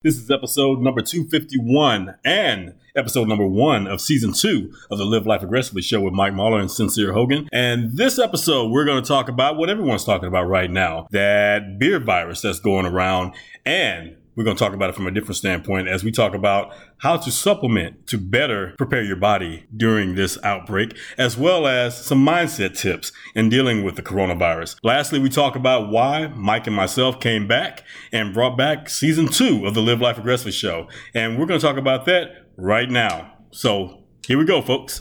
This is episode number 251 and episode number one of season two of the Live Life Aggressively show with Mike Mahler and Sincere Hogan. And this episode, we're going to talk about what everyone's talking about right now that beer virus that's going around and we're going to talk about it from a different standpoint as we talk about how to supplement to better prepare your body during this outbreak, as well as some mindset tips in dealing with the coronavirus. Lastly, we talk about why Mike and myself came back and brought back season two of the Live Life Aggressively show. And we're going to talk about that right now. So here we go, folks.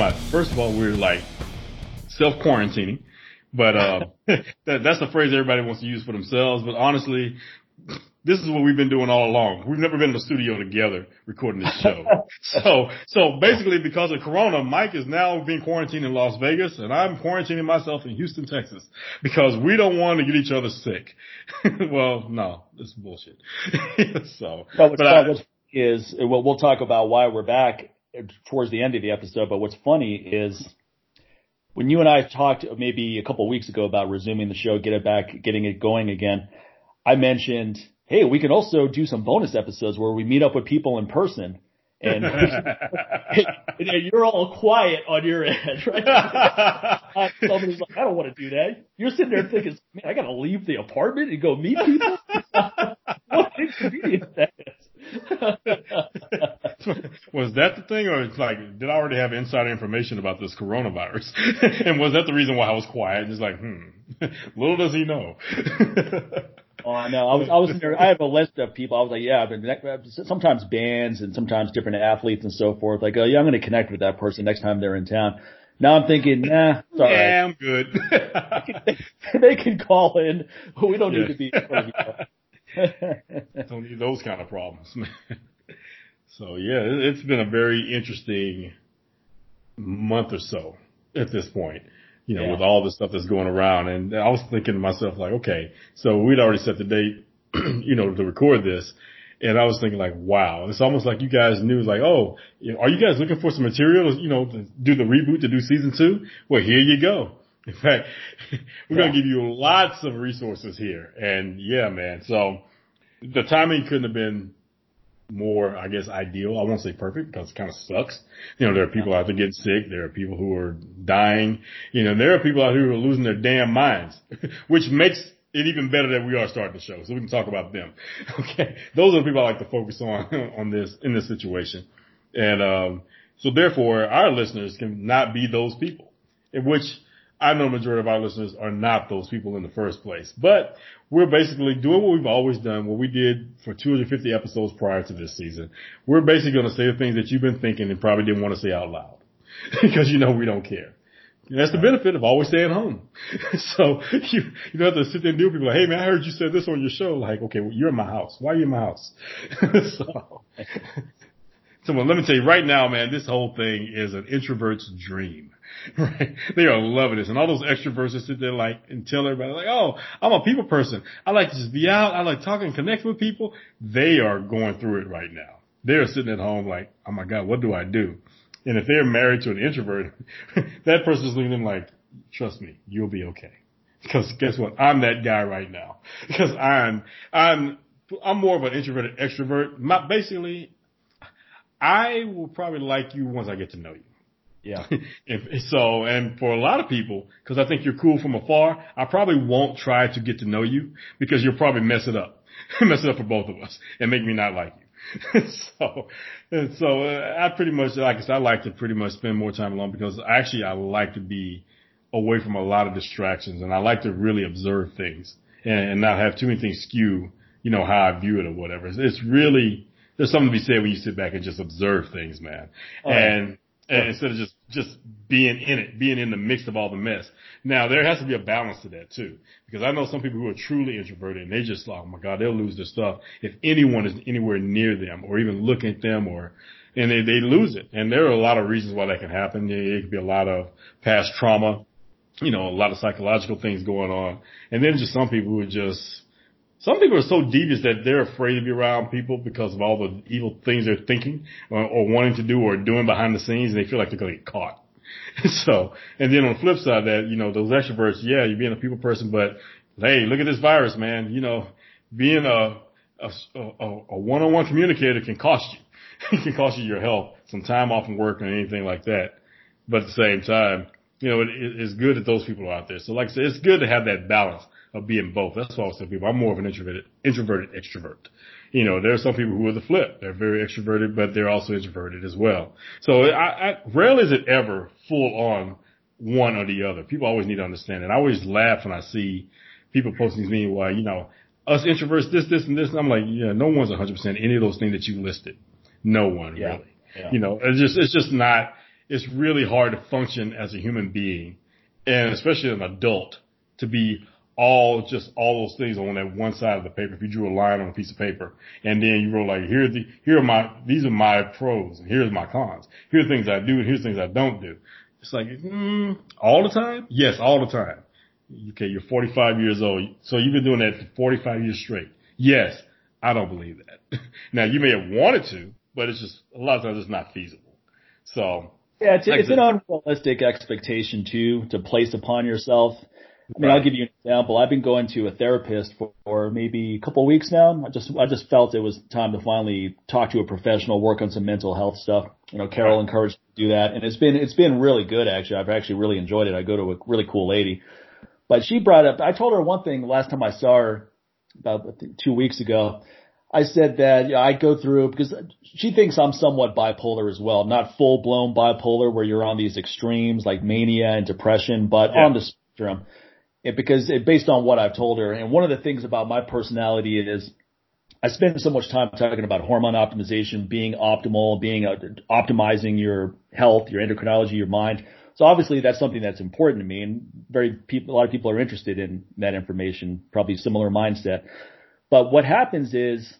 My, first of all, we're like self quarantining, but, uh, that, that's the phrase everybody wants to use for themselves. But honestly, this is what we've been doing all along. We've never been in the studio together recording this show. so, so basically because of Corona, Mike is now being quarantined in Las Vegas and I'm quarantining myself in Houston, Texas because we don't want to get each other sick. well, no, this is bullshit. so, but, but I, is, well, we'll talk about why we're back towards the end of the episode. But what's funny is when you and I talked maybe a couple of weeks ago about resuming the show, get it back, getting it going again, I mentioned, hey, we can also do some bonus episodes where we meet up with people in person. And you're all quiet on your end, right? Uh, somebody's like, I don't want to do that. You're sitting there thinking, man, I got to leave the apartment and go meet people. what inconvenience that is. was that the thing, or it's like, did I already have insider information about this coronavirus? and was that the reason why I was quiet? And just like, hmm, little does he know. Oh, I know. I was, I was there. I have a list of people. I was like, yeah, but sometimes bands and sometimes different athletes and so forth. Like, oh yeah, I'm going to connect with that person next time they're in town. Now I'm thinking, nah, it's all yeah, right. I'm good. they, can, they, can call in. We don't yeah. need to be. don't need those kind of problems, man. So yeah, it's been a very interesting month or so at this point, you know, yeah. with all the stuff that's going around. And I was thinking to myself like, okay, so we'd already set the date, you know, to record this. And I was thinking like, wow, it's almost like you guys knew like, oh, are you guys looking for some material, you know, to do the reboot to do season two? Well, here you go. In fact, we're yeah. going to give you lots of resources here. And yeah, man. So the timing couldn't have been more, I guess, ideal. I won't say perfect because it kind of sucks. You know, there are people out there getting sick. There are people who are dying. You know, there are people out here who are losing their damn minds, which makes it even better that we are starting the show so we can talk about them. Okay. Those are the people I like to focus on, on this, in this situation. And, um, so therefore our listeners can not be those people, in which I know the majority of our listeners are not those people in the first place, but we're basically doing what we've always done, what we did for 250 episodes prior to this season. We're basically going to say the things that you've been thinking and probably didn't want to say out loud because you know we don't care. And that's the benefit of always staying home. so you, you don't have to sit there and deal with people like, hey man, I heard you said this on your show. Like, okay, well, you're in my house. Why are you in my house? so, so well, let me tell you right now, man, this whole thing is an introvert's dream. Right? They are loving this. And all those extroverts that sit there like and tell everybody like, oh, I'm a people person. I like to just be out. I like talking connect with people. They are going through it right now. They're sitting at home like, oh my God, what do I do? And if they're married to an introvert, that person's leaning like, trust me, you'll be okay. Because guess what? I'm that guy right now. Because I'm, I'm, I'm more of an introverted extrovert. My, basically, I will probably like you once I get to know you. Yeah. if, so, and for a lot of people, cause I think you're cool from afar, I probably won't try to get to know you because you'll probably mess it up. mess it up for both of us and make me not like you. so, and so uh, I pretty much, like I said, I like to pretty much spend more time alone because actually I like to be away from a lot of distractions and I like to really observe things and, and not have too many things skew, you know, how I view it or whatever. It's, it's really, there's something to be said when you sit back and just observe things, man. Oh, and, and instead of just just being in it, being in the mix of all the mess. Now there has to be a balance to that too, because I know some people who are truly introverted and they just like, oh my god, they'll lose their stuff if anyone is anywhere near them or even looking at them or and they they lose it. And there are a lot of reasons why that can happen. It could be a lot of past trauma. you know, a lot of psychological things going on. And then just some people who are just, some people are so devious that they're afraid to be around people because of all the evil things they're thinking or, or wanting to do or doing behind the scenes and they feel like they're going to get caught. so, and then on the flip side that, you know, those extroverts, yeah, you're being a people person, but hey, look at this virus, man. You know, being a, a, a, one-on-one communicator can cost you. it can cost you your health, some time off from work or anything like that. But at the same time, you know, it, it's good that those people are out there. So like I said, it's good to have that balance of being both. That's why I tell people I'm more of an introverted, introverted extrovert. You know, there are some people who are the flip. They're very extroverted, but they're also introverted as well. So I, I rarely is it ever full on one or the other. People always need to understand it. I always laugh when I see people posting these memes why, you know, us introverts, this, this, and this. And I'm like, yeah, no one's 100% any of those things that you listed. No one yeah. really. Yeah. You know, it's just, it's just not, it's really hard to function as a human being and especially an adult to be all just all those things on that one side of the paper. If you drew a line on a piece of paper and then you wrote like, here are the, here are my, these are my pros and here's my cons. Here are things I do and here's things I don't do. It's like, mm, all the time? Yes, all the time. Okay, you're 45 years old. So you've been doing that for 45 years straight. Yes, I don't believe that. now you may have wanted to, but it's just, a lot of times it's not feasible. So. Yeah, it's, like it's an unrealistic expectation too, to place upon yourself. I mean, I'll give you an example. I've been going to a therapist for, for maybe a couple of weeks now. I just, I just felt it was time to finally talk to a professional, work on some mental health stuff. You know, Carol right. encouraged me to do that, and it's been, it's been really good actually. I've actually really enjoyed it. I go to a really cool lady, but she brought up. I told her one thing last time I saw her about two weeks ago. I said that you know, I go through because she thinks I'm somewhat bipolar as well, not full blown bipolar where you're on these extremes like mania and depression, but yeah. on the spectrum it, because it, based on what I've told her, and one of the things about my personality is I spend so much time talking about hormone optimization, being optimal, being uh, optimizing your health, your endocrinology, your mind. So obviously that's something that's important to me, and very people, a lot of people are interested in that information, probably similar mindset. But what happens is,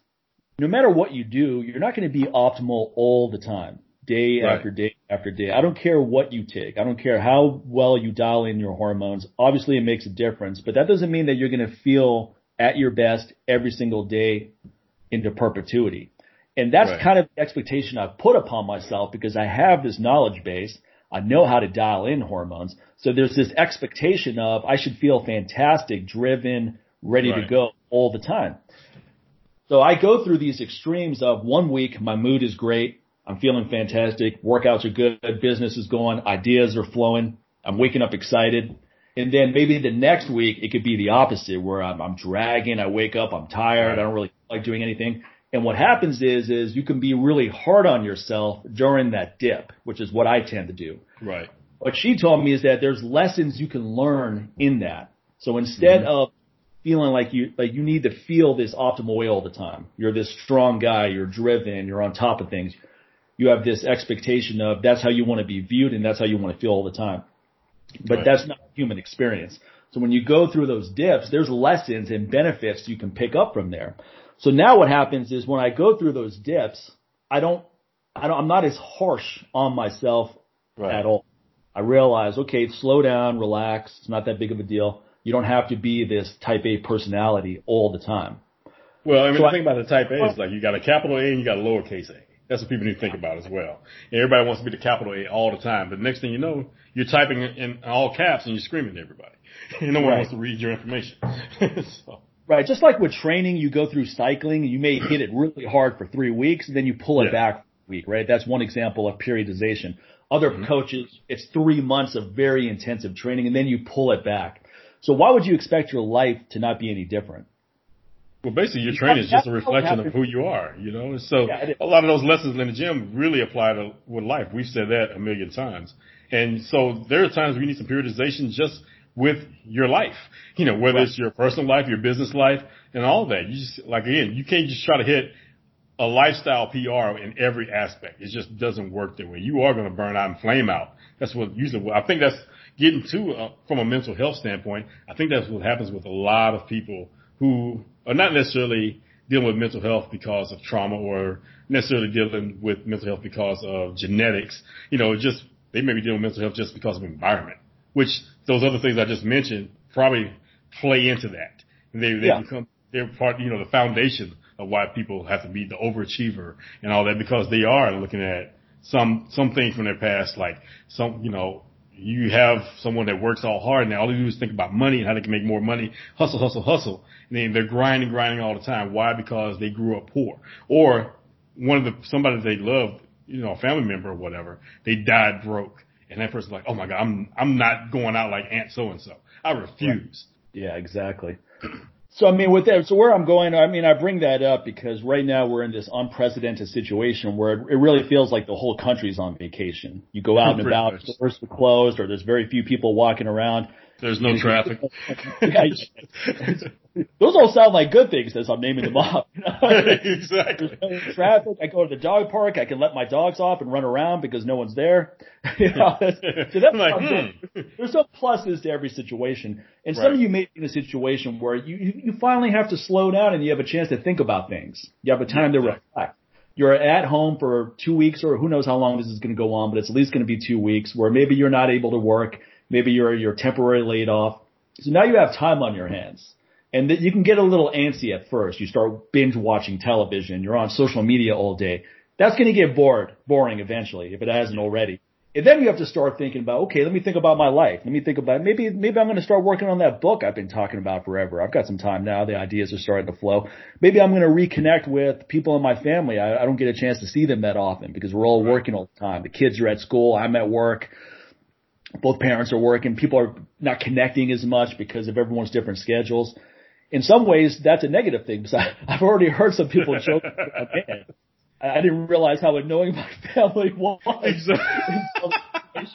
no matter what you do, you're not going to be optimal all the time day right. after day after day. I don't care what you take. I don't care how well you dial in your hormones. Obviously it makes a difference, but that doesn't mean that you're going to feel at your best every single day into perpetuity. And that's right. kind of the expectation I've put upon myself because I have this knowledge base. I know how to dial in hormones. So there's this expectation of I should feel fantastic, driven, ready right. to go all the time. So I go through these extremes of one week, my mood is great. I'm feeling fantastic. Workouts are good. Business is going. Ideas are flowing. I'm waking up excited. And then maybe the next week it could be the opposite where I'm, I'm dragging. I wake up. I'm tired. I don't really like doing anything. And what happens is, is you can be really hard on yourself during that dip, which is what I tend to do. Right. What she told me is that there's lessons you can learn in that. So instead mm-hmm. of feeling like you like you need to feel this optimal way all the time. You're this strong guy, you're driven, you're on top of things you have this expectation of that's how you want to be viewed and that's how you want to feel all the time. But right. that's not human experience. So when you go through those dips, there's lessons and benefits you can pick up from there. So now what happens is when I go through those dips, I don't, I don't, I'm not as harsh on myself right. at all. I realize, okay, slow down, relax. It's not that big of a deal. You don't have to be this type A personality all the time. Well, I mean, so the thing about the type A is like you got a capital A and you got a lowercase a. That's what people need to think about as well. Everybody wants to be the capital A all the time, but next thing you know, you're typing in all caps and you're screaming at everybody. And no one right. wants to read your information. so. Right. Just like with training, you go through cycling, you may hit it really hard for three weeks, and then you pull it yeah. back week, right? That's one example of periodization. Other mm-hmm. coaches, it's three months of very intensive training, and then you pull it back. So why would you expect your life to not be any different? Well, basically, your training is just a reflection of who you are, you know. So yeah, a lot of those lessons in the gym really apply to with life. We've said that a million times, and so there are times we need some periodization just with your life. You know, whether right. it's your personal life, your business life, and all that. You just like again, you can't just try to hit a lifestyle PR in every aspect. It just doesn't work that way. You are going to burn out and flame out. That's what usually. I think that's getting to uh, from a mental health standpoint. I think that's what happens with a lot of people who are not necessarily dealing with mental health because of trauma or necessarily dealing with mental health because of genetics. You know, just they may be dealing with mental health just because of environment, which those other things I just mentioned probably play into that. And they, they yeah. become, they're part, you know, the foundation of why people have to be the overachiever and all that because they are looking at some, some things from their past, like some, you know, you have someone that works all hard and all they do is think about money and how they can make more money, hustle, hustle, hustle. And then they're grinding, grinding all the time. Why? Because they grew up poor. Or one of the, somebody they love, you know, a family member or whatever, they died broke. And that person's like, oh my God, I'm, I'm not going out like Aunt so and so. I refuse. Yeah, exactly. So I mean, with that, so where I'm going, I mean, I bring that up because right now we're in this unprecedented situation where it really feels like the whole country's on vacation. You go out and about, stores are closed, or there's very few people walking around. There's no traffic. Those all sound like good things as I'm naming them off. exactly. No traffic. I go to the dog park. I can let my dogs off and run around because no one's there. you know, so that's like, hmm. there's some pluses to every situation. And right. some of you may be in a situation where you, you finally have to slow down and you have a chance to think about things. You have a time to reflect. You're at home for two weeks or who knows how long this is going to go on, but it's at least going to be two weeks where maybe you're not able to work. Maybe you're, you're temporarily laid off. So now you have time on your hands. And that you can get a little antsy at first. You start binge watching television. You're on social media all day. That's going to get bored, boring eventually, if it hasn't already. And then you have to start thinking about, okay, let me think about my life. Let me think about maybe maybe I'm going to start working on that book I've been talking about forever. I've got some time now. The ideas are starting to flow. Maybe I'm going to reconnect with people in my family. I, I don't get a chance to see them that often because we're all working all the time. The kids are at school. I'm at work. Both parents are working. People are not connecting as much because of everyone's different schedules in some ways that's a negative thing because I, I've already heard some people joke. Oh, man, I didn't realize how annoying my family was. Exactly.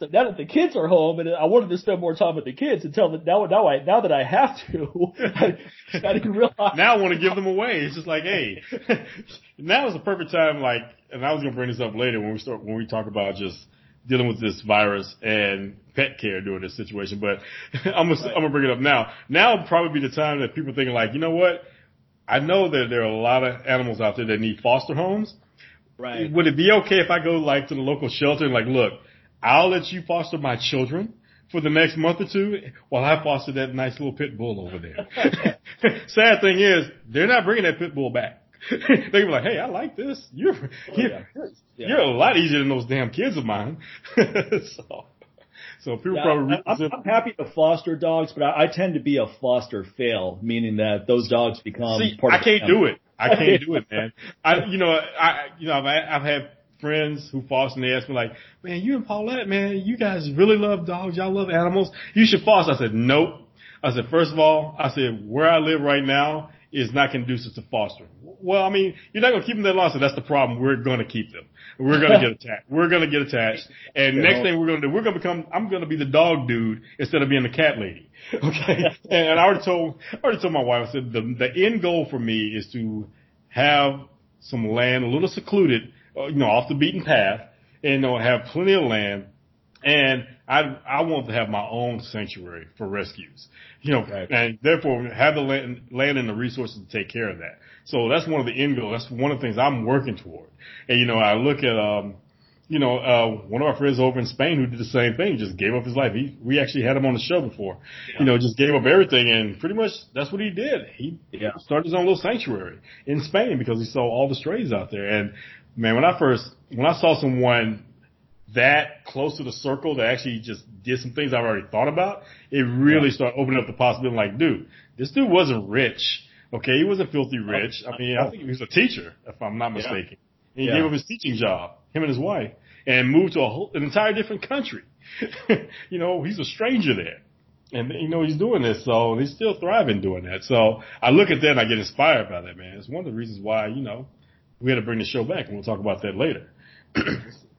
so now that the kids are home, and I wanted to spend more time with the kids until the, now, now I now that I have to, I, I didn't realize. Now I want to give them away. It's just like, hey, now is the perfect time. Like, and I was gonna bring this up later when we start when we talk about just dealing with this virus and pet care during this situation, but I'm gonna, I'm gonna bring it up now. Now would probably be the time that people thinking like, you know what? I know that there are a lot of animals out there that need foster homes. Right. Would it be okay if I go like to the local shelter and like, look, I'll let you foster my children for the next month or two while I foster that nice little pit bull over there. Sad thing is, they're not bringing that pit bull back. they be like, "Hey, I like this. You're oh, you're, yeah. you're a lot easier than those damn kids of mine." so, so people yeah, probably. I'm, I'm, happy to foster dogs, but I, I, tend to be a foster fail, meaning that those dogs become. See, I can't do it. I can't do it, man. I, you know, I, you know, I've, I've had friends who foster and they ask me like, man, you and Paulette, man, you guys really love dogs. Y'all love animals. You should foster. I said, nope. I said, first of all, I said, where I live right now is not conducive to fostering. Well, I mean, you're not going to keep them that long, so that's the problem. We're going to keep them. We're going to get attached. We're going to get attached. And next thing we're going to do, we're going to become, I'm going to be the dog dude instead of being the cat lady. Okay. and, I already told, I already told my wife, I said the, the end goal for me is to have some land a little secluded, uh, you know, off the beaten path and, you know, have plenty of land and I I want to have my own sanctuary for rescues, you know, and therefore have the land, land and the resources to take care of that. So that's one of the end goals. That's one of the things I'm working toward. And you know, I look at um, you know, uh, one of our friends over in Spain who did the same thing, just gave up his life. He, we actually had him on the show before, yeah. you know, just gave up everything and pretty much that's what he did. He yeah. started his own little sanctuary in Spain because he saw all the strays out there. And man, when I first, when I saw someone that close to the circle that actually just did some things I've already thought about, it really yeah. started opening up the possibility like, dude, this dude wasn't rich. Okay. He wasn't filthy oh, rich. I mean, I oh. think he was a teacher, if I'm not mistaken. Yeah. And he yeah. gave up his teaching job, him and his wife, and moved to a whole, an entire different country. you know, he's a stranger there. And you know he's doing this, so he's still thriving doing that. So I look at that and I get inspired by that, man. It's one of the reasons why you know we had to bring the show back, and we'll talk about that later.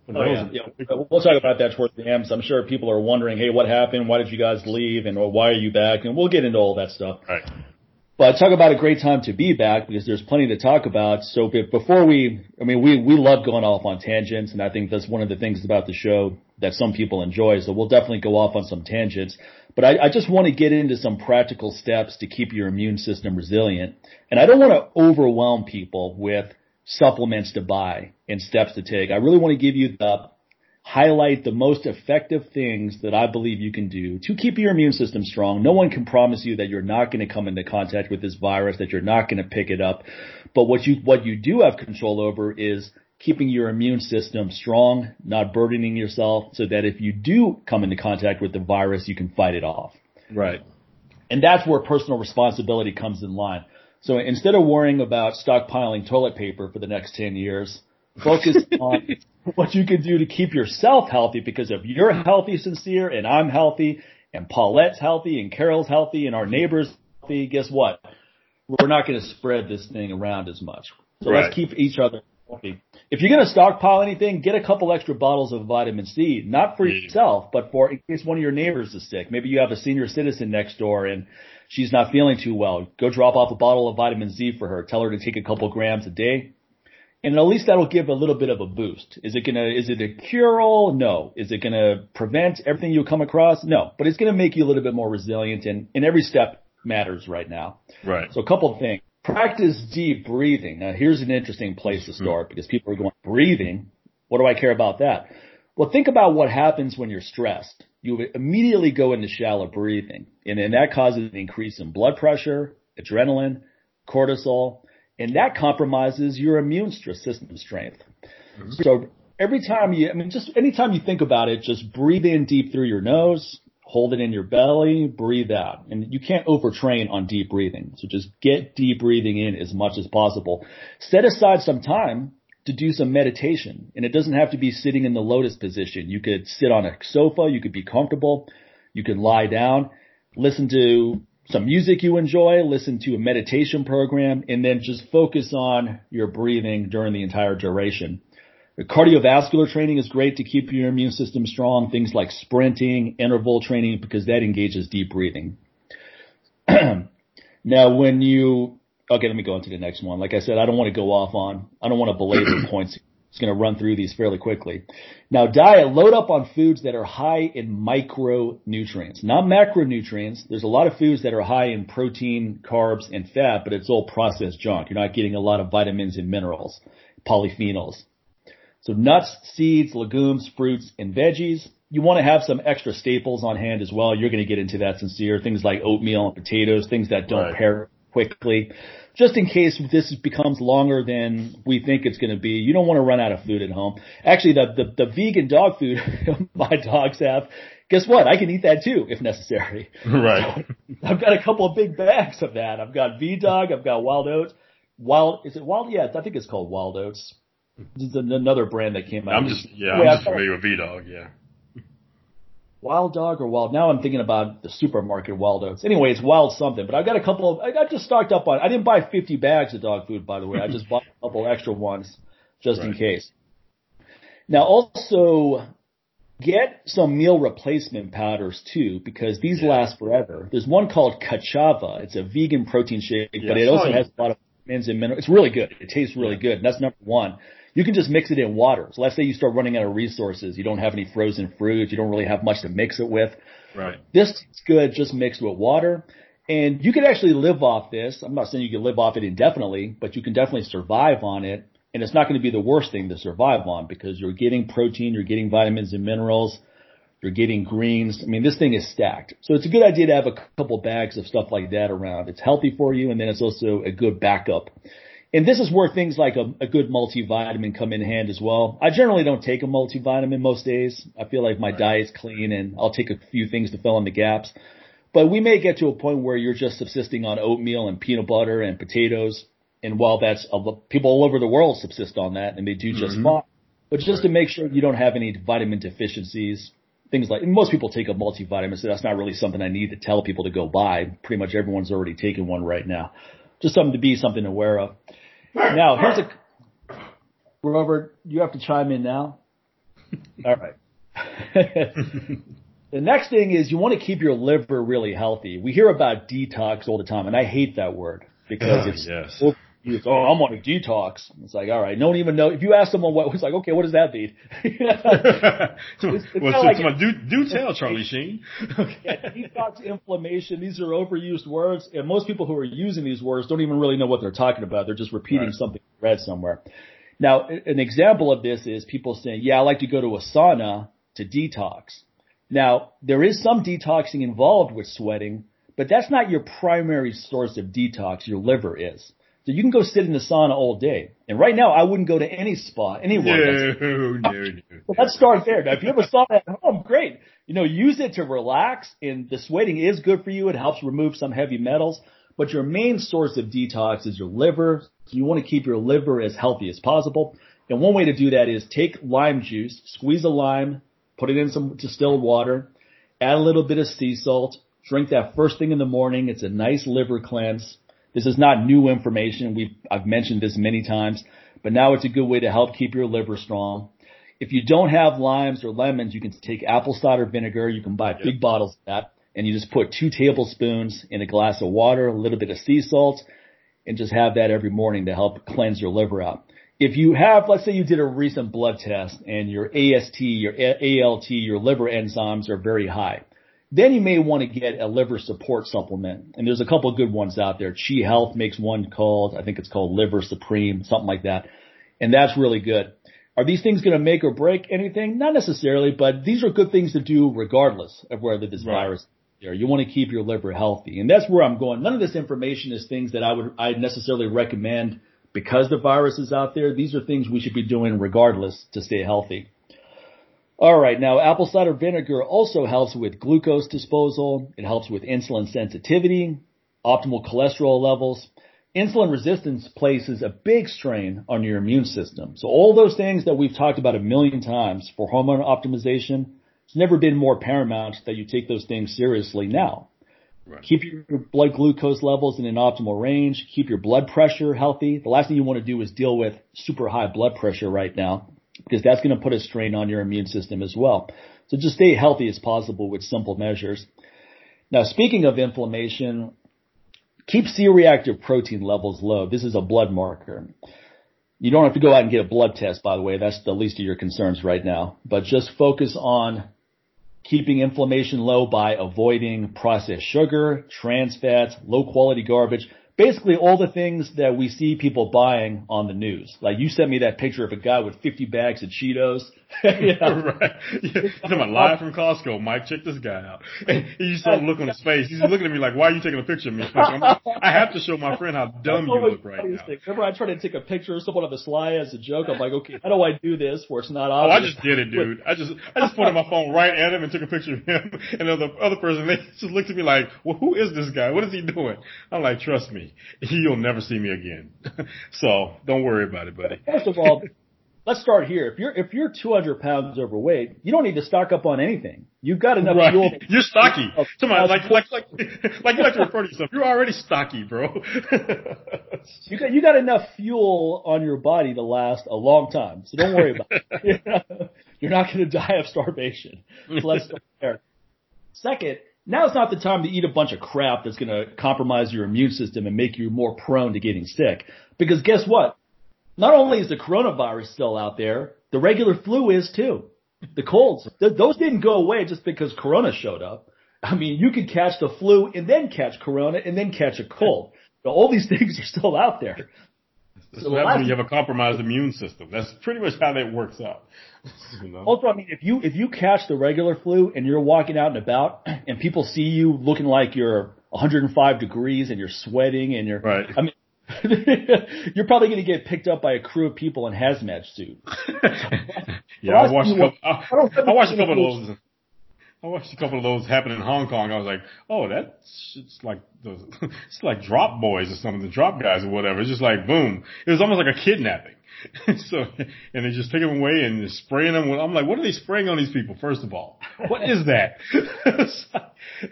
Oh, yeah. yeah. We'll talk about that towards the end. So I'm sure people are wondering, hey, what happened? Why did you guys leave? And or why are you back? And we'll get into all that stuff. Right. But talk about a great time to be back because there's plenty to talk about. So before we, I mean, we, we love going off on tangents and I think that's one of the things about the show that some people enjoy. So we'll definitely go off on some tangents. But I, I just want to get into some practical steps to keep your immune system resilient. And I don't want to overwhelm people with supplements to buy and steps to take. I really want to give you the highlight the most effective things that I believe you can do to keep your immune system strong. No one can promise you that you're not going to come into contact with this virus, that you're not going to pick it up. But what you, what you do have control over is keeping your immune system strong, not burdening yourself so that if you do come into contact with the virus, you can fight it off. Right. And that's where personal responsibility comes in line. So instead of worrying about stockpiling toilet paper for the next 10 years, focus on what you can do to keep yourself healthy because if you're healthy, Sincere, and I'm healthy, and Paulette's healthy, and Carol's healthy, and our neighbor's healthy, guess what? We're not going to spread this thing around as much. So right. let's keep each other healthy. If you're going to stockpile anything, get a couple extra bottles of vitamin C, not for yourself, but for in case one of your neighbors is sick. Maybe you have a senior citizen next door and she's not feeling too well. Go drop off a bottle of vitamin C for her. Tell her to take a couple grams a day. And at least that'll give a little bit of a boost. Is it gonna, is it a cure all? No. Is it gonna prevent everything you come across? No. But it's gonna make you a little bit more resilient and, and every step matters right now. Right. So a couple of things. Practice deep breathing. Now here's an interesting place to mm-hmm. start because people are going, breathing? What do I care about that? Well, think about what happens when you're stressed. You immediately go into shallow breathing and then that causes an increase in blood pressure, adrenaline, cortisol, and that compromises your immune system strength. Mm-hmm. So every time you, I mean, just anytime you think about it, just breathe in deep through your nose, hold it in your belly, breathe out. And you can't overtrain on deep breathing. So just get deep breathing in as much as possible. Set aside some time to do some meditation. And it doesn't have to be sitting in the lotus position. You could sit on a sofa. You could be comfortable. You can lie down, listen to some music you enjoy, listen to a meditation program, and then just focus on your breathing during the entire duration. The cardiovascular training is great to keep your immune system strong. Things like sprinting, interval training, because that engages deep breathing. now, when you, okay, let me go into the next one. Like I said, I don't want to go off on, I don't want to belabor points just going to run through these fairly quickly. Now, diet, load up on foods that are high in micronutrients, not macronutrients. There's a lot of foods that are high in protein, carbs, and fat, but it's all processed junk. You're not getting a lot of vitamins and minerals, polyphenols. So nuts, seeds, legumes, fruits, and veggies. You want to have some extra staples on hand as well. You're going to get into that Sincere. Things like oatmeal and potatoes, things that don't right. pair quickly just in case this becomes longer than we think it's going to be. You don't want to run out of food at home. Actually, the, the, the vegan dog food my dogs have, guess what? I can eat that too if necessary. Right. I've got a couple of big bags of that. I've got V Dog. I've got Wild Oats. Wild, is it Wild? Yeah, I think it's called Wild Oats. This is another brand that came out. I'm just, yeah, I'm just familiar with V Dog, yeah. Wild Dog or Wild. Now I'm thinking about the supermarket Wild Oats. Anyway, it's Wild something. But I've got a couple of. I got just stocked up on. I didn't buy 50 bags of dog food, by the way. I just bought a couple extra ones just right. in case. Now also get some meal replacement powders too, because these yeah. last forever. There's one called Ka'Chava. It's a vegan protein shake, yeah, but it oh, also has a lot of vitamins and minerals. It's really good. It tastes really yeah. good. And that's number one you can just mix it in water. So let's say you start running out of resources. You don't have any frozen fruit. You don't really have much to mix it with. Right. This is good just mixed with water. And you can actually live off this. I'm not saying you can live off it indefinitely, but you can definitely survive on it. And it's not going to be the worst thing to survive on because you're getting protein, you're getting vitamins and minerals, you're getting greens. I mean, this thing is stacked. So it's a good idea to have a couple bags of stuff like that around. It's healthy for you and then it's also a good backup and this is where things like a, a good multivitamin come in hand as well. I generally don't take a multivitamin most days. I feel like my right. diet's clean and I'll take a few things to fill in the gaps. But we may get to a point where you're just subsisting on oatmeal and peanut butter and potatoes. And while that's people all over the world subsist on that and they do just mm-hmm. fine. But just right. to make sure you don't have any vitamin deficiencies, things like, most people take a multivitamin, so that's not really something I need to tell people to go buy. Pretty much everyone's already taking one right now. Just something to be something aware of. Now, here's a Robert. You have to chime in now. All right. the next thing is you want to keep your liver really healthy. We hear about detox all the time, and I hate that word because oh, it's yes. Oh, I'm on a detox. It's like, all right, no one even know. If you ask someone what, it's like, okay, what does that mean? it's, it's well, like, do, do tell, Charlie Sheen. yeah, detox, inflammation, these are overused words, and most people who are using these words don't even really know what they're talking about. They're just repeating right. something read somewhere. Now, an example of this is people saying, yeah, I like to go to a sauna to detox. Now, there is some detoxing involved with sweating, but that's not your primary source of detox. Your liver is. So you can go sit in the sauna all day. And right now, I wouldn't go to any spa anywhere. No, no, no. let's start there. Now, if you have a sauna at home, great. You know, use it to relax and the sweating is good for you. It helps remove some heavy metals, but your main source of detox is your liver. So you want to keep your liver as healthy as possible. And one way to do that is take lime juice, squeeze a lime, put it in some distilled water, add a little bit of sea salt, drink that first thing in the morning. It's a nice liver cleanse. This is not new information. We've, I've mentioned this many times, but now it's a good way to help keep your liver strong. If you don't have limes or lemons, you can take apple cider vinegar. You can buy big bottles of that and you just put two tablespoons in a glass of water, a little bit of sea salt, and just have that every morning to help cleanse your liver out. If you have, let's say you did a recent blood test and your AST, your ALT, your liver enzymes are very high, then you may want to get a liver support supplement. And there's a couple of good ones out there. Chi Health makes one called, I think it's called Liver Supreme, something like that. And that's really good. Are these things going to make or break anything? Not necessarily, but these are good things to do regardless of whether this right. virus there. You want to keep your liver healthy. And that's where I'm going. None of this information is things that I would, I necessarily recommend because the virus is out there. These are things we should be doing regardless to stay healthy. All right. Now, apple cider vinegar also helps with glucose disposal. It helps with insulin sensitivity, optimal cholesterol levels. Insulin resistance places a big strain on your immune system. So all those things that we've talked about a million times for hormone optimization, it's never been more paramount that you take those things seriously now. Right. Keep your blood glucose levels in an optimal range. Keep your blood pressure healthy. The last thing you want to do is deal with super high blood pressure right now because that's going to put a strain on your immune system as well. So just stay healthy as possible with simple measures. Now, speaking of inflammation, keep C-reactive protein levels low. This is a blood marker. You don't have to go out and get a blood test, by the way. That's the least of your concerns right now. But just focus on keeping inflammation low by avoiding processed sugar, trans fats, low quality garbage basically all the things that we see people buying on the news. Like you sent me that picture of a guy with 50 bags of Cheetos. yeah. right. Yeah. I'm live from Costco. Mike, check this guy out. And you saw the look on his face. He's looking at me like, why are you taking a picture of me? Like, I have to show my friend how dumb you look right now. Remember I tried to take a picture of someone on the sly as a joke. I'm like, okay, how do I do this where it's not obvious? Oh, I just did it, dude. I just, I just pointed my phone right at him and took a picture of him. And the other person, they just looked at me like, well, who is this guy? What is he doing? I'm like, trust me, you'll never see me again. so don't worry about it, buddy. First of all, let's start here. If you're if you're 200 pounds overweight, you don't need to stock up on anything. You've got enough right. fuel. You're stocky. Come on, like like like like you like to refer to yourself. You're already stocky, bro. you got you got enough fuel on your body to last a long time. So don't worry about it. You're not going to die of starvation. Let's start there. Second, now it's not the time to eat a bunch of crap that's going to compromise your immune system and make you more prone to getting sick. Because guess what? Not only is the coronavirus still out there, the regular flu is too. The colds, th- those didn't go away just because corona showed up. I mean, you could catch the flu and then catch corona and then catch a cold. all these things are still out there. So what happens when you have a compromised immune system. That's pretty much how that works out. You know? Also, I mean, if you if you catch the regular flu and you're walking out and about, and people see you looking like you're 105 degrees and you're sweating and you're, right. I mean, You're probably going to get picked up by a crew of people in hazmat suits. yeah, I watched, a couple, I, I watched a couple of those. I watched a couple of those happen in Hong Kong. I was like, oh, that's it's like those, it's like drop boys or something, the drop guys or whatever. It's just like boom. It was almost like a kidnapping. so, and they just take them away and spraying them. I'm like, what are they spraying on these people? First of all, what is that?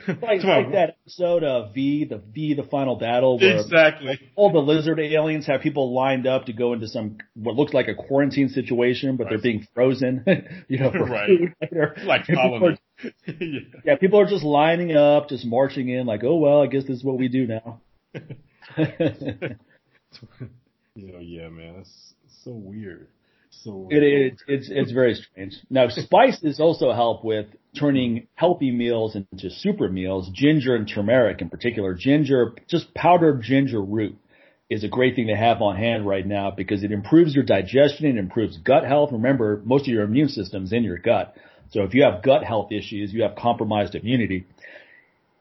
like, like that episode of V, the V, the final battle. Where exactly. All the lizard aliens have people lined up to go into some what looks like a quarantine situation, but right. they're being frozen. you know, for right. food later. Like colonies. yeah. yeah, people are just lining up, just marching in, like, oh well, I guess this is what we do now. you know, yeah, man, that's so weird. So uh, it, it, it's it's very strange. Now spices also help with turning healthy meals into super meals. Ginger and turmeric in particular. Ginger, just powdered ginger root is a great thing to have on hand right now because it improves your digestion and improves gut health. Remember, most of your immune system's in your gut. So if you have gut health issues, you have compromised immunity.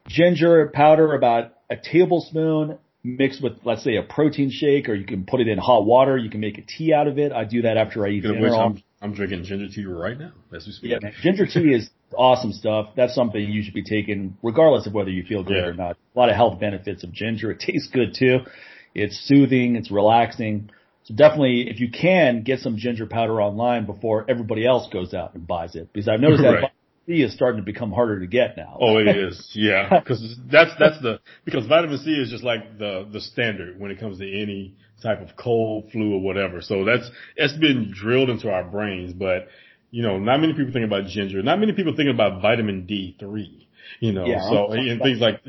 Ginger powder about a tablespoon mixed with, let's say, a protein shake, or you can put it in hot water. You can make a tea out of it. I do that after I eat dinner. I'm, I'm, drinking ginger tea right now as we speak. Yeah, ginger tea is awesome stuff. That's something you should be taking regardless of whether you feel good yeah. or not. A lot of health benefits of ginger. It tastes good too. It's soothing. It's relaxing. So definitely, if you can, get some ginger powder online before everybody else goes out and buys it. Because I've noticed right. C is starting to become harder to get now. Oh, it is. Yeah. Cause that's, that's the, because vitamin C is just like the, the standard when it comes to any type of cold, flu or whatever. So that's, it's been drilled into our brains, but you know, not many people think about ginger. Not many people think about vitamin D3, you know, yeah, so, and things like,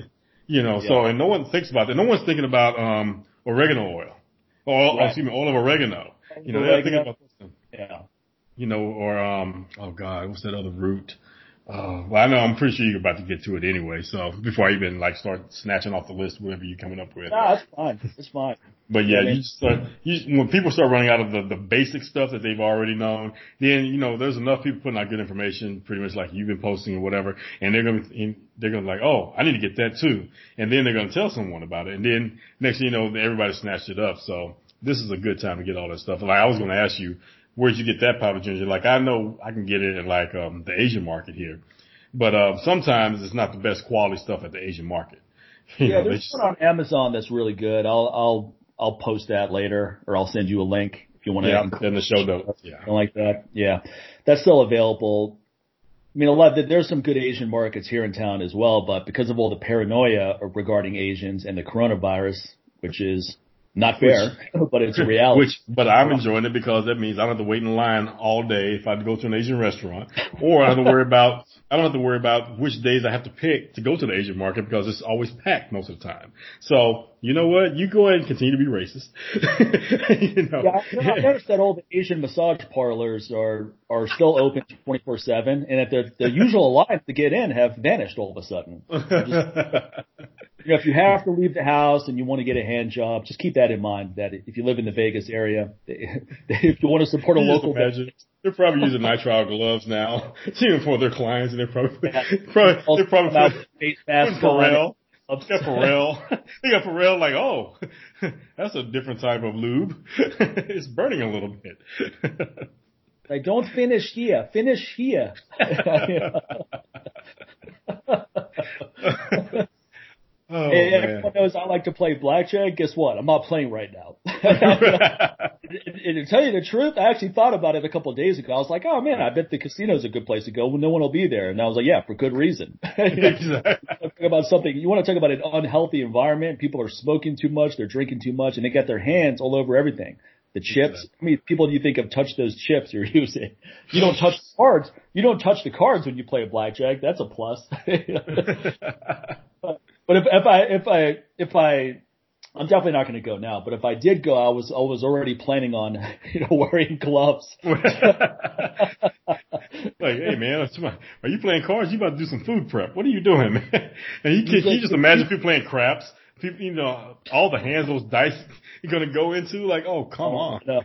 you know, yeah. so, and no one thinks about that. No one's thinking about, um, oregano oil or, right. excuse me, oil of oregano. You know, they're thinking about this. Yeah. You know, or, um, oh God, what's that other root? Uh, well, I know I'm pretty sure you're about to get to it anyway. So before I even like start snatching off the list, whatever you're coming up with. No, that's fine. It's fine. But yeah, you start, you, when people start running out of the, the basic stuff that they've already known, then, you know, there's enough people putting out good information, pretty much like you've been posting or whatever, and they're going to, they're to be like, oh, I need to get that too. And then they're to tell someone about it. And then next thing you know, everybody snatched it up. So this is a good time to get all that stuff. Like I was going to ask you, where'd you get that powder ginger? Like I know I can get it in like, um, the Asian market here. But uh, sometimes it's not the best quality stuff at the Asian market. You yeah, know, there's one on Amazon that's really good. I'll I'll I'll post that later, or I'll send you a link if you want to. Yeah, in the show notes. Yeah, something like that. Yeah, that's still available. I mean, a lot. There's some good Asian markets here in town as well, but because of all the paranoia regarding Asians and the coronavirus, which is not fair, which, but it's a reality. Which, but I'm enjoying it because that means I don't have to wait in line all day if I go to an Asian restaurant, or I don't have to worry about I don't have to worry about which days I have to pick to go to the Asian market because it's always packed most of the time. So you know what? You go ahead and continue to be racist. you know? Yeah, you know, I noticed that all the Asian massage parlors are are still open 24 seven, and that the the usual lines to get in have vanished all of a sudden. You know, if you have to leave the house and you want to get a hand job, just keep that in mind. That if you live in the Vegas area, if you want to support a you local, imagine, they're probably using nitrile gloves now, even for their clients, and they're probably yeah. probably they're probably about face masks Pharrell. They got Pharrell. they got Pharrell like, oh, that's a different type of lube. it's burning a little bit. like, don't finish here. Finish here. Oh, and everyone knows I like to play blackjack. Guess what? I'm not playing right now. and, to tell you the truth, I actually thought about it a couple of days ago. I was like, oh man, I bet the casino's a good place to go when no one will be there. And I was like, yeah, for good reason. exactly. about something, you want to talk about an unhealthy environment. People are smoking too much. They're drinking too much and they get their hands all over everything. The chips. Exactly. I mean, people do you think have touched those chips you're using? You don't touch the cards. You don't touch the cards when you play a blackjack. That's a plus. But if, if I, if I, if I, I'm definitely not going to go now, but if I did go, I was, I was already planning on, you know, wearing gloves. like, hey man, are you playing cards? You about to do some food prep. What are you doing, man? And you can, can you just imagine people playing craps? People, you know, all the hands those dice you're going to go into, like, oh, come oh, on. No.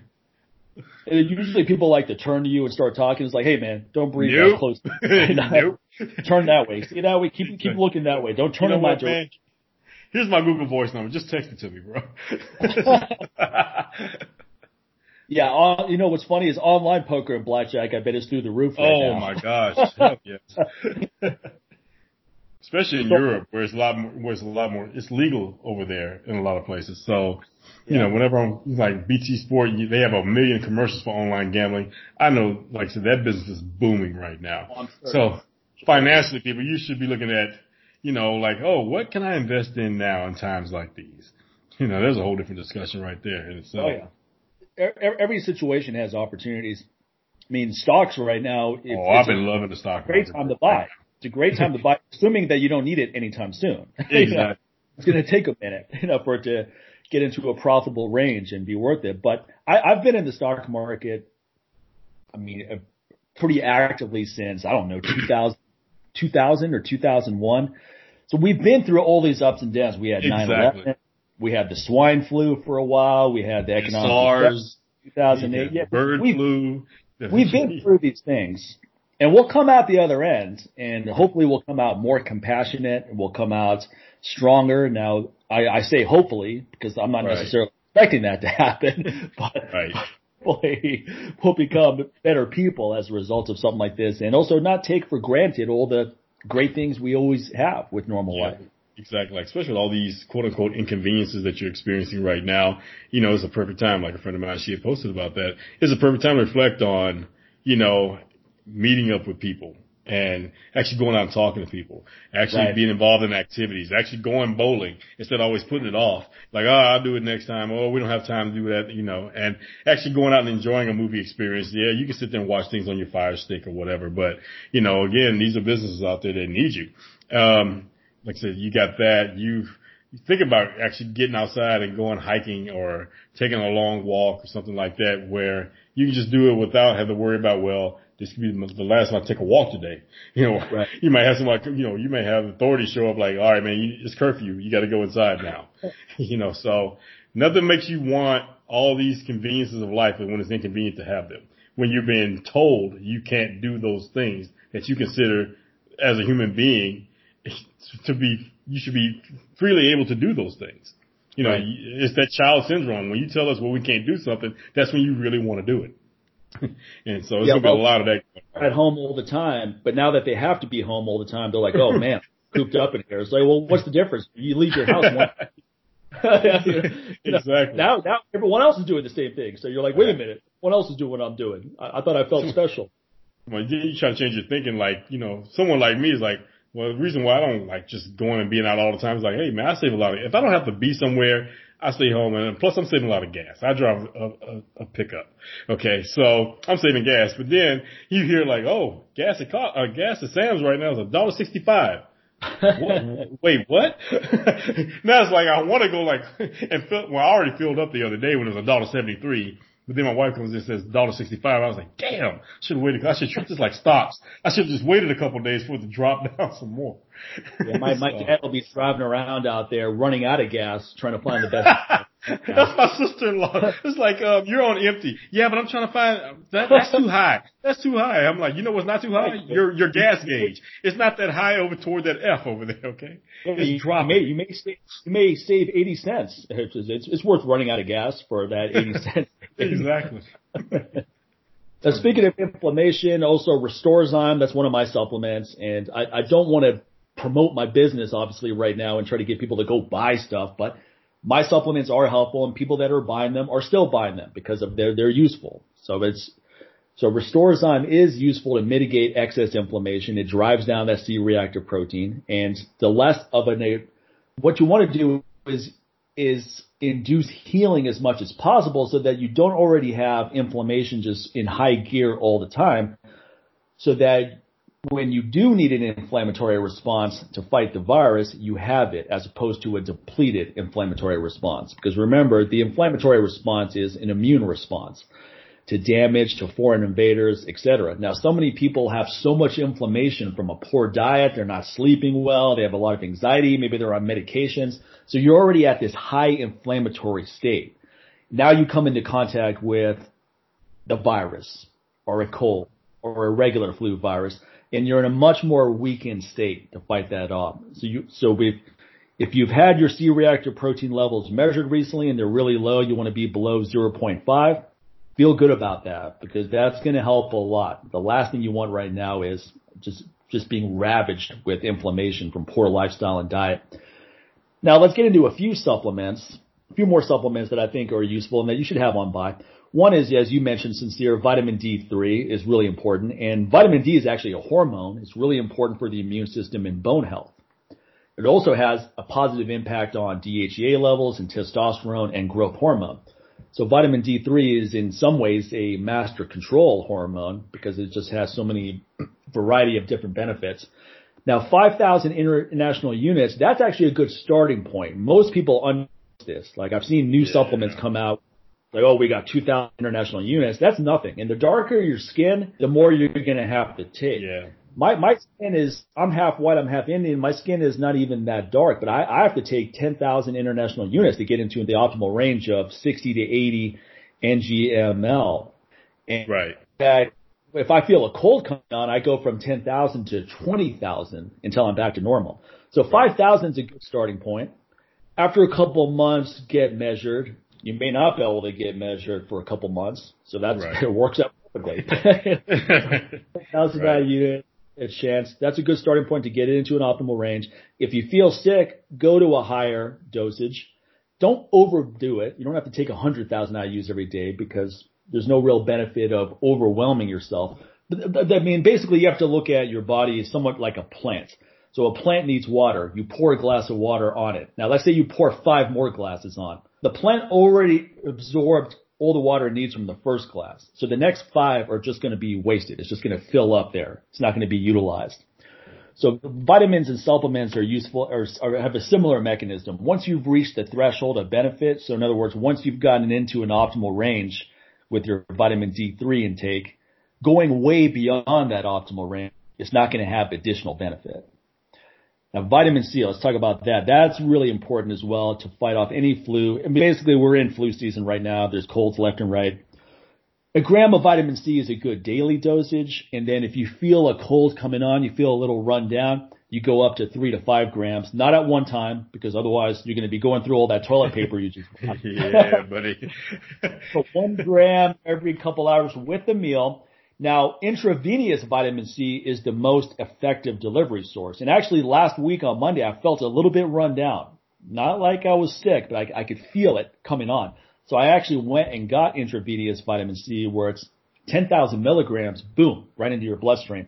And usually people like to turn to you and start talking. It's like, hey man, don't breathe nope. that close. nope. Turn that way. See that way. Keep keep looking that way. Don't turn you know in my direction. Here's my Google Voice number. Just text it to me, bro. yeah, uh, you know what's funny is online poker and blackjack. I bet is through the roof. Right oh now. my gosh! yes. Especially in so, Europe, where it's a lot more, where it's a lot more, it's legal over there in a lot of places. So you know, whenever I'm like BT Sport, they have a million commercials for online gambling. I know, like I said, that business is booming right now. Oh, so financially, people, you should be looking at, you know, like, oh, what can I invest in now in times like these? You know, there's a whole different discussion right there. And so, oh, yeah. Every situation has opportunities. I mean, stocks right now. oh, I've been a, loving the stock. Great time to buy. It's a great time to buy, assuming that you don't need it anytime soon. Exactly. you know, it's going to take a minute, you know, for it to get into a profitable range and be worth it. But I, I've been in the stock market, I mean, uh, pretty actively since, I don't know, 2000, 2000 or 2001. So we've been through all these ups and downs. We had exactly. 9-11. we had the swine flu for a while. We had the economic SARS, 2008. Yeah, bird we've, flu. We've been through these things, and we'll come out the other end, and hopefully we'll come out more compassionate, and we'll come out stronger. Now, I, I say hopefully because I'm not Right. necessarily expecting that to happen, but Right. hopefully we'll become better people as a result of something like this, and also not take for granted all the great things we always have with normal Yeah, life. exactly. Like especially with all these quote unquote inconveniences that you're experiencing right now, you know, it's a perfect time. Like a friend of mine, she had posted about that. It's a perfect time to reflect on, you know, meeting up with people and actually going out and talking to people, actually Right. being involved in activities, actually going bowling instead of always putting it off. Like, oh, I'll do it next time. Oh, we don't have time to do that, you know, and actually going out and enjoying a movie experience. Yeah, you can sit there and watch things on your fire stick or whatever, but you know, again, these are businesses out there that need you. Um, like I said, you got that. You you think about actually getting outside and going hiking or taking a long walk or something like that, where you can just do it without having to worry about well, this could be the last time I take a walk today. You know, Right. you might have somebody, you know, you may have authorities show up like, all right, man, you, it's curfew. You got to go inside now. you know, so nothing makes you want all these conveniences of life when it's inconvenient to have them. When you're being told you can't do those things that you consider as a human being to be, you should be freely able to do those things. You know, Right. it's that child syndrome. When you tell us, well, we can't do something, that's when you really want to do it. and so it's Yeah, gonna be a lot of that. at home all the time, but now that they have to be home all the time, they're like, oh man, cooped up in here. It's like, well, what's the difference? You leave your house one. You know, Exactly. Now, now everyone else is doing the same thing. So you're like, wait a minute, what else is doing what I'm doing? I, I thought I felt special. Well, you try to change your thinking, like, you know, someone like me is like, well, the reason why I don't like just going and being out all the time is like, hey man, I save a lot of, if I don't have to be somewhere, I stay home and plus I'm saving a lot of gas. I drive a, a, a pickup. Okay. So I'm saving gas, but then you hear like, oh, gas at, uh, gas at Sam's right now is a dollar sixty five. Wait, what? now it's like I want to go like and fill, well, I already filled up the other day when it was a dollar seventy three. But then my wife comes in and says dollar sixty five. I was like, damn, should have waited. I should treat this like stocks. I should have just waited a couple of days for it to drop down some more. Yeah, my, my dad will be driving around out there running out of gas, trying to find the best. That's my sister-in-law. It's like, um, you're on empty. Yeah, but I'm trying to find that. That's too high. That's too high. I'm like, you know what's not too high? Your your gas gauge. It's not that high over toward that F over there. Okay, you, it's you dropping. may, you may save, you may save 80 cents. It's, it's, it's worth running out of gas for that 80 cents. Exactly. Now, speaking of inflammation, also Restorezyme, that's one of my supplements, and I, I don't want to promote my business obviously right now and try to get people to go buy stuff, but my supplements are helpful and people that are buying them are still buying them because of they're they're useful. So it's so Restorezyme is useful to mitigate excess inflammation. It drives down that C-reactive protein, and the less of a what you want to do is is induce healing as much as possible so that you don't already have inflammation just in high gear all the time so that when you do need an inflammatory response to fight the virus, you have it as opposed to a depleted inflammatory response. Because remember, the inflammatory response is an immune response to damage, to foreign invaders, etc. Now, so many people have so much inflammation from a poor diet, they're not sleeping well, they have a lot of anxiety, maybe they're on medications. So you're already at this high inflammatory state. Now you come into contact with the virus or a cold or a regular flu virus and you're in a much more weakened state to fight that off. So you, so we if you've had your C-reactive protein levels measured recently and they're really low, you want to be below 0.5 feel good about that because that's going to help a lot. The last thing you want right now is just just being ravaged with inflammation from poor lifestyle and diet. Now let's get into a few supplements, a few more supplements that I think are useful and that you should have on buy. One is, as you mentioned, Sincere, vitamin D3 is really important, and vitamin D is actually a hormone. It's really important for the immune system and bone health. It also has a positive impact on DHEA levels and testosterone and growth hormone. So vitamin D3 is in some ways a master control hormone because it just has so many variety of different benefits. Now, 5,000 international units, that's actually a good starting point. Most people understand this. Like I've seen new Yeah. supplements come out like, oh, we got 2,000 international units. That's nothing. And the darker your skin, the more you're going to have to take. Yeah. My my skin is I'm half white, I'm half Indian. My skin is not even that dark, but I, I have to take 10,000 international units to get into the optimal range of 60 to 80 NGML. And right. That if I feel a cold coming on, I go from 10,000 to 20,000 until I'm back to normal. So 5,000 is a good starting point. After a couple months, get measured. You may not be able to get measured for a couple months, so that's right. it works out perfectly. Thousand right. unit, a chance. That's a good starting point to get it into an optimal range. If you feel sick, go to a higher dosage. Don't overdo it. You don't have to take 100,000 IUs every day because there's no real benefit of overwhelming yourself. I mean, basically you have to look at your body as somewhat like a plant. So a plant needs water. You pour a glass of water on it. Now let's say you pour five more glasses on. The plant already absorbed all the water it needs from the first glass. So the next five are just going to be wasted. It's just going to fill up there. It's not going to be utilized. So vitamins and supplements are useful or, or, have a similar mechanism. Once you've reached the threshold of benefit, so in other words, once you've gotten into an optimal range with your vitamin D3 intake, going way beyond that optimal range is not going to have additional benefit. Now, vitamin C, let's talk about that. That's really important as well to fight off any flu. And basically, we're in flu season right now. There's colds left and right. A gram of vitamin C is a good daily dosage. And then if you feel a cold coming on, you feel a little run down, you go up to three to five grams, not at one time, because otherwise you're going to be going through all that toilet paper you just. yeah, buddy. so one gram every couple hours with a meal. Now, intravenous vitamin C is the most effective delivery source. And actually last week on Monday, I felt a little bit run down. Not like I was sick, but I, I could feel it coming on. So I actually went and got intravenous vitamin C where it's 10,000 milligrams, boom, right into your bloodstream.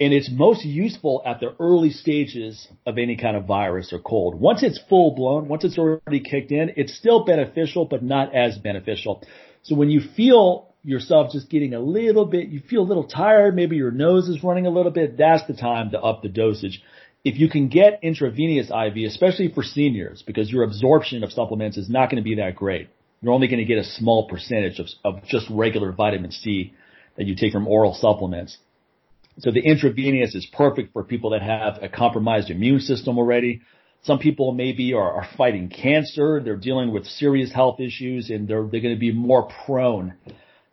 And it's most useful at the early stages of any kind of virus or cold. Once it's full blown, once it's already kicked in, it's still beneficial, but not as beneficial. So when you feel yourself just getting a little bit, you feel a little tired, maybe your nose is running a little bit, that's the time to up the dosage. If you can get intravenous IV, especially for seniors, because your absorption of supplements is not going to be that great. You're only going to get a small percentage of, of just regular vitamin C that you take from oral supplements. So the intravenous is perfect for people that have a compromised immune system already. Some people maybe are, are fighting cancer. They're dealing with serious health issues and they're, they're going to be more prone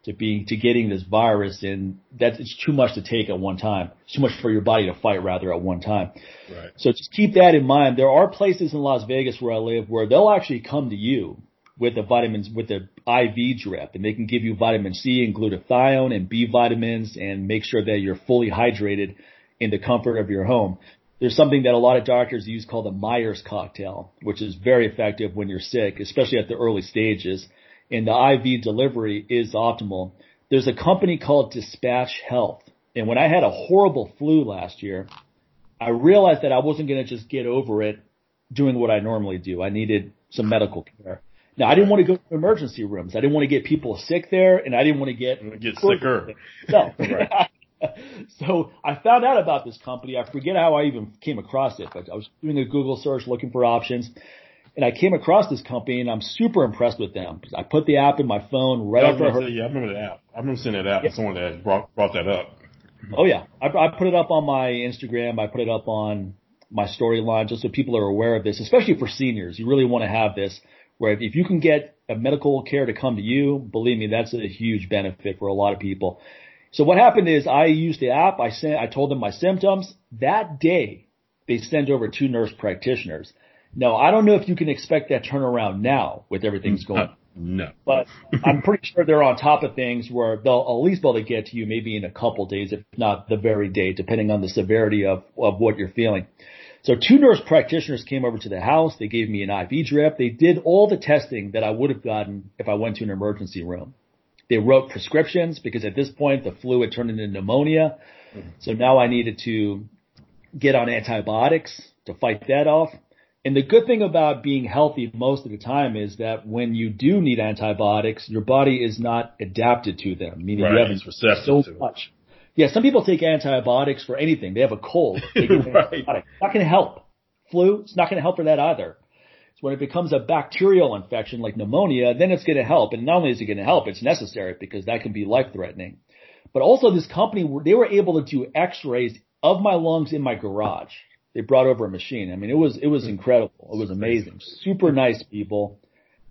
to being to getting this virus and that it's too much to take at one time. It's too much for your body to fight rather at one time. Right. So just keep that in mind. There are places in Las Vegas where I live where they'll actually come to you with the vitamins with the IV drip and they can give you vitamin C and glutathione and B vitamins and make sure that you're fully hydrated in the comfort of your home. There's something that a lot of doctors use called the Myers cocktail, which is very effective when you're sick, especially at the early stages and the IV delivery is optimal. There's a company called Dispatch Health. And when I had a horrible flu last year, I realized that I wasn't going to just get over it doing what I normally do. I needed some medical care. Now I didn't want to go to emergency rooms. I didn't want to get people sick there and I didn't want to get, get sicker. No. so I found out about this company. I forget how I even came across it, but I was doing a Google search looking for options and I came across this company and I'm super impressed with them. I put the app in my phone right yeah, after I heard. Yeah, I remember the app. I remember seeing that app. Yeah. Someone that brought brought that up. Oh yeah, I, I put it up on my Instagram. I put it up on my storyline just so people are aware of this, especially for seniors. You really want to have this where if you can get a medical care to come to you, believe me, that's a huge benefit for a lot of people. So what happened is I used the app. I sent, I told them my symptoms that day. They sent over two nurse practitioners. No, I don't know if you can expect that turnaround now with everything's going. Uh, no, but I'm pretty sure they're on top of things where they'll at least be able to get to you maybe in a couple days, if not the very day, depending on the severity of of what you're feeling. So two nurse practitioners came over to the house. They gave me an IV drip. They did all the testing that I would have gotten if I went to an emergency room. They wrote prescriptions because at this point the flu had turned into pneumonia. Mm-hmm. So now I needed to get on antibiotics to fight that off. And the good thing about being healthy most of the time is that when you do need antibiotics, your body is not adapted to them, meaning right, you haven't so much. Yeah, some people take antibiotics for anything. They have a cold. They right. It's not going to help. Flu, it's not going to help for that either. So when it becomes a bacterial infection like pneumonia, then it's going to help. And not only is it going to help, it's necessary because that can be life threatening. But also this company, they were able to do x-rays of my lungs in my garage. They brought over a machine. I mean, it was, it was incredible. It was amazing. Super nice people.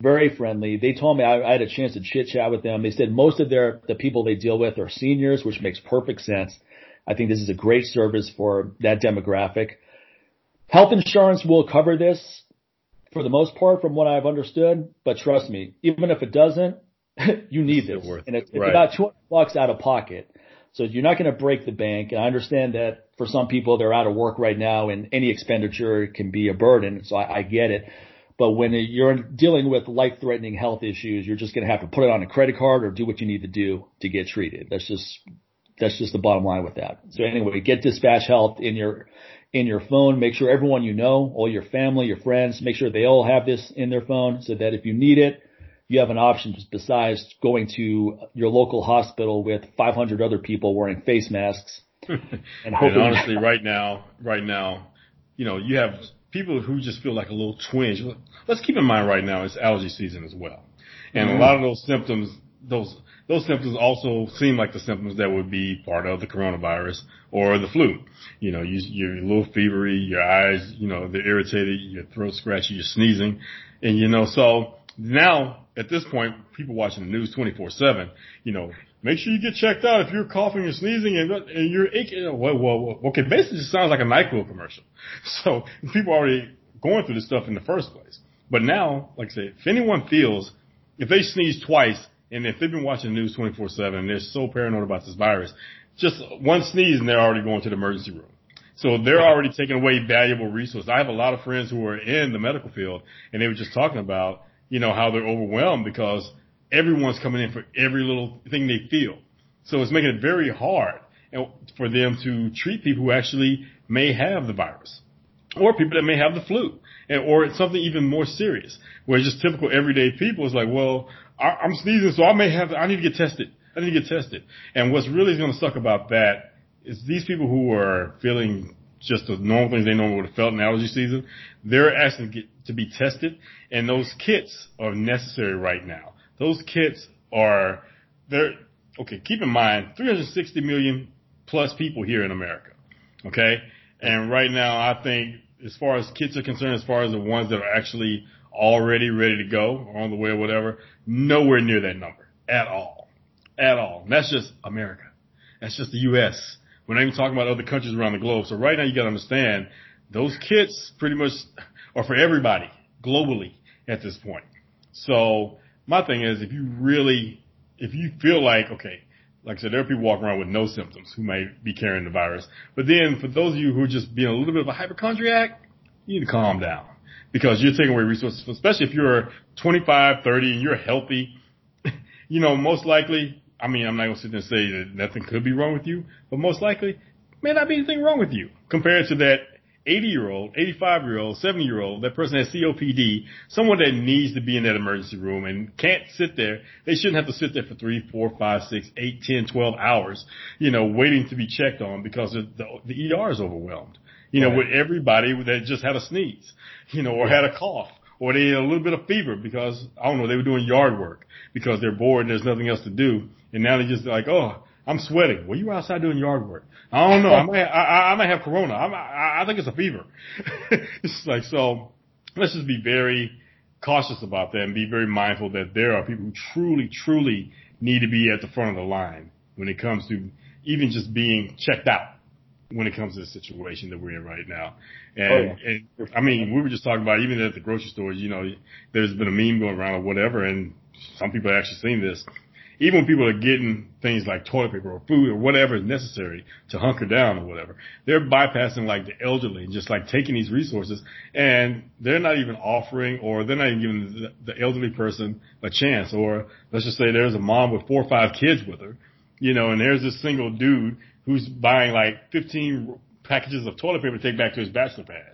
Very friendly. They told me I, I had a chance to chit chat with them. They said most of their, the people they deal with are seniors, which makes perfect sense. I think this is a great service for that demographic. Health insurance will cover this for the most part from what I've understood, but trust me, even if it doesn't, you need this. And it's, it's right. about 200 bucks out of pocket. So you're not going to break the bank. And I understand that for some people, they're out of work right now and any expenditure can be a burden. So I, I get it. But when you're dealing with life threatening health issues, you're just going to have to put it on a credit card or do what you need to do to get treated. That's just, that's just the bottom line with that. So anyway, get Dispatch Health in your, in your phone. Make sure everyone you know, all your family, your friends, make sure they all have this in their phone so that if you need it, you have an option besides going to your local hospital with 500 other people wearing face masks. And, and honestly, right now, right now, you know, you have people who just feel like a little twinge. Let's keep in mind right now it's allergy season as well. And mm-hmm. a lot of those symptoms, those, those symptoms also seem like the symptoms that would be part of the coronavirus or the flu. You know, you, you're a little fevery, your eyes, you know, they're irritated, your throat scratchy, you're sneezing. And you know, so now at this point, people watching the news 24 seven, you know, make sure you get checked out if you're coughing and sneezing and, and you're aching. Well, well, okay, basically it sounds like a NyQuil commercial. So people are already going through this stuff in the first place. But now, like I said, if anyone feels, if they sneeze twice and if they've been watching the news 24 seven and they're so paranoid about this virus, just one sneeze and they're already going to the emergency room. So they're already taking away valuable resources. I have a lot of friends who are in the medical field and they were just talking about you know, how they're overwhelmed because everyone's coming in for every little thing they feel. So it's making it very hard for them to treat people who actually may have the virus or people that may have the flu or it's something even more serious where just typical everyday people is like, well, I'm sneezing, so I may have, I need to get tested. I need to get tested. And what's really going to suck about that is these people who are feeling just the normal things they normally would have felt in allergy season, they're to, get, to be tested, and those kits are necessary right now. Those kits are, they're, okay, keep in mind, 360 million plus people here in America, okay? And right now, I think as far as kits are concerned, as far as the ones that are actually already ready to go or on the way or whatever, nowhere near that number at all. At all. And that's just America. That's just the U.S. We're not even talking about other countries around the globe. So right now you got to understand those kits pretty much are for everybody globally at this point. So my thing is if you really, if you feel like, okay, like I said, there are people walking around with no symptoms who might be carrying the virus. But then for those of you who are just being a little bit of a hypochondriac, you need to calm down because you're taking away resources, especially if you're 25, 30 and you're healthy. you know, most likely I mean, I'm not going to sit there and say that nothing could be wrong with you, but most likely may not be anything wrong with you compared to that 80 year old, 85 year old, 70 year old, that person has COPD, someone that needs to be in that emergency room and can't sit there. They shouldn't have to sit there for three, four, five, six, eight, ten, twelve hours, you know, waiting to be checked on because the, the ER is overwhelmed, you know, right. with everybody that just had a sneeze, you know, or had a cough or they had a little bit of fever because I don't know, they were doing yard work because they're bored and there's nothing else to do and now they're just like, oh, I'm sweating. Were you outside doing yard work. I don't know. I might, I, I might have corona. I, I think it's a fever. it's like, so let's just be very cautious about that and be very mindful that there are people who truly, truly need to be at the front of the line when it comes to even just being checked out when it comes to the situation that we're in right now. And, oh, yeah. and I mean, we were just talking about even at the grocery stores, you know, there's been a meme going around or whatever, and some people have actually seen this even when people are getting things like toilet paper or food or whatever is necessary to hunker down or whatever, they're bypassing like the elderly and just like taking these resources and they're not even offering or they're not even giving the, elderly person a chance. Or let's just say there's a mom with four or five kids with her, you know, and there's this single dude who's buying like 15 packages of toilet paper to take back to his bachelor pad.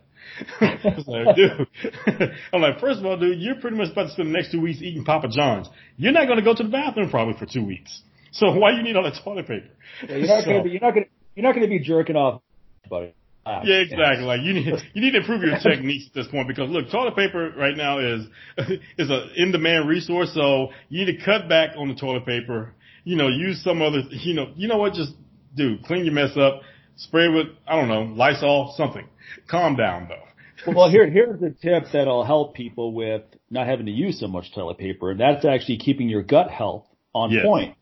Like, dude. I'm like, first of all, dude, you're pretty much about to spend the next two weeks eating Papa John's. You're not going to go to the bathroom probably for two weeks. So why you need all that toilet paper? Yeah, you're not so, going to be. You're not going to. You're not going to be jerking off, buddy. Ah, yeah, exactly. Like you need you need to improve your techniques at this point because look, toilet paper right now is is a in demand resource. So you need to cut back on the toilet paper. You know, use some other. You know, you know what? Just do clean your mess up spray with, I don't know, Lysol, something. Calm down though. well, here, here's a tip that'll help people with not having to use so much toilet paper. And that's actually keeping your gut health on yes. point.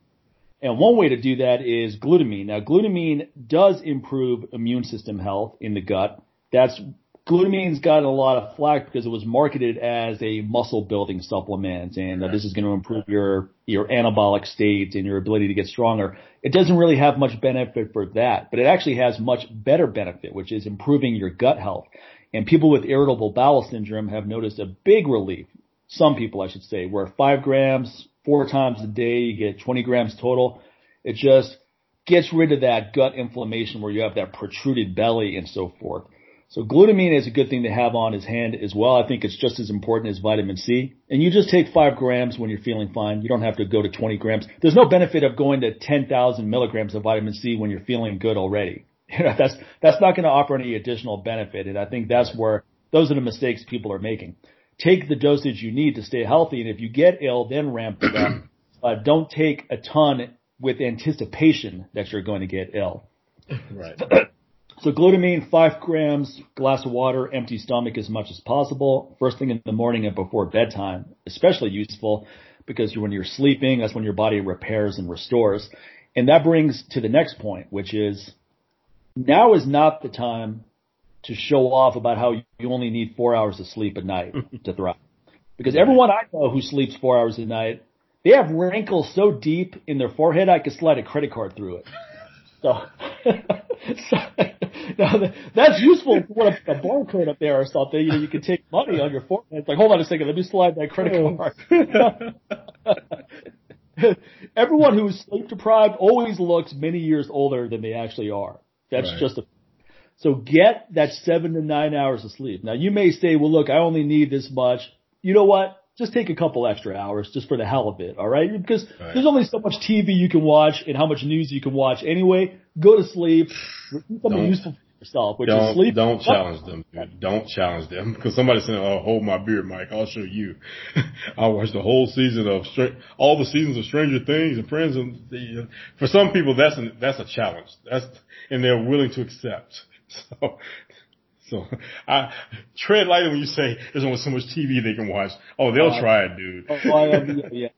And one way to do that is glutamine. Now, glutamine does improve immune system health in the gut. That's glutamine's gotten a lot of flack because it was marketed as a muscle building supplement and uh, this is going to improve your your anabolic state and your ability to get stronger. It doesn't really have much benefit for that, but it actually has much better benefit, which is improving your gut health. And people with irritable bowel syndrome have noticed a big relief. Some people, I should say, where five grams four times a day, you get 20 grams total. It just gets rid of that gut inflammation where you have that protruded belly and so forth. So glutamine is a good thing to have on his hand as well. I think it's just as important as vitamin C. And you just take five grams when you're feeling fine. You don't have to go to 20 grams. There's no benefit of going to 10,000 milligrams of vitamin C when you're feeling good already. You know, that's, that's not going to offer any additional benefit. And I think that's where those are the mistakes people are making. Take the dosage you need to stay healthy. And if you get ill, then ramp it up. Uh, don't take a ton with anticipation that you're going to get ill. Right. So glutamine, five grams, glass of water, empty stomach as much as possible. First thing in the morning and before bedtime, especially useful because when you're sleeping, that's when your body repairs and restores. And that brings to the next point, which is now is not the time to show off about how you only need four hours of sleep a night to thrive. Because everyone I know who sleeps four hours a night, they have wrinkles so deep in their forehead I could slide a credit card through it. So, so now that's useful for a, a barcode up there or something. You know, you can take money on your forehead. It's like, hold on a second, let me slide that credit oh. card. Everyone who is sleep deprived always looks many years older than they actually are. That's right. just a so get that seven to nine hours of sleep. Now you may say, well look, I only need this much. You know what? just take a couple extra hours just for the hell of it, all right? Because right. there's only so much TV you can watch and how much news you can watch anyway. Go to sleep. Do something don't, useful yourself, which don't, is sleep. Don't challenge them, dude. Don't challenge them because somebody said, "Oh, hold my beer, Mike. I'll show you." I watched the whole season of all the seasons of Stranger Things and Friends, and the, for some people, that's an, that's a challenge. That's and they're willing to accept. So so I tread lightly when you say there's only so much TV they can watch. Oh, they'll uh, try it, dude. Oh, yeah, yeah.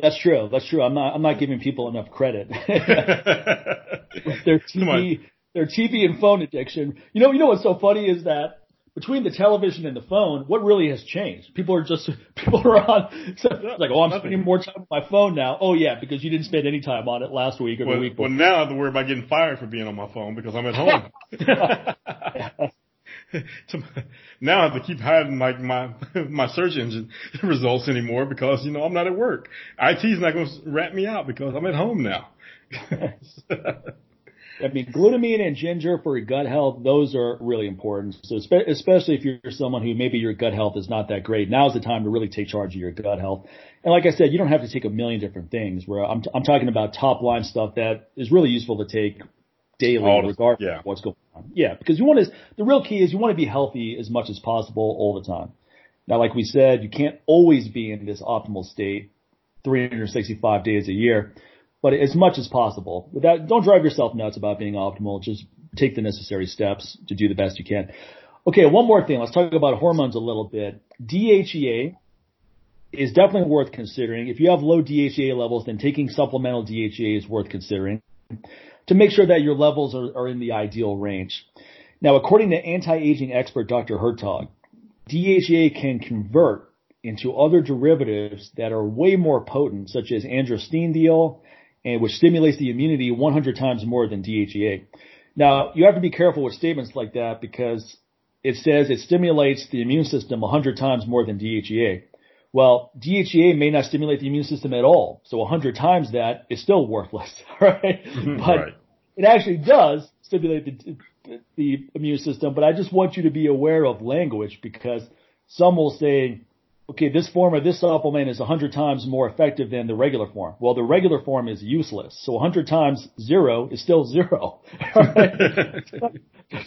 That's true. That's true. I'm not. I'm not giving people enough credit. their TV, their TV and phone addiction. You know. You know what's so funny is that between the television and the phone, what really has changed? People are just people are on so like, oh, I'm spending more time on my phone now. Oh yeah, because you didn't spend any time on it last week or well, the week before. Well, now I have to worry about getting fired for being on my phone because I'm at home. now I have to keep hiding like my my search engine results anymore because you know I'm not at work. IT's not going to rat me out because I'm at home now. I mean, glutamine and ginger for your gut health, those are really important. So especially if you're someone who maybe your gut health is not that great, now's the time to really take charge of your gut health. And like I said, you don't have to take a million different things. Where I'm, I'm talking about top line stuff that is really useful to take daily, All regardless yeah. of what's going on. Yeah, because you want to, the real key is you want to be healthy as much as possible all the time. Now, like we said, you can't always be in this optimal state 365 days a year, but as much as possible. Without, don't drive yourself nuts about being optimal. Just take the necessary steps to do the best you can. Okay, one more thing. Let's talk about hormones a little bit. DHEA is definitely worth considering. If you have low DHEA levels, then taking supplemental DHEA is worth considering to make sure that your levels are, are in the ideal range. Now, according to anti-aging expert Dr. Hertoghe, DHEA can convert into other derivatives that are way more potent, such as androstenedione, and which stimulates the immunity 100 times more than DHEA. Now, you have to be careful with statements like that because it says it stimulates the immune system 100 times more than DHEA. Well, DHEA may not stimulate the immune system at all. So 100 times that is still worthless, right? Mm-hmm. but right. it actually does stimulate the, the immune system. But I just want you to be aware of language because some will say, okay, this form of this supplement is 100 times more effective than the regular form. Well, the regular form is useless. So 100 times zero is still zero.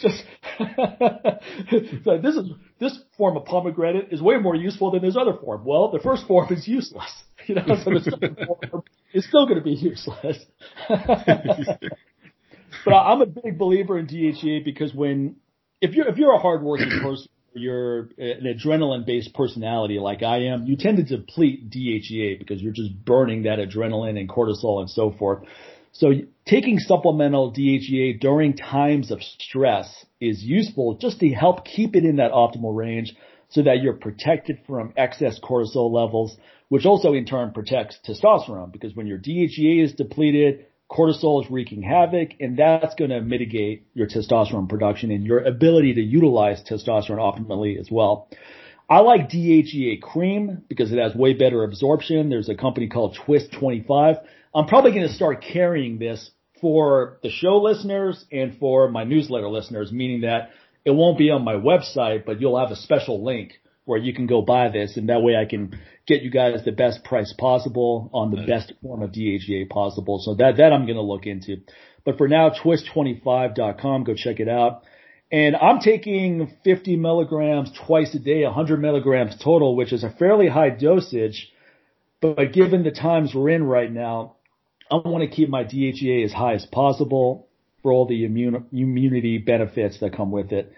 Just so this is this form of pomegranate is way more useful than this other form. Well, the first form is useless. You know, so the second form is still going to be useless. but I'm a big believer in DHEA because when if you're if you're a hardworking person, you're an adrenaline based personality like I am, you tend to deplete DHEA because you're just burning that adrenaline and cortisol and so forth. So taking supplemental DHEA during times of stress is useful just to help keep it in that optimal range so that you're protected from excess cortisol levels, which also in turn protects testosterone because when your DHEA is depleted, cortisol is wreaking havoc and that's going to mitigate your testosterone production and your ability to utilize testosterone optimally as well. I like DHEA cream because it has way better absorption. There's a company called Twist 25. I'm probably going to start carrying this for the show listeners and for my newsletter listeners, meaning that it won't be on my website, but you'll have a special link where you can go buy this and that way I can get you guys the best price possible on the best form of DHEA possible. So that, that I'm going to look into. But for now, twist25.com, go check it out. And I'm taking 50 milligrams twice a day, 100 milligrams total, which is a fairly high dosage. But given the times we're in right now, I want to keep my DHEA as high as possible for all the immune, immunity benefits that come with it.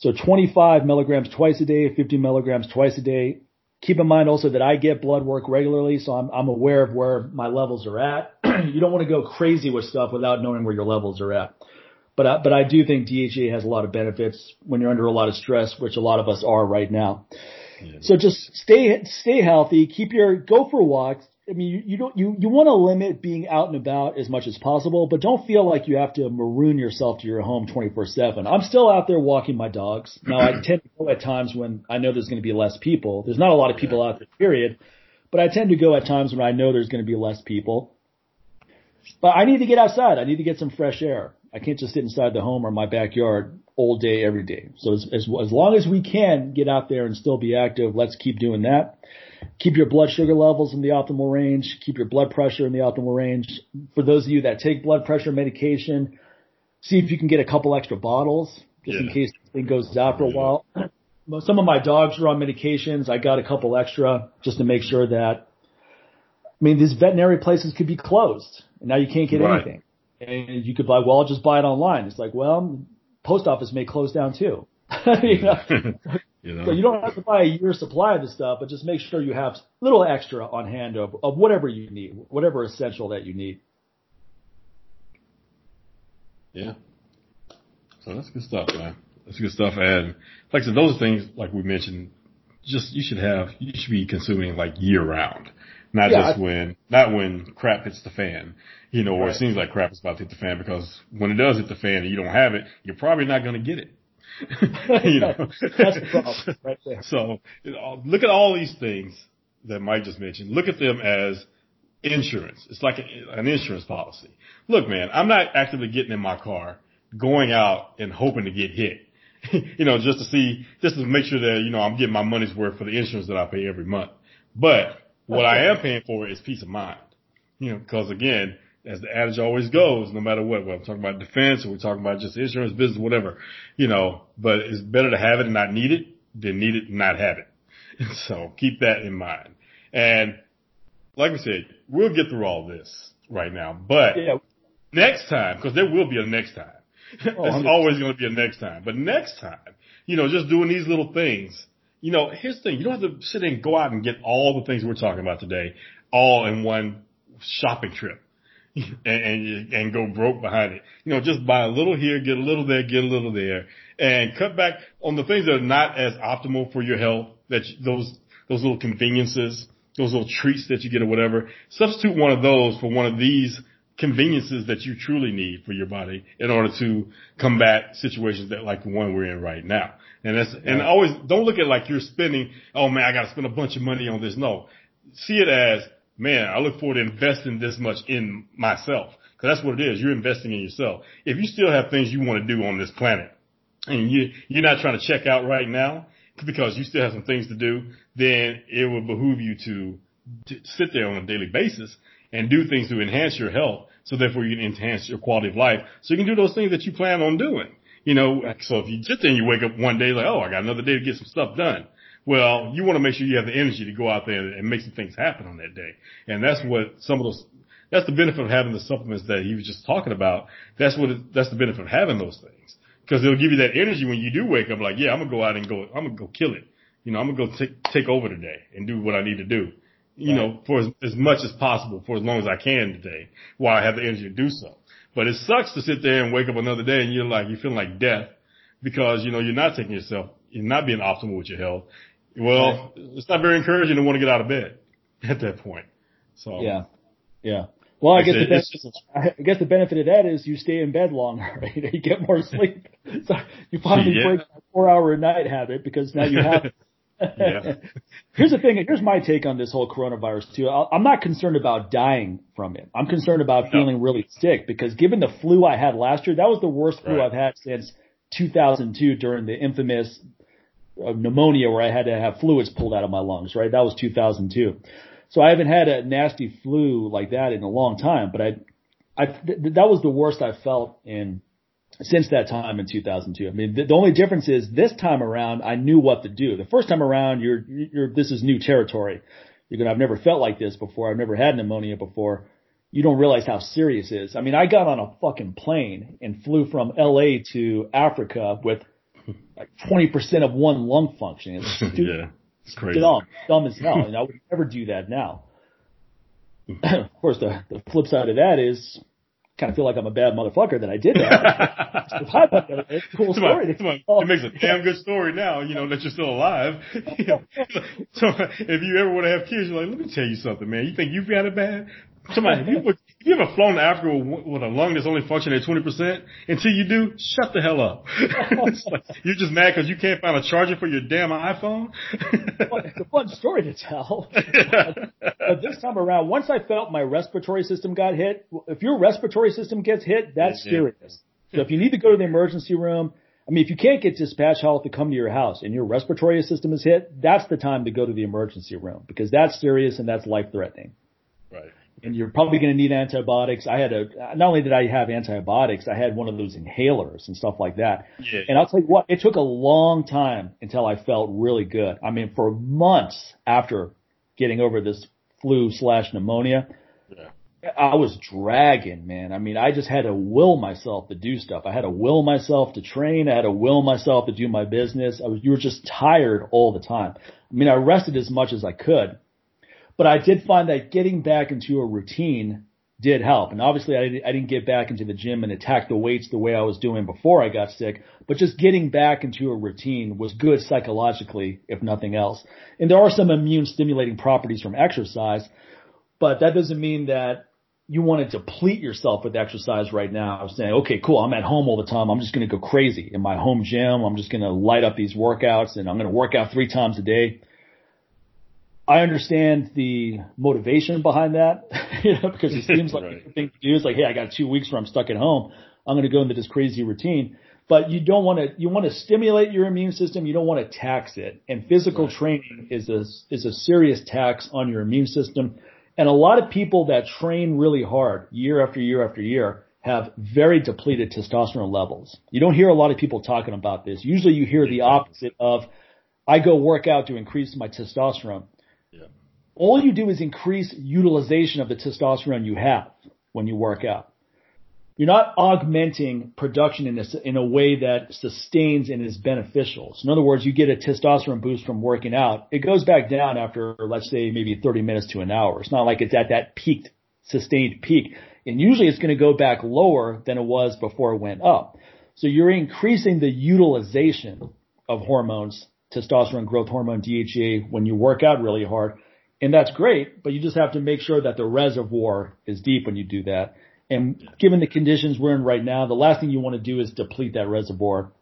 So 25 milligrams twice a day, 50 milligrams twice a day. Keep in mind also that I get blood work regularly, so I'm, I'm aware of where my levels are at. you don't want to go crazy with stuff without knowing where your levels are at. But I, but I do think DHEA has a lot of benefits when you're under a lot of stress, which a lot of us are right now. So just stay stay healthy. Keep your go for walks. I mean, you, you don't you you want to limit being out and about as much as possible, but don't feel like you have to maroon yourself to your home 24/7. I'm still out there walking my dogs. Now, I tend to go at times when I know there's going to be less people. There's not a lot of people out there, period, but I tend to go at times when I know there's going to be less people. But I need to get outside. I need to get some fresh air. I can't just sit inside the home or my backyard all day, every day. So as, as, as long as we can get out there and still be active, let's keep doing that keep your blood sugar levels in the optimal range, keep your blood pressure in the optimal range. For those of you that take blood pressure medication, see if you can get a couple extra bottles just yeah. in case the thing goes out for a while. Some of my dogs are on medications. I got a couple extra just to make sure that, I mean, these veterinary places could be closed and now you can't get right. anything. And you could buy, well, I'll just buy it online. It's like, well, post office may close down too. you know? You know? So you don't have to buy a year supply of the stuff, but just make sure you have a little extra on hand of, of whatever you need, whatever essential that you need. Yeah. So that's good stuff, man. That's good stuff. And like I said, those things, like we mentioned, just you should have, you should be consuming like year round, not yeah, just I, when, not when crap hits the fan, you know, or right. it seems like crap is about to hit the fan because when it does hit the fan and you don't have it, you're probably not going to get it. you know, that's the problem right there. So you know, look at all these things that Mike just mentioned. Look at them as insurance. It's like a, an insurance policy. Look, man, I'm not actively getting in my car, going out and hoping to get hit. you know, just to see, just to make sure that, you know, I'm getting my money's worth for the insurance that I pay every month. But what I am paying for is peace of mind. You know, cause again, as the adage always goes, no matter what, whether I'm talking about defense or we're talking about just insurance business, whatever, you know, but it's better to have it and not need it than need it and not have it. So keep that in mind. And like we said, we'll get through all this right now, but yeah. next time, because there will be a next time. Oh, There's always going to be a next time, but next time, you know, just doing these little things, you know, here's the thing. You don't have to sit and go out and get all the things we're talking about today all in one shopping trip and, and, and go broke behind it. You know, just buy a little here, get a little there, get a little there, and cut back on the things that are not as optimal for your health. That you, those those little conveniences, those little treats that you get or whatever. Substitute one of those for one of these conveniences that you truly need for your body in order to combat situations that like the one we're in right now. And that's, and always don't look at like you're spending, oh man, I got to spend a bunch of money on this. No, see it as man, I look forward to investing this much in myself. Cause that's what it is. You're investing in yourself. If you still have things you want to do on this planet and you, you're not trying to check out right now because you still have some things to do, then it will behoove you to, to sit there on a daily basis and do things to enhance your health. So therefore you can enhance your quality of life. So you can do those things that you plan on doing. You know, so if you just then you wake up one day like, oh, I got another day to get some stuff done. Well, you want to make sure you have the energy to go out there and make some things happen on that day. And that's what some of those, that's the benefit of having the supplements that he was just talking about. That's what it, that's the benefit of having those things because it'll give you that energy when you do wake up. Like, yeah, I'm gonna go out and go. I'm gonna go kill it. You know, I'm gonna go take take over today and do what I need to do. You right. know, for as, as much as possible for as long as I can today, while I have the energy to do so. But it sucks to sit there and wake up another day and you're like, you're feeling like death because, you know, you're not taking yourself, you're not being optimal with your health. Well, right. it's not very encouraging to want to get out of bed at that point. So. Yeah. Yeah. Well, I guess, the benefit, I guess the benefit of that is you stay in bed longer, right? You get more sleep. So you finally yeah. break that four hour a night habit because now you have. yeah. Here's the thing. Here's my take on this whole coronavirus too. I'm not concerned about dying from it. I'm concerned about no. feeling really sick because given the flu I had last year, that was the worst flu right. I've had since 2002 during the infamous pneumonia where I had to have fluids pulled out of my lungs, right? That was 2002. So I haven't had a nasty flu like that in a long time, but I, I, th- that was the worst I felt in since that time in 2002. I mean, the, the, only difference is this time around, I knew what to do. The first time around, you're, you're, this is new territory. You're gonna, I've never felt like this before. I've never had pneumonia before. You don't realize how serious it is. I mean, I got on a fucking plane and flew from LA to Africa with like 20% of one lung function. It's yeah. It's crazy. Dumb, dumb as hell. and I would never do that now. Hmm. of course, the, the flip side of that is kind of feel like I'm a bad motherfucker that I did that. it's a cool story. On, come oh. It makes a damn good story now, you know, that you're still alive. so if you ever want to have kids, you're like, let me tell you something, man. You think you've got it bad? Somebody, if you, if you ever flown to Africa with a lung that's only functioning at 20%, until you do, shut the hell up. like, you're just mad because you can't find a charger for your damn iPhone? it's a fun story to tell. but this time around, once I felt my respiratory system got hit, if your respiratory system gets hit, that's yeah, serious. So if you need to go to the emergency room, I mean, if you can't get Dispatch Health to come to your house and your respiratory system is hit, that's the time to go to the emergency room because that's serious and that's life threatening. And you're probably going to need antibiotics. I had a, not only did I have antibiotics, I had one of those inhalers and stuff like that. Yeah. And I'll tell you what, it took a long time until I felt really good. I mean, for months after getting over this flu slash pneumonia, yeah. I was dragging, man. I mean, I just had to will myself to do stuff. I had to will myself to train. I had to will myself to do my business. I was, you were just tired all the time. I mean, I rested as much as I could but I did find that getting back into a routine did help. And obviously I, didn't, I didn't get back into the gym and attack the weights the way I was doing before I got sick, but just getting back into a routine was good psychologically, if nothing else. And there are some immune stimulating properties from exercise, but that doesn't mean that you want to deplete yourself with exercise right now. I'm saying, okay, cool, I'm at home all the time. I'm just going to go crazy in my home gym. I'm just going to light up these workouts and I'm going to work out three times a day. I understand the motivation behind that, you know, because it seems like right. the thing to do is like, hey, I got two weeks where I'm stuck at home. I'm going to go into this crazy routine. But you don't want to, you want to stimulate your immune system. You don't want to tax it. And physical right. training is a, is a serious tax on your immune system. And a lot of people that train really hard year after year after year have very depleted testosterone levels. You don't hear a lot of people talking about this. Usually you hear the opposite of, I go work out to increase my testosterone all you do is increase utilization of the testosterone you have when you work out. You're not augmenting production in a, in a way that sustains and is beneficial. So in other words, you get a testosterone boost from working out. It goes back down after, let's say, maybe 30 minutes to an hour. It's not like it's at that peaked, sustained peak. And usually it's going to go back lower than it was before it went up. So you're increasing the utilization of hormones, testosterone growth hormone, DHEA, when you work out really hard and that's great, but you just have to make sure that the reservoir is deep when you do that. And given the conditions we're in right now, the last thing you want to do is deplete that reservoir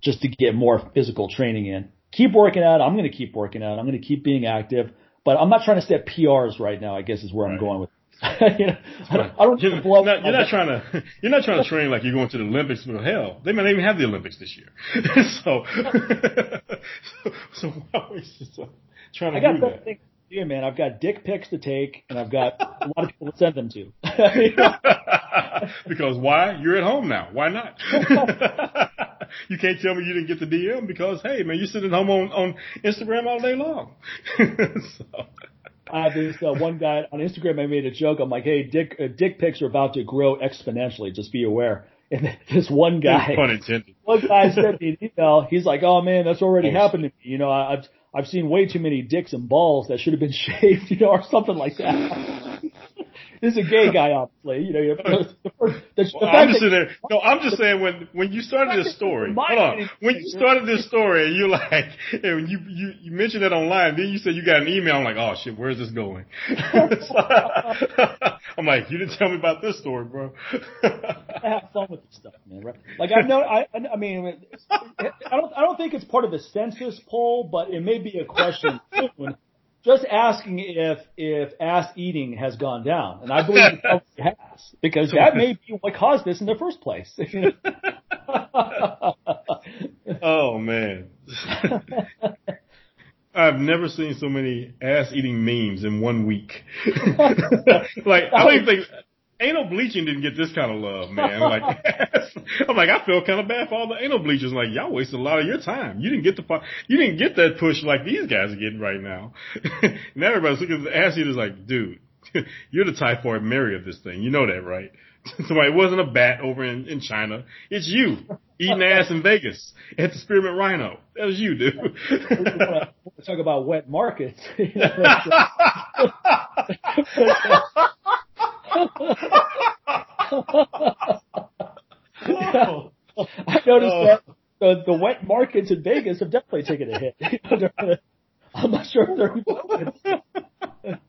just to get more physical training in. Keep working out. I'm going to keep working out. I'm going to keep being active, but I'm not trying to set PRs right now, I guess is where right. I'm going with you know, I don't, I don't you're, blow not, you're not trying to you're not trying to train like you're going to the Olympics. Well, hell, they might not even have the Olympics this year. so, so, so why waste uh, trying to I got do that? Thing, yeah, man, I've got dick pics to take, and I've got a lot of people to send them to. because why? You're at home now. Why not? you can't tell me you didn't get the DM because hey, man, you're sitting home on on Instagram all day long. so. I have this uh, one guy on Instagram. I made a joke. I'm like, hey, dick uh, dick pics are about to grow exponentially. Just be aware. And this one guy, one guy sent me an email. He's like, oh man, that's already happened to me. You know, I've I've seen way too many dicks and balls that should have been shaved. You know, or something like that. this is a gay guy, obviously. You know, the, the, the, well, I'm just that, no, I'm just saying when when you started this story, hold on, when you started this story, and you're like, and you you you mentioned it online, then you said you got an email. I'm like, oh shit, where's this going? I'm like, you didn't tell me about this story, bro. I have fun with this stuff, man. Right? Like I know, I I mean, I don't I don't think it's part of the census poll, but it may be a question soon just asking if if ass eating has gone down, and I believe it has because that may be what caused this in the first place. oh man. I've never seen so many ass eating memes in one week. like I don't even think anal bleaching didn't get this kind of love, man. Like, I'm like, I feel kind of bad for all the anal bleachers. Like, y'all wasted a lot of your time. You didn't get the, you didn't get that push like these guys are getting right now. and everybody's looking at the ass eaters like, dude, you're the typhoid Mary of this thing. You know that, right? so it wasn't a bat over in, in China. It's you eating ass in Vegas at the Spearmint Rhino. That was you, dude. talk about wet markets. I noticed oh. that the, the wet markets in Vegas have definitely taken a hit. I'm not sure if they're.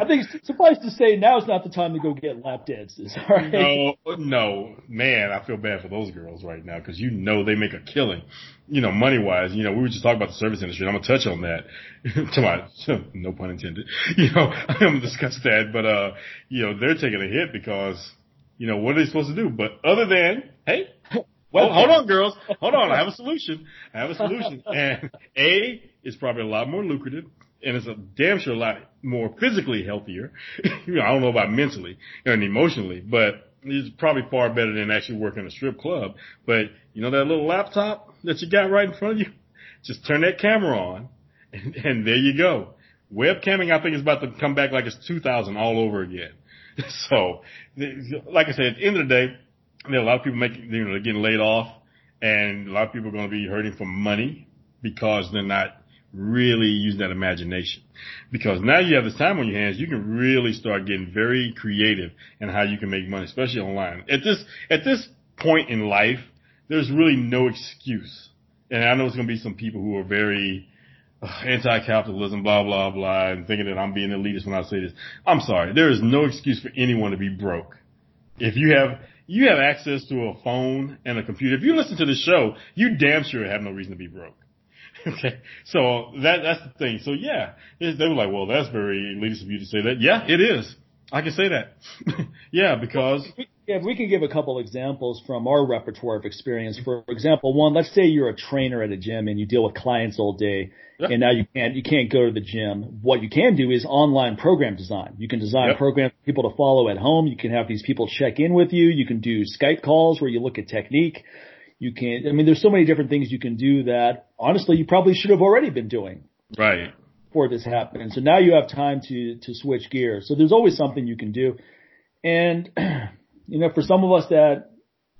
I think suffice to say, now is not the time to go get lap dances. All right? No, no, man, I feel bad for those girls right now because you know they make a killing. You know, money wise, you know, we were just talking about the service industry, and I'm gonna touch on that. to my, no pun intended. You know, I'm gonna discuss that, but uh, you know, they're taking a hit because, you know, what are they supposed to do? But other than, hey, well, hold on, girls. Hold on. I have a solution. I have a solution. And A is probably a lot more lucrative and it's a damn sure a lot more physically healthier. you know, I don't know about mentally and emotionally, but it's probably far better than actually working a strip club. But you know that little laptop that you got right in front of you? Just turn that camera on and, and there you go. Webcamming, I think is about to come back like it's 2000 all over again. So, like I said, at the end of the day, there are a lot of people making, you know, they're getting laid off and a lot of people are going to be hurting for money because they're not really use that imagination. Because now you have this time on your hands, you can really start getting very creative in how you can make money, especially online. At this, at this point in life, there's really no excuse. And I know there's going to be some people who are very uh, anti-capitalism, blah, blah, blah, and thinking that I'm being elitist when I say this. I'm sorry. There is no excuse for anyone to be broke. If you have, you have access to a phone and a computer. If you listen to the show, you damn sure have no reason to be broke. Okay, so that that's the thing. So yeah, they were like, well, that's very elitist of you to say that. Yeah, it is. I can say that. yeah, because yeah, we can give a couple examples from our repertoire of experience. For example, one, let's say you're a trainer at a gym and you deal with clients all day, yep. and now you can't you can't go to the gym. What you can do is online program design. You can design yep. programs for people to follow at home. You can have these people check in with you. You can do Skype calls where you look at technique. You can't, I mean, there's so many different things you can do that honestly you probably should have already been doing. Right. Before this happened. So now you have time to, to switch gears. So there's always something you can do. And, you know, for some of us that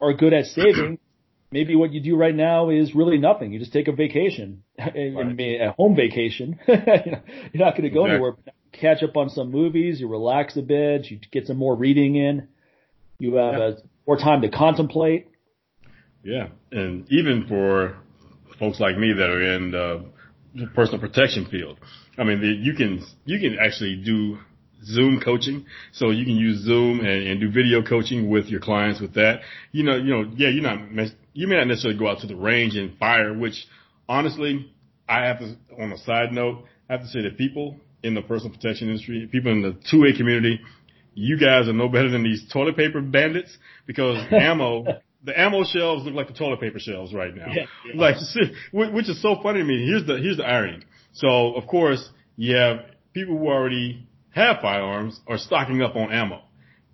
are good at saving, maybe what you do right now is really nothing. You just take a vacation, right. a home vacation. you're not going to go exactly. anywhere. Catch up on some movies. You relax a bit. You get some more reading in. You have yeah. a, more time to contemplate. Yeah, and even for folks like me that are in the personal protection field, I mean, the, you can you can actually do Zoom coaching, so you can use Zoom and, and do video coaching with your clients with that. You know, you know, yeah, you're not you may not necessarily go out to the range and fire, which honestly, I have to. On a side note, I have to say that people in the personal protection industry, people in the 2A community, you guys are no better than these toilet paper bandits because ammo the ammo shelves look like the toilet paper shelves right now. Yeah, yeah. Like, which is so funny to me. Here's the, here's the irony. So, of course, you have people who already have firearms are stocking up on ammo.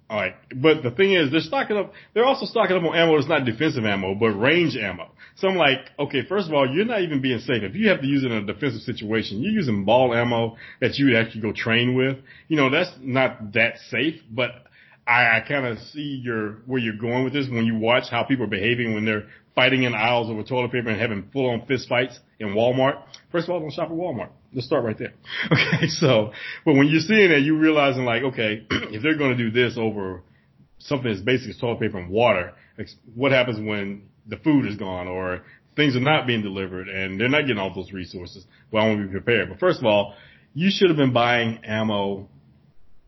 All right, but the thing is, they're stocking up. They're also stocking up on ammo that's not defensive ammo, but range ammo. So I'm like, okay, first of all, you're not even being safe. If you have to use it in a defensive situation, you're using ball ammo that you would actually go train with. You know, that's not that safe. But I, I kind of see your where you're going with this when you watch how people are behaving when they're fighting in aisles over toilet paper and having full on fist fights in Walmart. First of all, don't shop at Walmart. Let's start right there. Okay. So, but when you're seeing that, you're realizing like, okay, if they're going to do this over something as basic as toilet paper and water, what happens when the food is gone or things are not being delivered and they're not getting all those resources? Well, I want to be prepared. But first of all, you should have been buying ammo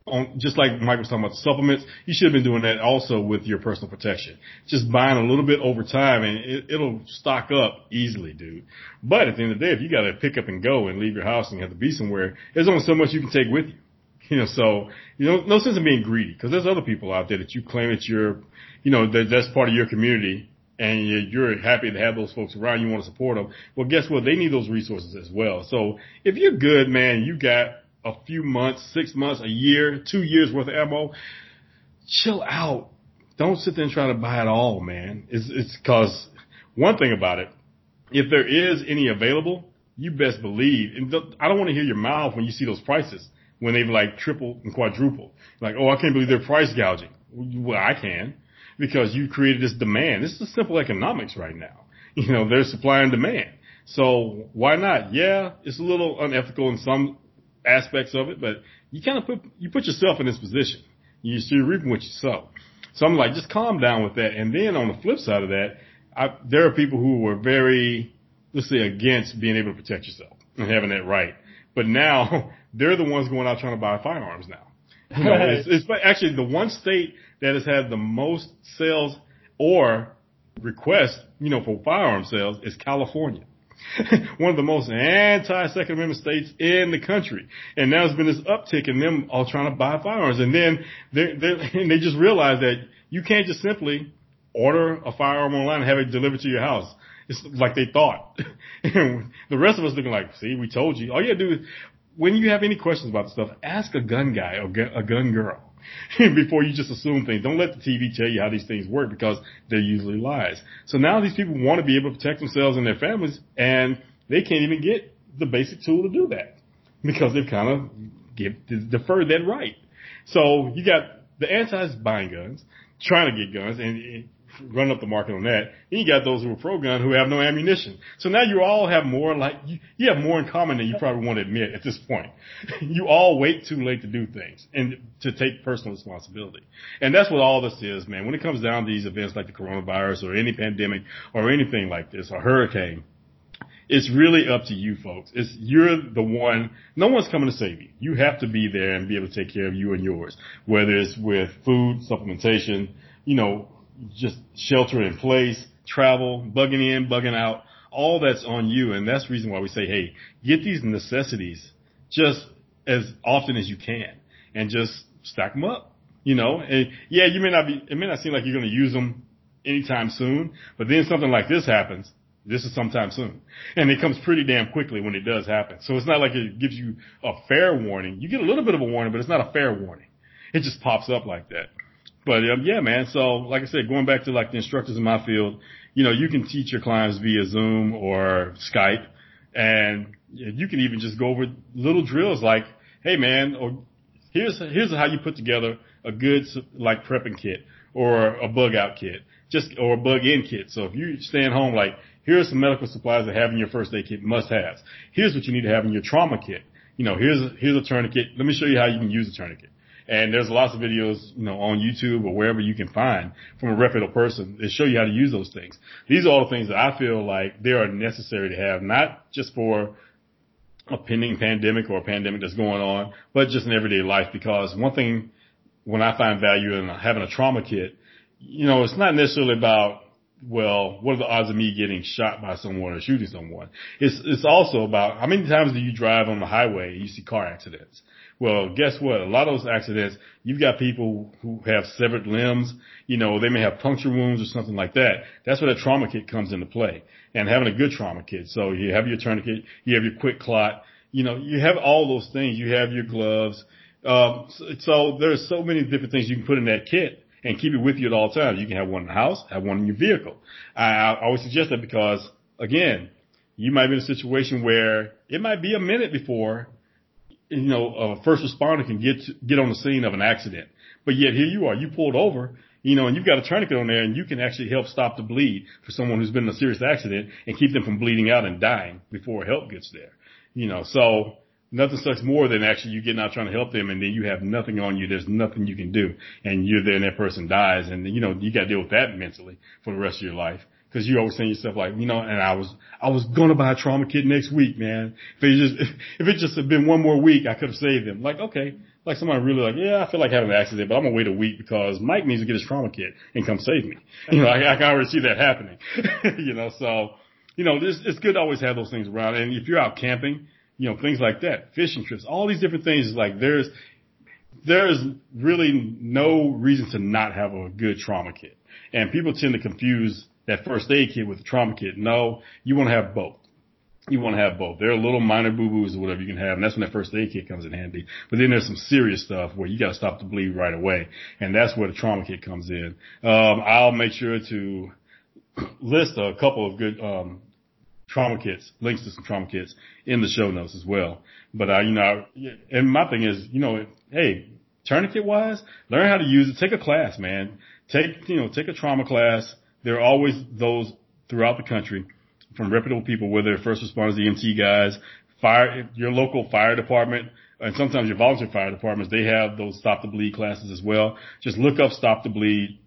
on, just like Mike was talking about the supplements, you should have been doing that also with your personal protection. Just buying a little bit over time and it, it'll stock up easily, dude. But at the end of the day, if you got to pick up and go and leave your house and you have to be somewhere, there's only so much you can take with you. You know, so, you know, no sense in being greedy because there's other people out there that you claim that you're, you know, that that's part of your community and you're happy to have those folks around. You want to support them. Well, guess what? They need those resources as well. So if you're good, man, you got a few months, six months, a year, two years worth of ammo, chill out. Don't sit there and try to buy it all, man. It's, it's cause one thing about it, if there is any available, you best believe, and I don't want to hear your mouth when you see those prices when they've like tripled and quadrupled. Like, oh, I can't believe they're price gouging. Well, I can because you created this demand. This is simple economics right now. You know, there's supply and demand. So why not? Yeah, it's a little unethical in some aspects of it, but you kind of put, you put yourself in this position. You, so you're reaping what you sow. So I'm like, just calm down with that. And then on the flip side of that, I, there are people who were very, let's say, against being able to protect yourself and having that right. But now they're the ones going out trying to buy firearms now. You know, it's, it's actually the one state that has had the most sales or requests, you know, for firearm sales is California. one of the most anti-Second Amendment states in the country. And now there's been this uptick in them all trying to buy firearms. And then they they just realize that you can't just simply order a firearm online and have it delivered to your house. It's like they thought. and the rest of us looking like, see, we told you. All you gotta do is, when you have any questions about stuff, ask a gun guy or a gun girl. before you just assume things. Don't let the TV tell you how these things work because they're usually lies. So now these people want to be able to protect themselves and their families and they can't even get the basic tool to do that because they've kind of give, deferred that right. So you got the antis buying guns, trying to get guns and run up the market on that. Then you got those who are pro gun who have no ammunition. So now you all have more like you, you have more in common than you probably want to admit at this point. you all wait too late to do things and to take personal responsibility. And that's what all this is, man. When it comes down to these events like the coronavirus or any pandemic or anything like this, or hurricane, it's really up to you folks. It's you're the one. No one's coming to save you. You have to be there and be able to take care of you and yours. Whether it's with food, supplementation, you know, just shelter in place, travel, bugging in, bugging out, all that's on you. And that's the reason why we say, hey, get these necessities just as often as you can and just stack them up. You know, and yeah, you may not be, it may not seem like you're going to use them anytime soon, but then something like this happens. This is sometime soon. And it comes pretty damn quickly when it does happen. So it's not like it gives you a fair warning. You get a little bit of a warning, but it's not a fair warning. It just pops up like that. But um, yeah, man. So like I said, going back to like the instructors in my field, you know, you can teach your clients via Zoom or Skype, and you can even just go over little drills like, hey man, or here's here's how you put together a good like prepping kit or a bug out kit, just or a bug in kit. So if you're staying home, like here's some medical supplies that have in your first aid kit must haves. Here's what you need to have in your trauma kit. You know, here's here's a tourniquet. Let me show you how you can use a tourniquet. And there's lots of videos, you know, on YouTube or wherever you can find from a reputable person that show you how to use those things. These are all the things that I feel like they are necessary to have, not just for a pending pandemic or a pandemic that's going on, but just in everyday life. Because one thing when I find value in having a trauma kit, you know, it's not necessarily about well, what are the odds of me getting shot by someone or shooting someone? It's it's also about how many times do you drive on the highway and you see car accidents? Well, guess what? A lot of those accidents, you've got people who have severed limbs, you know, they may have puncture wounds or something like that. That's where the trauma kit comes into play and having a good trauma kit. So you have your tourniquet, you have your quick clot, you know, you have all those things. You have your gloves, Um, so, so there's so many different things you can put in that kit and keep it with you at all times. You can have one in the house, have one in your vehicle. I, I always suggest that because again, you might be in a situation where it might be a minute before, you know, a first responder can get get on the scene of an accident. But yet here you are, you pulled over, you know, and you've got a tourniquet on there and you can actually help stop the bleed for someone who's been in a serious accident and keep them from bleeding out and dying before help gets there. You know, so nothing sucks more than actually you getting out trying to help them and then you have nothing on you. There's nothing you can do and you're there and that person dies and you know, you got to deal with that mentally for the rest of your life. Cause you're always saying yourself like, you know, and I was, I was to buy a trauma kit next week, man. If it just, if it just had been one more week, I could have saved them. Like, okay, like somebody really like, yeah, I feel like having an accident, but I'm gonna wait a week because Mike needs to get his trauma kit and come save me. You know, I, I can already see that happening. you know, so, you know, it's, it's good to always have those things around. And if you're out camping, you know, things like that, fishing trips, all these different things, like there's, there's really no reason to not have a good trauma kit. And people tend to confuse that first aid kit with the trauma kit. No, you want to have both. You want to have both. There are little minor boo-boos or whatever you can have, and that's when that first aid kit comes in handy. But then there's some serious stuff where you got to stop the bleed right away, and that's where the trauma kit comes in. Um, I'll make sure to list a couple of good um, trauma kits, links to some trauma kits in the show notes as well. But you know, and my thing is, you know, hey, tourniquet wise, learn how to use it. Take a class, man. Take you know, take a trauma class there are always those throughout the country from reputable people, whether they're first responders, EMT guys, fire, your local fire department, and sometimes your volunteer fire departments, they have those stop the bleed classes as well. Just look up stop the bleed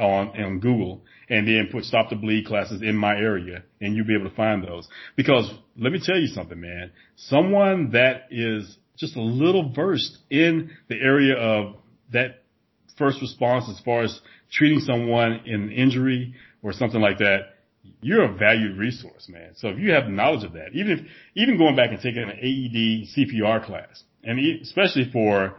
on, on Google and then put stop the bleed classes in my area and you'll be able to find those. Because let me tell you something, man, someone that is just a little versed in the area of that first response as far as treating someone in injury or something like that, you're a valued resource, man. So if you have knowledge of that, even if, even going back and taking an AED CPR class, and especially for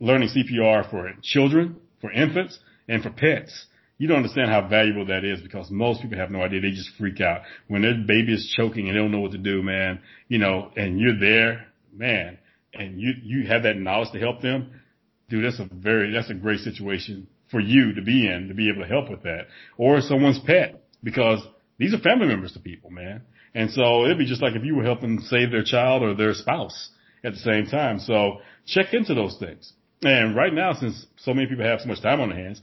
learning CPR for children, for infants, and for pets, you don't understand how valuable that is because most people have no idea. They just freak out when their baby is choking and they don't know what to do, man. You know, and you're there, man, and you you have that knowledge to help them. Dude, that's a very that's a great situation for you to be in to be able to help with that or someone's pet because these are family members to people, man. And so it'd be just like if you were helping save their child or their spouse at the same time. So check into those things. And right now, since so many people have so much time on their hands,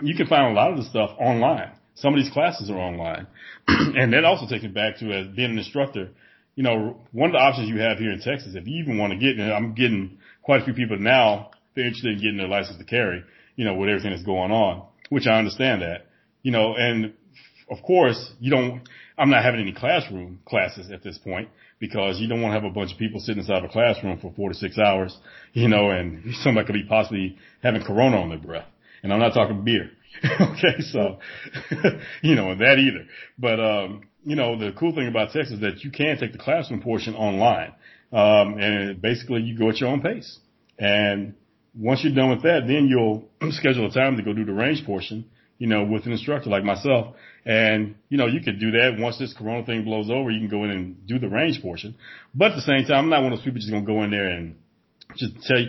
you can find a lot of the stuff online. Some of these classes are online. and that also takes me back to as being an instructor. You know, one of the options you have here in Texas, if you even want to get, and I'm getting quite a few people now, they're interested in getting their license to carry you know, with everything that's going on, which I understand that, you know, and of course you don't, I'm not having any classroom classes at this point because you don't want to have a bunch of people sitting inside of a classroom for four to six hours, you know, and somebody could be possibly having corona on their breath. And I'm not talking beer. okay. So, you know, that either. But, um, you know, the cool thing about Texas is that you can take the classroom portion online. Um, and basically you go at your own pace. And once you're done with that, then you'll schedule a time to go do the range portion, you know, with an instructor like myself. And, you know, you could do that once this corona thing blows over, you can go in and do the range portion. But at the same time, I'm not one of those people just going to go in there and just tell you,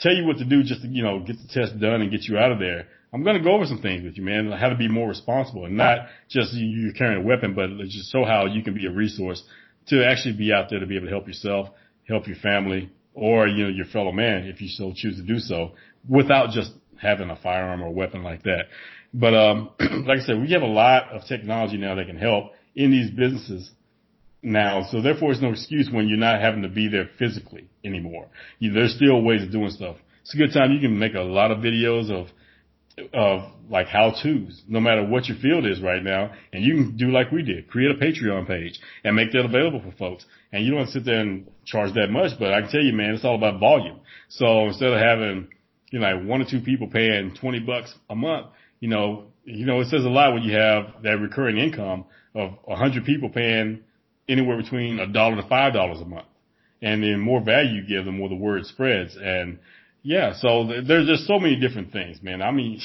tell you what to do just to, you know, get the test done and get you out of there. I'm going to go over some things with you, man, how to be more responsible and not just you carrying a weapon, but just show how you can be a resource to actually be out there to be able to help yourself, help your family, or you know your fellow man if you still choose to do so without just having a firearm or a weapon like that. But um, like I said, we have a lot of technology now that can help in these businesses now. So therefore, it's no excuse when you're not having to be there physically anymore. You, there's still ways of doing stuff. It's a good time. You can make a lot of videos of of like how to's, no matter what your field is right now. And you can do like we did, create a Patreon page and make that available for folks. And you don't sit there and charge that much, but I can tell you, man, it's all about volume. So instead of having, you know, like one or two people paying 20 bucks a month, you know, you know, it says a lot when you have that recurring income of a hundred people paying anywhere between a dollar to five dollars a month. And the more value you give, the more the word spreads. And yeah, so there's just so many different things, man. I mean,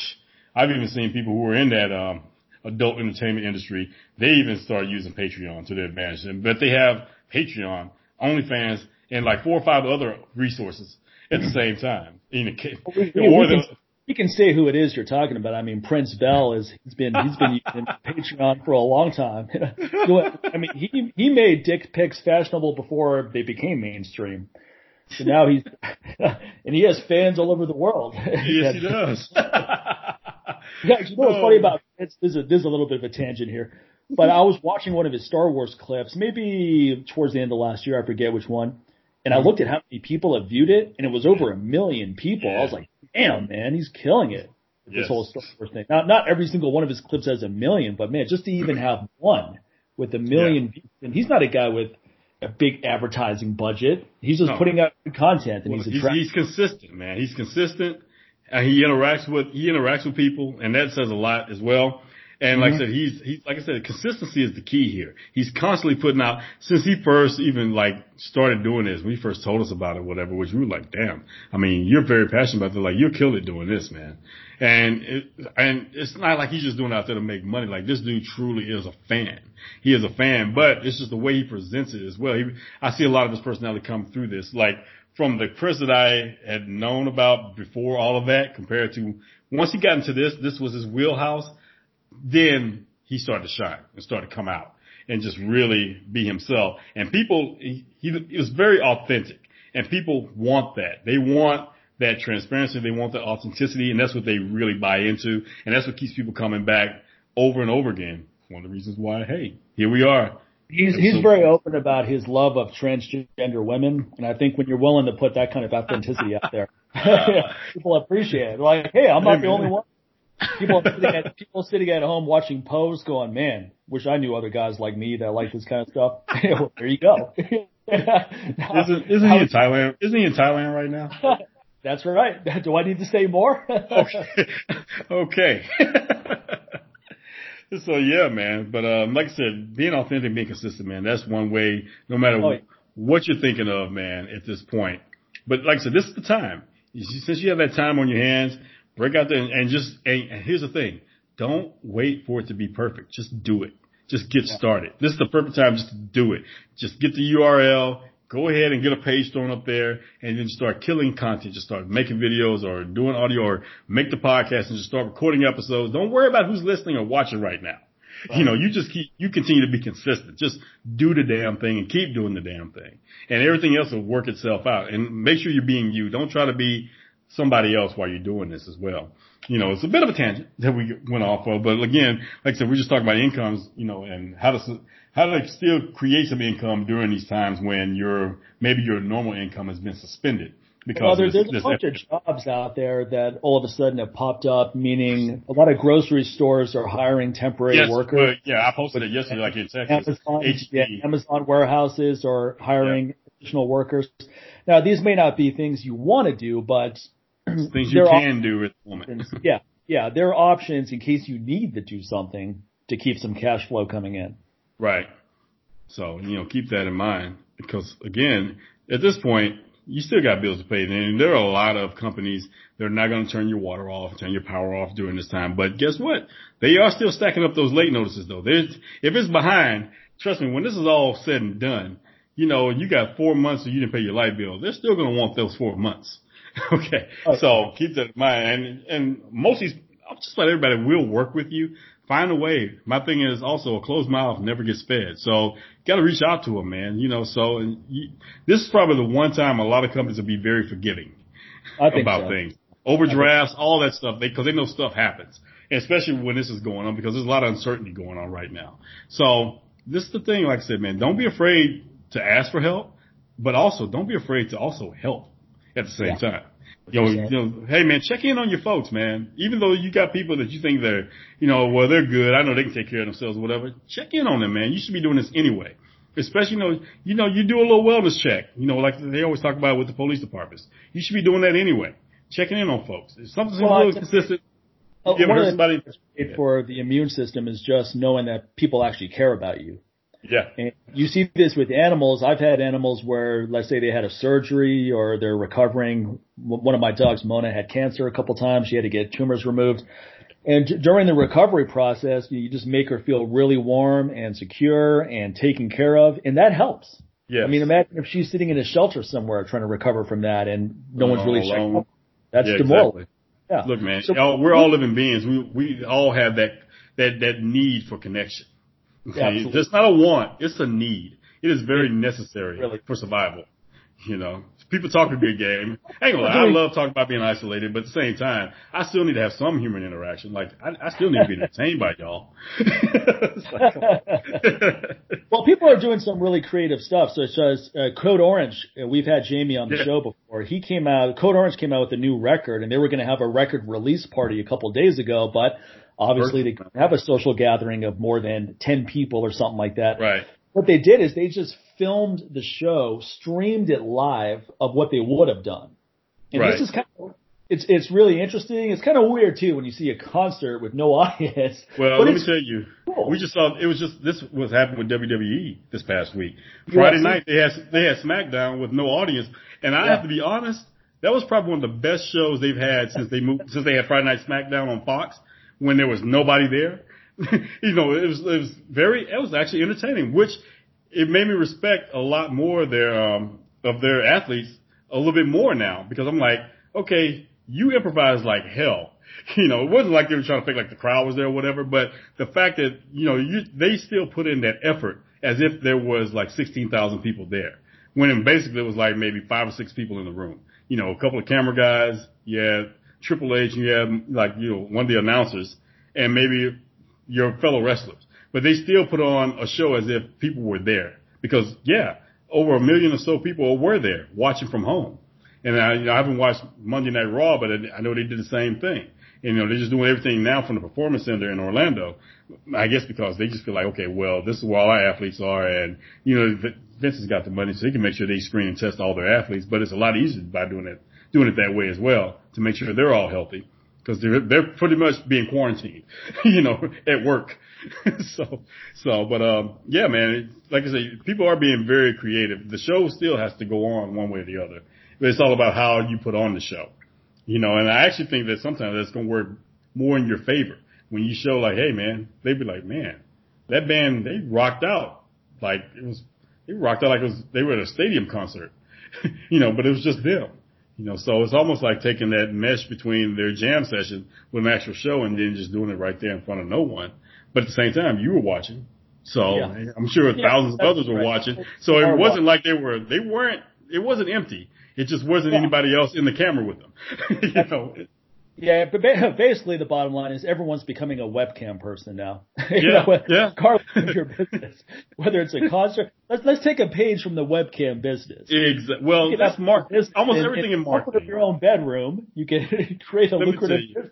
I've even seen people who are in that um, adult entertainment industry. They even start using Patreon to their advantage, but they have Patreon, OnlyFans, and like four or five other resources at the same time. You know, we, we, or we, can, we can say who it is you're talking about. I mean, Prince Bell is he's been he's been using Patreon for a long time. I mean, he he made dick pics fashionable before they became mainstream. So now he's and he has fans all over the world. Yes, he does. yeah, you know what's funny about this? Is, a, this is a little bit of a tangent here, but I was watching one of his Star Wars clips, maybe towards the end of last year. I forget which one. And I mm-hmm. looked at how many people have viewed it, and it was over a million people. I was like, damn, man, he's killing it. With yes. This whole Star Wars thing. Not not every single one of his clips has a million, but man, just to even have one with a million, yeah. and he's not a guy with a big advertising budget. He's just no. putting out good content, and well, he's, he's, he's consistent, man. He's consistent. And he interacts with he interacts with people, and that says a lot as well. And like mm-hmm. I said, he's, he's, like I said, consistency is the key here. He's constantly putting out, since he first even like started doing this, when he first told us about it, whatever, which we were like, damn, I mean, you're very passionate about this. Like, you're killing it doing this, man. And it, and it's not like he's just doing it out there to make money. Like this dude truly is a fan. He is a fan, but it's just the way he presents it as well. He, I see a lot of his personality come through this. Like from the Chris that I had known about before all of that compared to once he got into this, this was his wheelhouse then he started to shine and started to come out and just really be himself. And people, he, he was very authentic and people want that. They want that transparency. They want the authenticity and that's what they really buy into. And that's what keeps people coming back over and over again. One of the reasons why, hey, here we are. He's he's so, very open about his love of transgender women, and I think when you're willing to put that kind of authenticity out there, people appreciate it. Like, hey, I'm not the only one. People sitting at people sitting at home watching Pose, going, "Man, wish I knew other guys like me that like this kind of stuff." well, there you go. isn't isn't he in Thailand? Isn't he in Thailand right now? That's right. Do I need to say more? okay. so yeah, man. But um, like I said, being authentic, being consistent, man. That's one way. No matter oh, yeah. what you're thinking of, man, at this point. But like I said, this is the time. Since you have that time on your hands, Break out there and, and just, and, and, here's the thing. Don't wait for it to be perfect. Just do it. Just get yeah. started. This is the perfect time just to do it. Just get the URL, go ahead and get a page thrown up there and then start killing content. Just start making videos or doing audio or make the podcast and just start recording episodes. Don't worry about who's listening or watching right now. Right. You know, you just keep, you continue to be consistent. Just do the damn thing and keep doing the damn thing. And everything else will work itself out. And make sure you're being you. Don't try to be somebody else while you're doing this as well. You know, it's a bit of a tangent that we went off of, but again, like I said, we're just talking about incomes, you know, and how to, how to still create some income during these times when your, maybe your normal income has been suspended. Because well, there's, there's a bunch of jobs out there that all of a sudden have popped up, meaning a lot of grocery stores are hiring temporary yes, workers. yeah, I posted it yesterday, like in Texas. Amazon, yeah, Amazon warehouses are hiring yeah. additional workers. Now, these may not be things you want to do, but Things you can do at the moment. yeah, yeah, there are options in case you need to do something to keep some cash flow coming in. Right. So, you know, keep that in mind because again, at this point, you still got bills to pay. And there are a lot of companies that are not going to turn your water off, turn your power off during this time. But guess what? They are still stacking up those late notices though. There's, if it's behind, trust me, when this is all said and done, you know, you got four months and you didn't pay your light bill. They're still going to want those four months. okay. So keep that in mind. And, and most of these, just about everybody will work with you. Find a way. My thing is also a closed mouth never gets fed. So you got to reach out to them, man. You know, so you, this is probably the one time a lot of companies will be very forgiving about so. things. Overdrafts, all that stuff, they, cause they know stuff happens. And especially when this is going on because there's a lot of uncertainty going on right now. So this is the thing, like I said, man, don't be afraid to ask for help, but also don't be afraid to also help at the same yeah. time. Yo, you know, hey man, check in on your folks, man. Even though you got people that you think they're, you know, well they're good. I know they can take care of themselves or whatever. Check in on them, man. You should be doing this anyway. Especially, you know, you know, you do a little wellness check. You know, like they always talk about with the police departments. You should be doing that anyway. Checking in on folks. If something's well, really consistent. Uh, one of the things for the immune system is just knowing that people actually care about you. Yeah. And you see this with animals. I've had animals where, let's say they had a surgery or they're recovering. One of my dogs, Mona, had cancer a couple times. She had to get tumors removed. And during the recovery process, you just make her feel really warm and secure and taken care of. And that helps. Yeah. I mean, imagine if she's sitting in a shelter somewhere trying to recover from that, and no one's really checking. That's yeah, demoralizing. Exactly. Yeah. Look, man, so, we're all living beings. We we all have that that that need for connection. Yeah, it's not a want; it's a need. It is very necessary really. for survival. You know, people talk a good game. I ain't I love talking about being isolated, but at the same time, I still need to have some human interaction. Like, I, I still need to be entertained by y'all. well, people are doing some really creative stuff. So, says uh, Code Orange, uh, we've had Jamie on the yeah. show before. He came out, Code Orange came out with a new record, and they were going to have a record release party a couple days ago, but obviously they couldn't have a social gathering of more than 10 people or something like that. Right. What they did is they just filmed the show, streamed it live of what they would have done. And right. this is kind of it's it's really interesting. It's kind of weird too when you see a concert with no audience. Well, let me tell you, cool. we just saw it was just this was happening with WWE this past week. Friday yeah, night they had they had SmackDown with no audience, and I yeah. have to be honest, that was probably one of the best shows they've had since they moved since they had Friday Night SmackDown on Fox when there was nobody there. you know, it was it was very it was actually entertaining, which it made me respect a lot more their um of their athletes a little bit more now because I'm like, okay, you improvise like hell. You know, it wasn't like they were trying to fake like the crowd was there or whatever, but the fact that, you know, you, they still put in that effort as if there was like 16,000 people there. When basically it was like maybe five or six people in the room. You know, a couple of camera guys, yeah, Triple H, you had like, you know, one of the announcers and maybe your fellow wrestlers but they still put on a show as if people were there because yeah, over a million or so people were there watching from home. And I, you know, I haven't watched Monday Night Raw, but I know they did the same thing. And, you know, they're just doing everything now from the Performance Center in Orlando. I guess because they just feel like, okay, well, this is where all our athletes are, and you know, Vince has got the money, so he can make sure they screen and test all their athletes. But it's a lot easier by doing it, doing it that way as well to make sure they're all healthy because they're they're pretty much being quarantined, you know, at work. so so, but um, yeah, man, like I say, people are being very creative. The show still has to go on one way or the other, but it's all about how you put on the show, you know. And I actually think that sometimes that's going to work more in your favor when you show like, hey, man, they'd be like, man, that band they rocked out like it was they rocked out like it was they were at a stadium concert, you know, but it was just them. You know, so it's almost like taking that mesh between their jam session with an actual show and then just doing it right there in front of no one. But at the same time, you were watching. So yeah. I'm sure yeah, thousands of others were right. watching. So it wasn't like they were, they weren't, it wasn't empty. It just wasn't yeah. anybody else in the camera with them. you know, yeah, but basically the bottom line is everyone's becoming a webcam person now. yeah, know, yeah. Carl, your business, whether it's a concert, let's let's take a page from the webcam business. Exactly. Well, that's mark. Almost everything in marketing. your own bedroom, you can create a Let lucrative.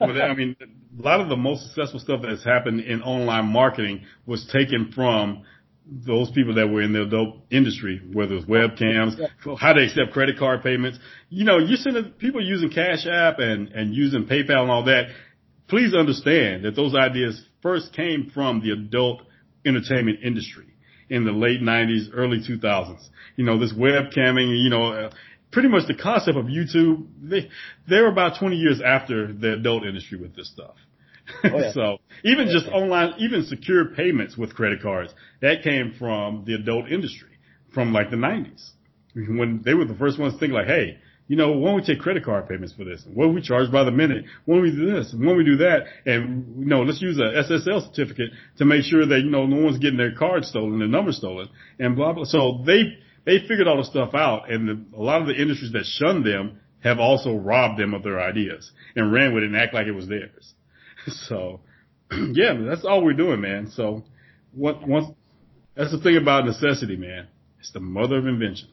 Well, I mean, a lot of the most successful stuff that's happened in online marketing was taken from those people that were in the adult industry, whether it's webcams, how they accept credit card payments. You know, you're seeing people using Cash App and, and using PayPal and all that. Please understand that those ideas first came from the adult entertainment industry in the late 90s, early 2000s. You know, this webcamming, you know, uh, pretty much the concept of YouTube, they, they're about 20 years after the adult industry with this stuff. Oh, yeah. so even just online, even secure payments with credit cards, that came from the adult industry from like the nineties when they were the first ones to think like, Hey, you know, why don't we take credit card payments for this? What do we charge by the minute? When we do this? When we do that? And, you know, let's use a SSL certificate to make sure that, you know, no one's getting their card stolen, their number stolen and blah, blah. So they, they figured all the stuff out and the, a lot of the industries that shunned them have also robbed them of their ideas and ran with it and act like it was theirs. so yeah, that's all we're doing, man. So what once that's the thing about necessity, man. It's the mother of invention.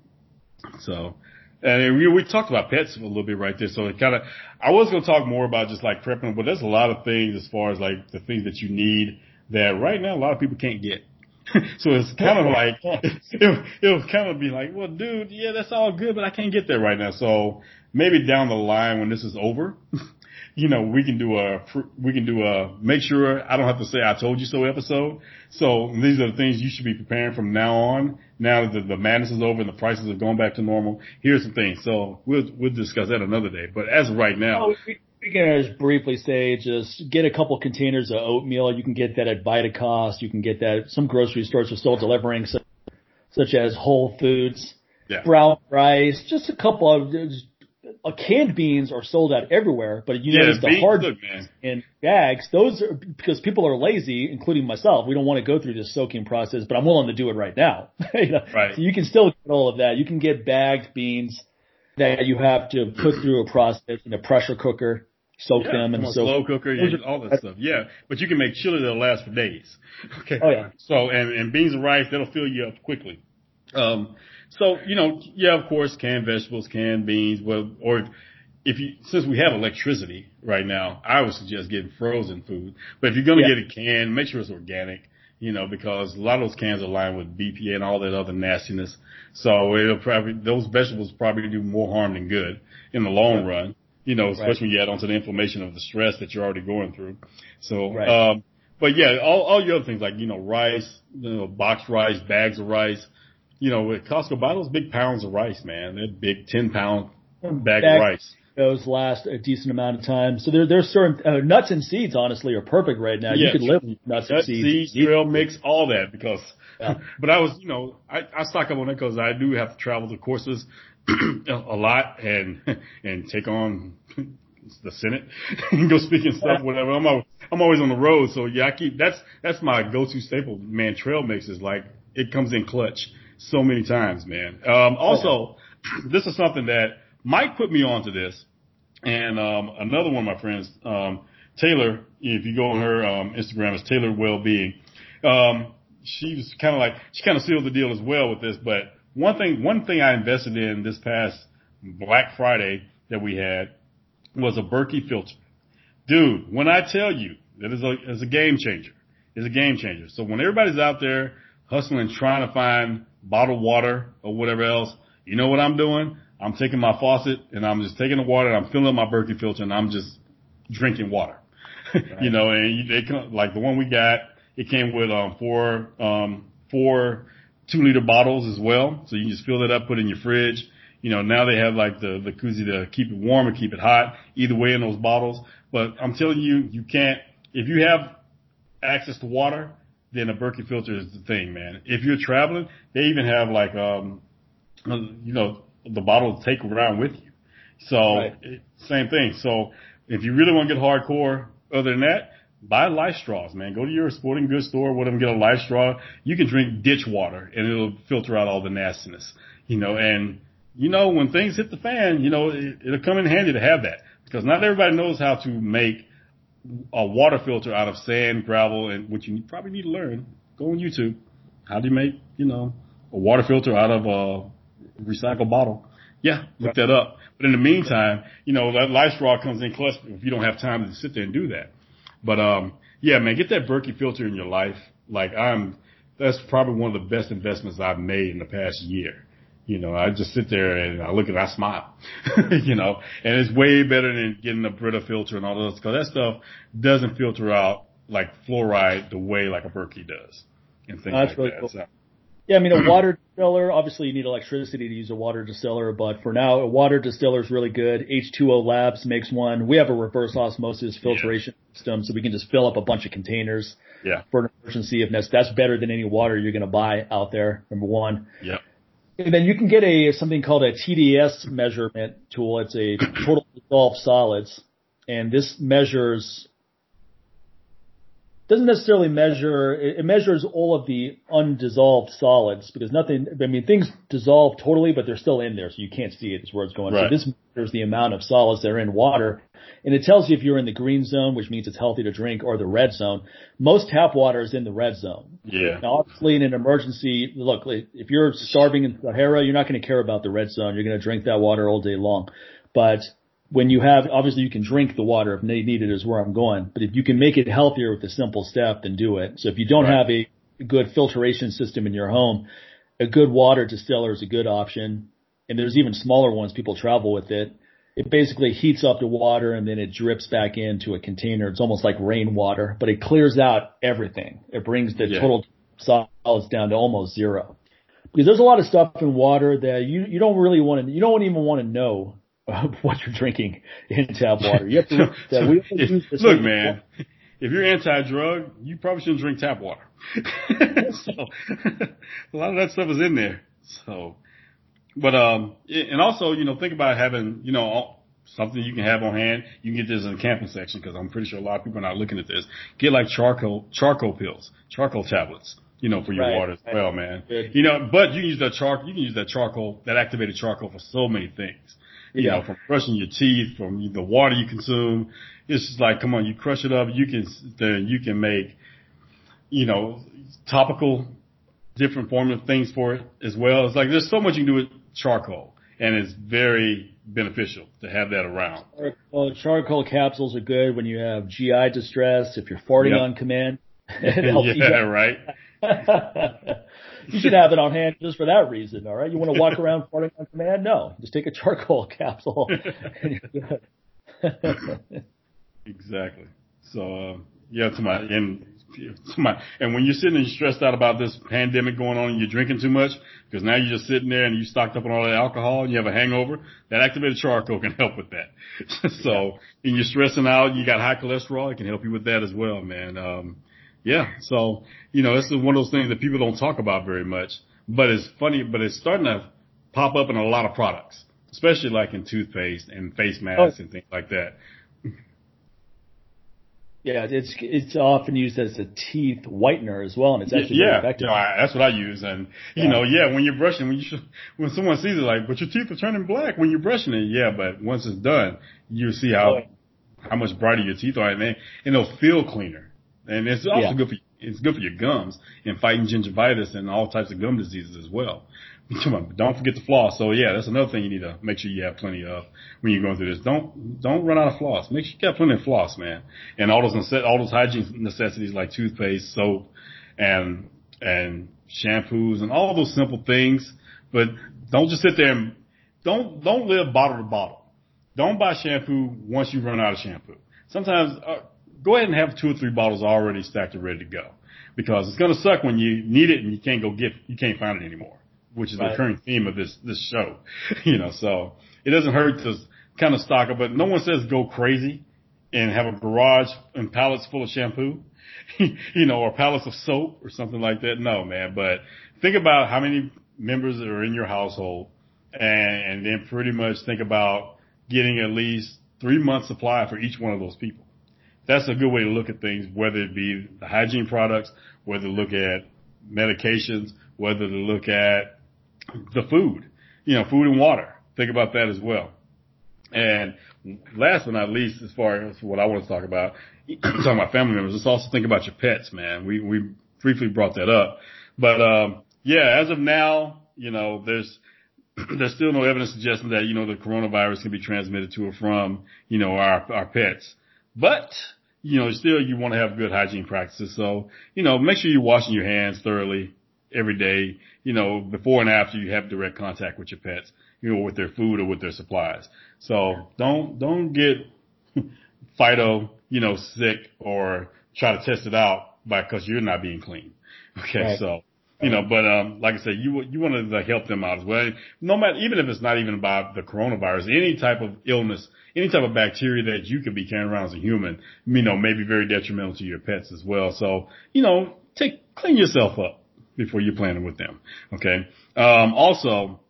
so and we, we talked about pets a little bit right there. So it kind of, I was going to talk more about just like prepping, but there's a lot of things as far as like the things that you need that right now a lot of people can't get. so it's kind of like, it, it'll kind of be like, well, dude, yeah, that's all good, but I can't get there right now. So maybe down the line when this is over, you know, we can do a, we can do a, make sure I don't have to say I told you so episode. So these are the things you should be preparing from now on. Now that the madness is over and the prices are going back to normal, here's some things. So we'll, we'll discuss that another day. But as of right now. Oh, we, we can just briefly say just get a couple containers of oatmeal. You can get that at Vitacost. You can get that, some grocery stores are still delivering. So such as Whole Foods, Yeah. brown rice, just a couple of uh, canned beans are sold out everywhere. But you Yeah, notice the beans, hard look, man. in bags, those are because people are lazy, including myself. We don't want to go through this soaking process, but I'm willing to do it right now. You know? Right. So you can still get all of that. You can get bagged beans that you have to put through a process in a pressure cooker, soak Yeah, them, and so slow cooker, yeah, all that stuff. Yeah, but you can make chili that'll last for days. Okay. Oh, yeah. So and and beans and rice that'll fill you up quickly. Um. So you know, yeah, of course, canned vegetables, canned beans. Well, or if you since we have electricity right now, I would suggest getting frozen food. But if you're gonna Yeah. get a can, make sure it's organic. You know, because a lot of those cans are lined with BPA and all that other nastiness. So it'll probably those vegetables probably do more harm than good in the long run. You know, especially when you add onto the inflammation of the stress that you're already going through. So, Right. um, but yeah, all, all your other things like, you know, rice, you know, boxed rice, bags of rice, you know, at Costco, buy those big pounds of rice, man. They're big 10 pound bag of rice. those last a decent amount of time. So there, there's certain uh, nuts and seeds. Honestly, are perfect right now. You could live with nuts and seeds. seeds, trail mix, all that because, Yeah. but I was, you know, I, I stock up on it because I do have to travel to courses a lot and, and take on the Senate and go speak and stuff, whatever. I'm, al- I'm always on the road. So yeah, I keep, that's, that's my go-to staple, man. Trail mix is like, it comes in clutch so many times, man. Um, also, this is something that Mike put me onto this and um, another one of my friends, um, Taylor, if you go on her um, Instagram, it's Taylor Wellbeing. Um, she was kind of like she kind of sealed the deal as well with this. But one thing, one thing I invested in this past Black Friday that we had was a Berkey filter. Dude, when I tell you that is a is a game changer, is a game changer. So when everybody's out there hustling, trying to find bottled water or whatever else, you know what I'm doing? I'm taking my faucet and I'm just taking the water and I'm filling up my Berkey filter and I'm just drinking water. you know, and they come, like the one we got, it came with um four um four two liter bottles as well. So you can just fill it up, put it in your fridge. You know, now they have like the the koozie to keep it warm or keep it hot. Either way in those bottles. But I'm telling you, you can't if you have access to water, then a Berkey filter is the thing, man. If you're traveling, they even have like um you know the bottle to take around with you. So Right. it, same thing. So if you really want to get hardcore, other than that, buy life straws, man. Go to your sporting goods store, whatever, get a life straw. You can drink ditch water and it'll filter out all the nastiness, you know, and you know, when things hit the fan, you know, it, it'll come in handy to have that because not everybody knows how to make a water filter out of sand, gravel, and what you probably need to learn. Go on YouTube. How do you make, you know, a water filter out of a recycled bottle? Yeah, look that up. But in the meantime, you know, that life straw comes in clutch if you don't have time to sit there and do that. But, um, yeah, man, get that Berkey filter in your life. Like I'm, that's probably one of the best investments I've made in the past year. You know, I just sit there and I look at, it, I smile, you know, and it's way better than getting a Brita filter and all those, cause that stuff doesn't filter out like fluoride the way like a Berkey does and things That's like really that. cool. So, Yeah, I mean a mm-hmm. water distiller. Obviously, you need electricity to use a water distiller, but for now, a water distiller is really good. H2O Labs makes one. We have a reverse osmosis filtration system, so we can just fill up a bunch of containers yeah. for an emergency if necessary. That's better than any water you're going to buy out there. Number one. Yep. And then you can get a something called a TDS measurement tool. It's a total dissolved solids, and this measures doesn't necessarily measure. It, measures all of the undissolved solids because nothing. I mean, things dissolve totally, but they're still in there, so you can't see it. it. Is where it's going. Right. So this measures the amount of solids that are in water, and it tells you if you're in the green zone, which means it's healthy to drink, or the red zone. Most tap water is in the red zone. Yeah. Now, obviously, in an emergency, look, if you're starving in Sahara, you're not going to care about the red zone. You're going to drink that water all day long. But when you have, obviously, you can drink the water if needed, is where I'm going. But if you can make it healthier with a simple step, then do it. So if you don't Right. have a good filtration system in your home, a good water distiller is a good option. And there's even smaller ones. People travel with it. It basically heats up the water and then it drips back into a container. It's almost like rainwater, but it clears out everything. It brings the Yeah. total solids down to almost zero. Because there's a lot of stuff in water that you, you don't really want to, you don't even want to know what you're drinking in tap water. You have to, we only use this look, man, if you're anti-drug, you probably shouldn't drink tap water. so a lot of that stuff is in there. So, but um, and also you know think about having you know something you can have on hand. You can get this in the camping section because I'm pretty sure a lot of people are not looking at this. Get like charcoal charcoal pills, charcoal tablets you know, for your Right, water as right. well, man. You know, but you can use that charcoal, you can use that charcoal, that activated charcoal for so many things. You Yeah. know, from brushing your teeth, from the water you consume. It's just like, come on, you crush it up, you can, then you can make, you know, topical, different form of things for it as well. It's like, there's so much you can do with charcoal and it's very beneficial to have that around. Well, charcoal capsules are good when you have GI distress, if you're farting Yep. on command. It helps you yeah, right. you should have it on hand just for that reason, all right? You want to walk around farting on command? No, just take a charcoal capsule. Exactly. So, uh, yeah, to my, and, to my, and when you're sitting and you're stressed out about this pandemic going on and you're drinking too much, because now you're just sitting there and you stocked up on all that alcohol and you have a hangover, that activated charcoal can help with that. so, and you're stressing out, you got high cholesterol, it can help you with that as well, man. Um, yeah, so, you know, this is one of those things that people don't talk about very much, but it's funny, but it's starting to pop up in a lot of products, especially like in toothpaste and face masks Oh. and things like that. yeah, it's it's often used as a teeth whitener as well, and it's actually yeah, effective. you know, that's what I use. And you Yeah. know, yeah, when you're brushing, when you should, when someone sees it, like, but your teeth are turning black when you're brushing it. Yeah, but once it's done, you see how how much brighter your teeth are, and they, and they'll feel cleaner. And it's also Yeah. good for it's good for your gums and fighting gingivitis and all types of gum diseases as well. Don't forget to floss. So yeah, that's another thing you need to make sure you have plenty of when you're going through this. Don't don't run out of floss. Make sure you got plenty of floss, man. And all those all those hygiene necessities like toothpaste, soap, and and shampoos and all those simple things. But don't just sit there and don't don't live bottle to bottle. Don't buy shampoo once you run out of shampoo. Sometimes uh, go ahead and have two or three bottles already stacked and ready to go because it's going to suck when you need it and you can't go get you can't find it anymore, which is the Right. recurring theme of this this show. you know, so it doesn't hurt to kind of stock up, but no one says go crazy and have a garage and pallets full of shampoo, you know, or pallets of soap or something like that. No, man, but think about how many members are in your household and, and then pretty much think about getting at least three months supply for each one of those people. That's a good way to look at things, whether it be the hygiene products, whether to look at medications, whether to look at the food, you know, food and water. Think about that as well. And last but not least, as far as what I want to talk about, talking about family members, let's also think about your pets, man. We, we briefly brought that up, but, um, yeah, as of now, you know, there's, there's still no evidence suggesting that, you know, the coronavirus can be transmitted to or from, you know, our, our pets. But, you know, still you want to have good hygiene practices. So, you know, make sure you're washing your hands thoroughly every day, you know, before and after you have direct contact with your pets, you know, with their food or with their supplies. So don't, don't get Fido, you know, sick or try to test it out by, cause you're not being clean. Okay. Right. So, you know, but, um, like I said, you, you want to help them out as well. No matter, even if it's not even about the coronavirus, any type of illness, any type of bacteria that you could be carrying around as a human, you know, may be very detrimental to your pets as well. So, you know, take, clean yourself up before you're planning with them. Okay. Um, also,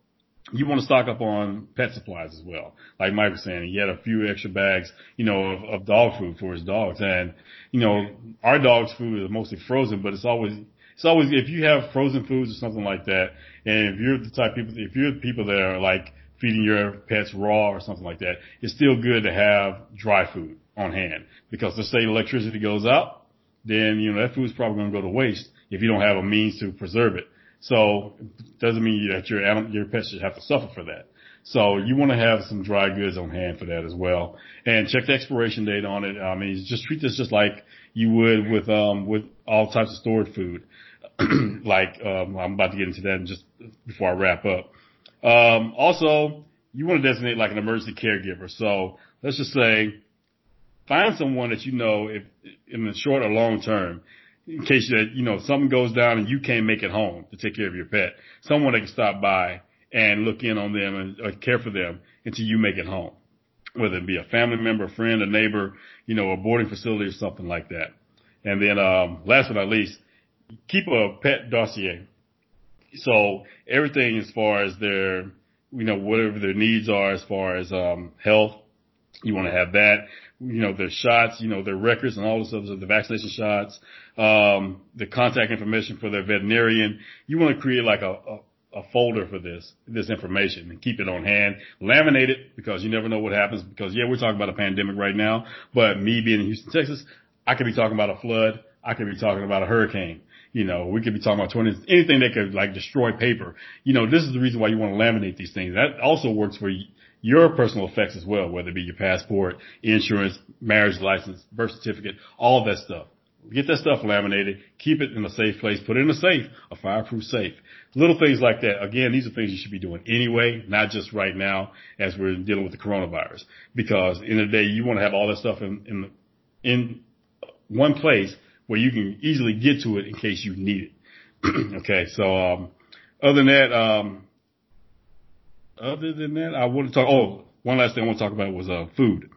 you want to stock up on pet supplies as well. Like Mike was saying, he had a few extra bags, you know, of, of dog food for his dogs. And, you know, our dog's food is mostly frozen, but it's always, it's always, if you have frozen foods or something like that, and if you're the type of people, if you're the people that are like feeding your pets raw or something like that, it's still good to have dry food on hand because let's say electricity goes out, then, you know, that food's probably going to go to waste if you don't have a means to preserve it. So it doesn't mean that your animal, your pet should have to suffer for that. So you want to have some dry goods on hand for that as well, and check the expiration date on it. I mean, just treat this just like you would with um with all types of stored food. like um, I'm about to get into that in just before I wrap up. Um, also, you want to designate like an emergency caregiver. So let's just say find someone that you know if in the short or long term in case that you know something goes down and you can't make it home to take care of your pet, someone that can stop by and look in on them and care for them until you make it home, whether it be a family member, a friend, a neighbor, you know, a boarding facility or something like that. And then, um, last but not least, keep a pet dossier. So everything as far as their, you know, whatever their needs are as far as, um, health, you want to have that, you know, their shots, you know, their records and all this other, the vaccination shots, um, the contact information for their veterinarian. You want to create like a, a a folder for this, this information and keep it on hand. Laminate it because you never know what happens because yeah, we're talking about a pandemic right now, but me being in Houston, Texas, I could be talking about a flood. I could be talking about a hurricane. You know, we could be talking about 20, anything that could like destroy paper. You know, this is the reason why you want to laminate these things. That also works for your personal effects as well, whether it be your passport, insurance, marriage license, birth certificate, all that stuff. Get that stuff laminated, keep it in a safe place, put it in a safe, a fireproof safe. Little things like that. Again, these are things you should be doing anyway, not just right now as we're dealing with the coronavirus. Because in the day, you want to have all that stuff in, in, in one place where you can easily get to it in case you need it. okay. So, um, other than that, um, other than that, I want to talk, oh, one last thing I want to talk about was, uh, food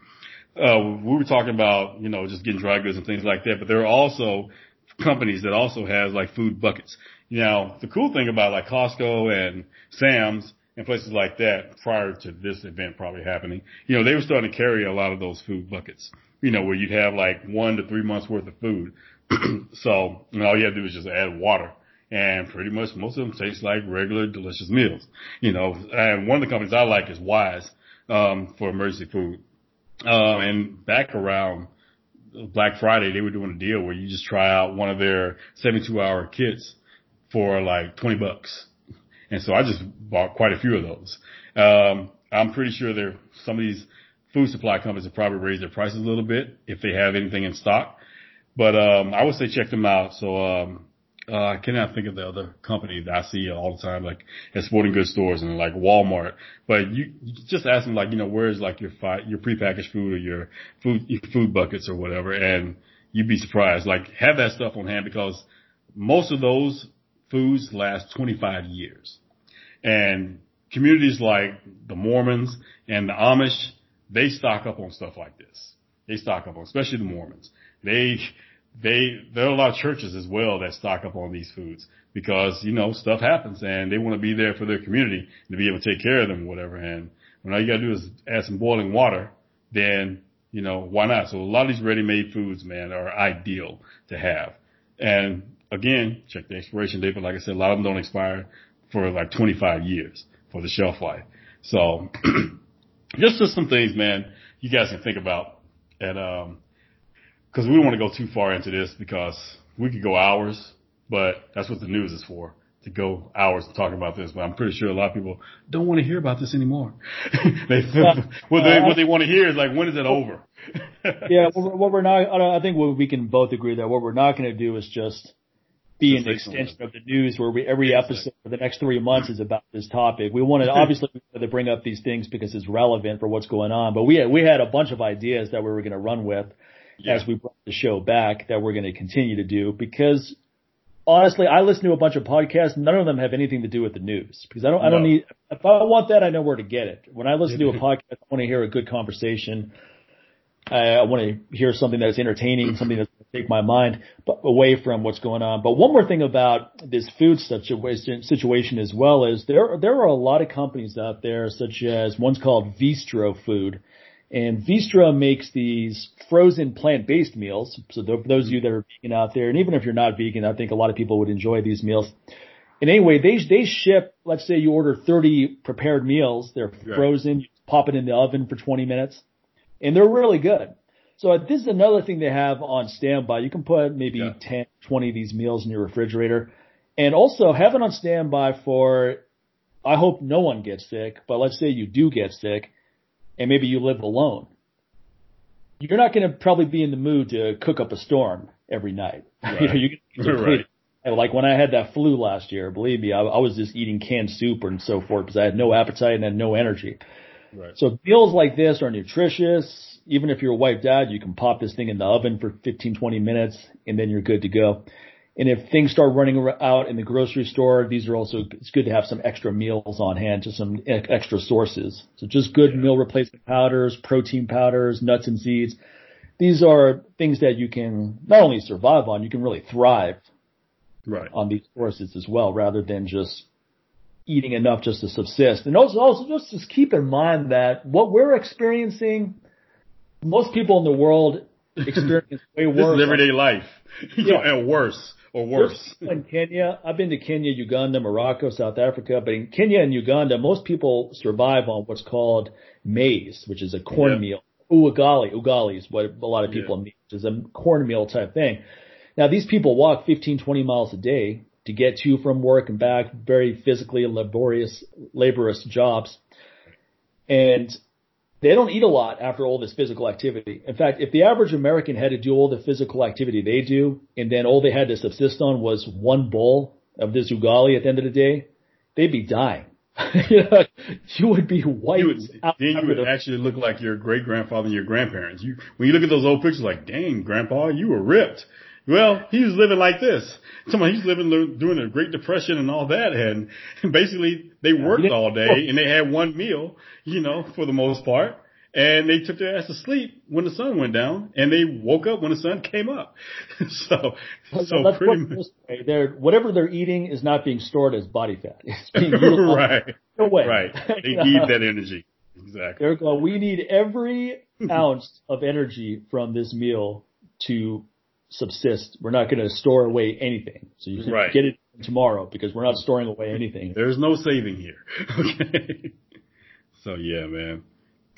uh, we were talking about, you know, just getting dry goods and things like that, but there are also companies that also has like food buckets. Now, the cool thing about like Costco and Sam's and places like that prior to this event probably happening, you know, they were starting to carry a lot of those food buckets, you know, where you'd have like one to three months worth of food. so, you know, all you have to do is just add water and pretty much most of them taste like regular delicious meals, you know, and one of the companies I like is Wise, um, for emergency food. Um, and back around Black Friday, they were doing a deal where you just try out one of their 72 hour kits for like 20 bucks. And so I just bought quite a few of those. Um, I'm pretty sure there, some of these food supply companies have probably raised their prices a little bit if they have anything in stock. But, um, I would say check them out. So, um, uh, I cannot think of the other company that I see all the time, like at sporting goods stores and like Walmart. But you, you just ask them like, you know, where's like your fi- your prepackaged food or your food your food buckets or whatever, and you'd be surprised. Like have that stuff on hand because most of those foods last 25 years, and communities like the Mormons and the Amish, they stock up on stuff like this. They stock up on, especially the Mormons. They they there are a lot of churches as well that stock up on these foods because you know stuff happens and they want to be there for their community to be able to take care of them, whatever. And when all you got to do is add some boiling water, then you know why not? So a lot of these ready-made foods, man, are ideal to have. And again, check the expiration date, but like I said, a lot of them don't expire for like 25 years for the shelf life. So just just some things, man, you guys can think about. And um, because we don't want to go too far into this because we could go hours, but that's what the news is for to go hours talking about this, but I'm pretty sure a lot of people don't want to hear about this anymore. they what they what they uh, want to hear is like when is it over? yeah, what we're not. I think what we can both agree that what we're not going to do is just be just an extension of the news where we, every episode for the next three months is about this topic. We wanted obviously to bring up these things because it's relevant for what's going on, but we had, we had a bunch of ideas that we were going to run with yeah. as we brought the show back that we're going to continue to do because honestly, I listen to a bunch of podcasts. None of them have anything to do with the news because I don't, no. I don't need, if I want that, I know where to get it. When I listen to a podcast, I want to hear a good conversation. I, I want to hear something that's entertaining, something that's going to take my mind away from what's going on. But one more thing about this food situation, situation as well is there, there are a lot of companies out there, such as one's called Veestro Food and Veestro makes these frozen plant-based meals. So those of you that are vegan out there, and even if you're not vegan, I think a lot of people would enjoy these meals. And anyway, they they ship. Let's say you order 30 prepared meals. They're frozen. You pop it in the oven for 20 minutes, and they're really good. So uh, this is another thing they have on standby. You can put maybe yeah. 10, 20 of these meals in your refrigerator, and also have it on standby for. I hope no one gets sick, but let's say you do get sick and maybe you live alone, you're not going to probably be in the mood to cook up a storm every night. Right. you know, you right. Like when I had that flu last year, believe me, I, I was just eating canned soup and so forth because I had no appetite and had no energy. Right. So meals like this are nutritious. Even if you're wiped out, you can pop this thing in the oven for 15, 20 minutes and then you're good to go. And if things start running out in the grocery store, these are also, it's good to have some extra meals on hand, just some extra sources. So just good meal replacement powders, protein powders, nuts and seeds. These are things that you can not only survive on, you can really thrive right. on these courses as well, rather than just eating enough just to subsist. And also, also just, just keep in mind that what we're experiencing, most people in the world experience way worse. this is everyday life. yeah. and worse or worse. In Kenya, I've been to Kenya, Uganda, Morocco, South Africa, but in Kenya and Uganda, most people survive on what's called maize, which is a cornmeal. Ugali, ugali is what a lot of people yeah. need, which is a cornmeal type thing. Now these people walk 15, 20 miles a day to get to from work and back, very physically laborious, laborious jobs. And they don't eat a lot after all this physical activity. In fact, if the average American had to do all the physical activity they do, and then all they had to subsist on was one bowl of this ugali at the end of the day, they'd be dying. you would be white. You would, then you would actually look like your great grandfather and your grandparents. You, when you look at those old pictures, like, dang, grandpa, you were ripped. Well, he was living like this. Somebody he's living during the Great Depression and all that, and basically they worked all day and they had one meal, you know, for the most part, and they took their ass to sleep when the sun went down, and they woke up when the sun came up. so, so Let's pretty much. They're, whatever they're eating is not being stored as body fat. It's being right. Away. Right. They need that energy. Exactly. They're going, we need every ounce of energy from this meal to subsist. We're not going to store away anything. So you can right. get it tomorrow because we're not storing away anything. There's no saving here. Okay. so yeah, man.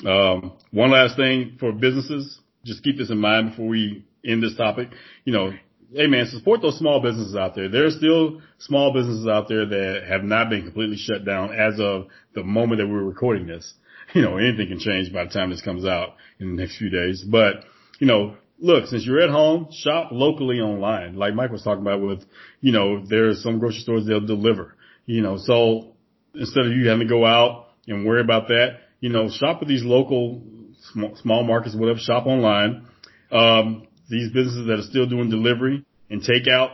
Um, one last thing for businesses, just keep this in mind before we end this topic. You know, hey man, support those small businesses out there. There are still small businesses out there that have not been completely shut down as of the moment that we're recording this. You know, anything can change by the time this comes out in the next few days. But, you know, look, since you're at home, shop locally online. Like Mike was talking about with, you know, there's some grocery stores they'll deliver, you know, so instead of you having to go out and worry about that, you know, shop with these local small, small markets, whatever, shop online. Um, these businesses that are still doing delivery and takeout,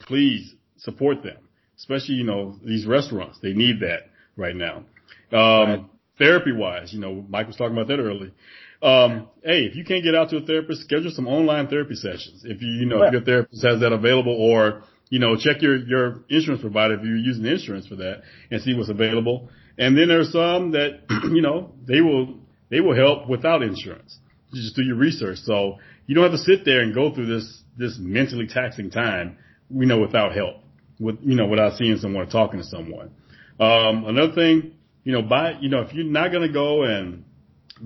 please support them, especially, you know, these restaurants. They need that right now. Um, right. therapy wise, you know, Mike was talking about that earlier. Um, hey, if you can't get out to a therapist, schedule some online therapy sessions. If you, you know, if your therapist has that available or, you know, check your, your insurance provider if you're using insurance for that and see what's available. And then there's some that, you know, they will, they will help without insurance. You just do your research. So you don't have to sit there and go through this, this mentally taxing time, you know, without help, with, you know, without seeing someone or talking to someone. Um, another thing, you know, buy, you know, if you're not going to go and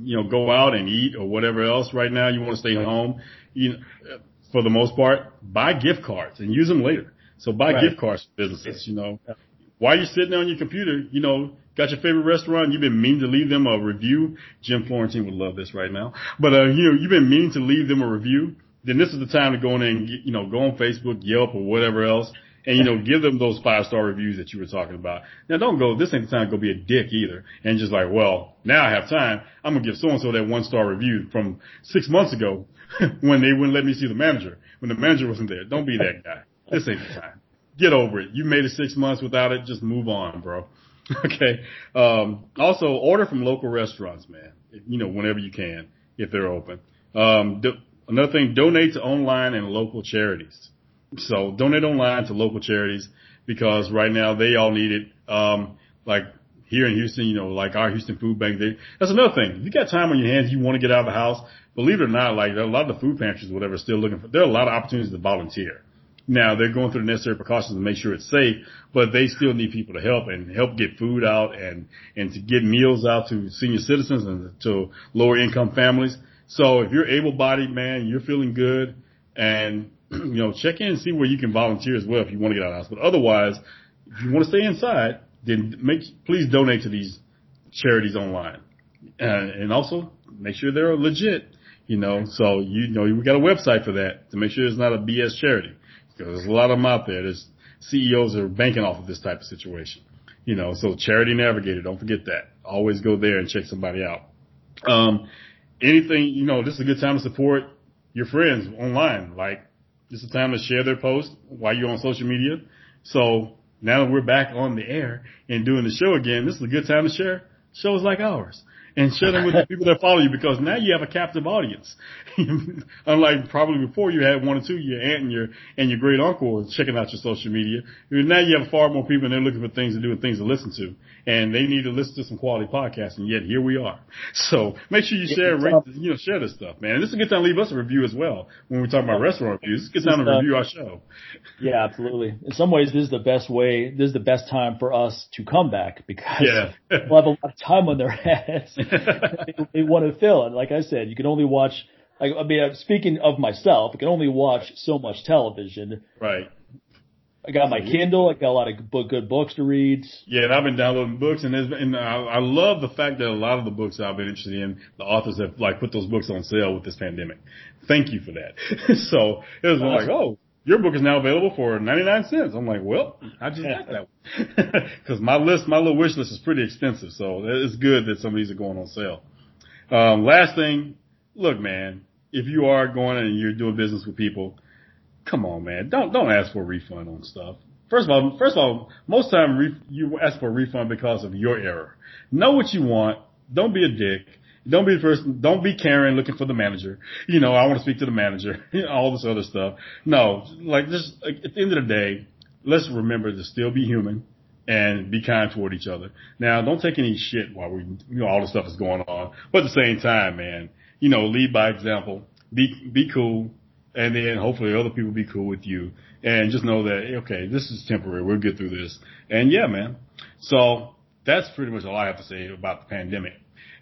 you know, go out and eat or whatever else right now, you want to stay home, you know, for the most part, buy gift cards and use them later. So buy right. gift cards for businesses, you know. While you're sitting on your computer, you know, got your favorite restaurant, you've been meaning to leave them a review. Jim Florentine would love this right now. But, uh, you know, you've been meaning to leave them a review. Then this is the time to go in and, you know, go on Facebook, Yelp or whatever else and you know, give them those five star reviews that you were talking about. Now don't go, this ain't the time to go be a dick either. And just like, well, now I have time. I'm to give so and so that one star review from six months ago when they wouldn't let me see the manager, when the manager wasn't there. Don't be that guy. This ain't the time. Get over it. You made it six months without it. Just move on, bro. okay. Um, also order from local restaurants, man. You know, whenever you can, if they're open. Um, do, another thing, donate to online and local charities. So donate online to local charities because right now they all need it. Um, like here in Houston, you know, like our Houston Food Bank, they, that's another thing. If you got time on your hands, you want to get out of the house, believe it or not, like a lot of the food pantries, whatever, are still looking for, there are a lot of opportunities to volunteer. Now they're going through the necessary precautions to make sure it's safe, but they still need people to help and help get food out and, and to get meals out to senior citizens and to lower income families. So if you're able bodied, man, you're feeling good and you know, check in and see where you can volunteer as well if you want to get out of the house. But otherwise, if you want to stay inside, then make please donate to these charities online, uh, and also make sure they're legit. You know, so you, know we got a website for that to make sure it's not a BS charity because there's a lot of them out there. There's CEOs are banking off of this type of situation. You know, so Charity Navigator, don't forget that. Always go there and check somebody out. Um, anything, you know, this is a good time to support your friends online. Like this is the time to share their post while you're on social media. So now that we're back on the air and doing the show again, this is a good time to share shows like ours. And share them with the people that follow you because now you have a captive audience. Unlike probably before you had one or two, your aunt and your, and your great uncle checking out your social media. Now you have far more people and they're looking for things to do and things to listen to. And they need to listen to some quality podcasts and yet here we are. So make sure you share, rate, um, you know, share this stuff, man. And this is a good time to leave us a review as well when we talk about restaurant reviews. It's a good time to uh, review our show. Yeah, absolutely. In some ways, this is the best way, this is the best time for us to come back because yeah. we'll have a lot of time on their hands. They, they want to fill. And like I said, you can only watch, like, I mean, I'm speaking of myself, I can only watch so much television. Right. I got my Kindle. I got a lot of book, good books to read. Yeah, and I've been downloading books, and, and I, I love the fact that a lot of the books I've been interested in, the authors have like put those books on sale with this pandemic. Thank you for that. so it was awesome. like, oh, your book is now available for 99 cents. I'm like, well, I just got that. Cause my list, my little wish list is pretty extensive. So it's good that some of these are going on sale. Um, last thing, look, man, if you are going and you're doing business with people, come on, man, don't, don't ask for a refund on stuff. First of all, first of all, most time you ask for a refund because of your error. Know what you want. Don't be a dick. Don't be the person, don't be Karen looking for the manager. You know, I want to speak to the manager, all this other stuff. No, like just like, at the end of the day, let's remember to still be human and be kind toward each other. Now, don't take any shit while we, you know, all this stuff is going on. But at the same time, man, you know, lead by example. Be, be cool. And then hopefully other people be cool with you. And just know that, okay, this is temporary. We'll get through this. And yeah, man. So that's pretty much all I have to say about the pandemic.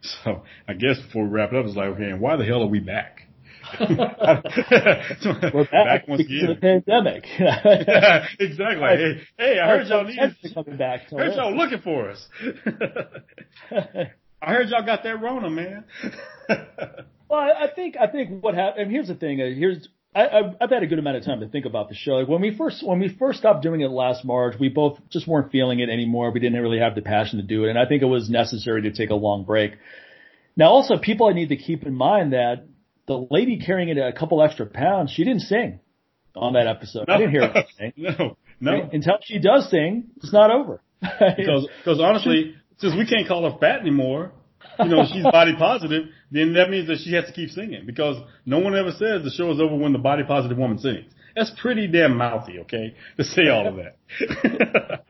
So I guess before we wrap it up, it's like, okay, and why the hell are we back? We're back, back once again. the pandemic. exactly. Hey, hey, I heard y'all need coming back. I heard y'all looking for us. I heard y'all got that Rona, man. well, I think I think what happened. And here's the thing. Uh, here's I, I've, I've had a good amount of time to think about the show. Like when we first when we first stopped doing it last March, we both just weren't feeling it anymore. We didn't really have the passion to do it, and I think it was necessary to take a long break. Now, also, people I need to keep in mind that the lady carrying it a couple extra pounds, she didn't sing on that episode. No. I didn't hear her sing. no, no. Until she does sing, it's not over. because because honestly, since we can't call her fat anymore, you know, she's body positive, then that means that she has to keep singing because no one ever says the show is over when the body positive woman sings. That's pretty damn mouthy, okay, to say all of that.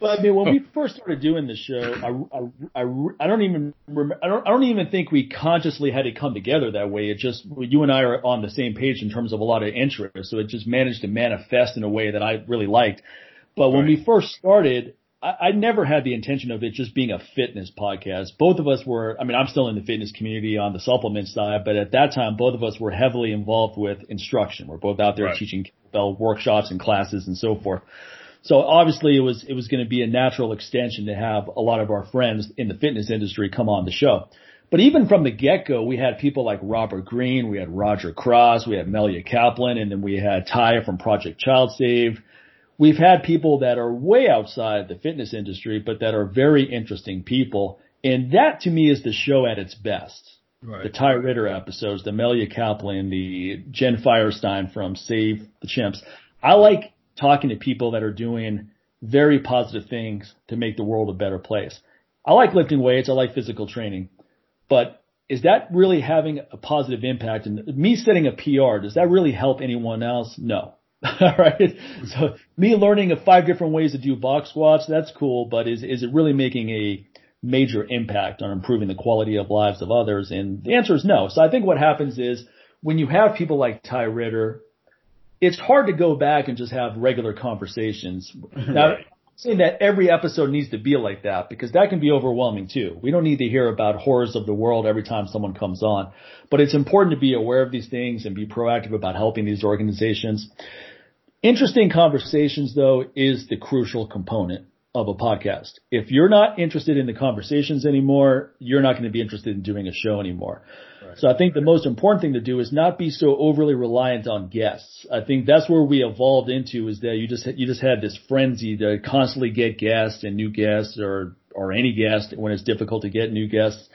well, I mean, when we first started doing the show, I, I, I, I don't even remember, I don't, I don't even think we consciously had it come together that way. It just, you and I are on the same page in terms of a lot of interest. So it just managed to manifest in a way that I really liked. But when right. we first started, I, I never had the intention of it just being a fitness podcast. Both of us were, I mean, I'm still in the fitness community on the supplement side, but at that time, both of us were heavily involved with instruction. We're both out there right. teaching bell workshops and classes and so forth. So obviously it was, it was going to be a natural extension to have a lot of our friends in the fitness industry come on the show. But even from the get-go, we had people like Robert Green, we had Roger Cross, we had Melia Kaplan, and then we had Ty from Project Child Save we've had people that are way outside the fitness industry, but that are very interesting people. And that to me is the show at its best. Right. The Ty Ritter episodes, the Melia Kaplan, the Jen Feuerstein from Save the Chimps. I like talking to people that are doing very positive things to make the world a better place. I like lifting weights. I like physical training, but is that really having a positive impact? And me setting a PR, does that really help anyone else? No. All right. So me learning of five different ways to do box squats, that's cool, but is, is it really making a major impact on improving the quality of lives of others? And the answer is no. So I think what happens is when you have people like Ty Ritter, it's hard to go back and just have regular conversations. Now, right. I'm saying that every episode needs to be like that because that can be overwhelming too. We don't need to hear about horrors of the world every time someone comes on, but it's important to be aware of these things and be proactive about helping these organizations. Interesting conversations though is the crucial component of a podcast. If you're not interested in the conversations anymore, you're not going to be interested in doing a show anymore. Right. So I think the most important thing to do is not be so overly reliant on guests. I think that's where we evolved into is that you just, you just had this frenzy to constantly get guests and new guests or, or any guest when it's difficult to get new guests.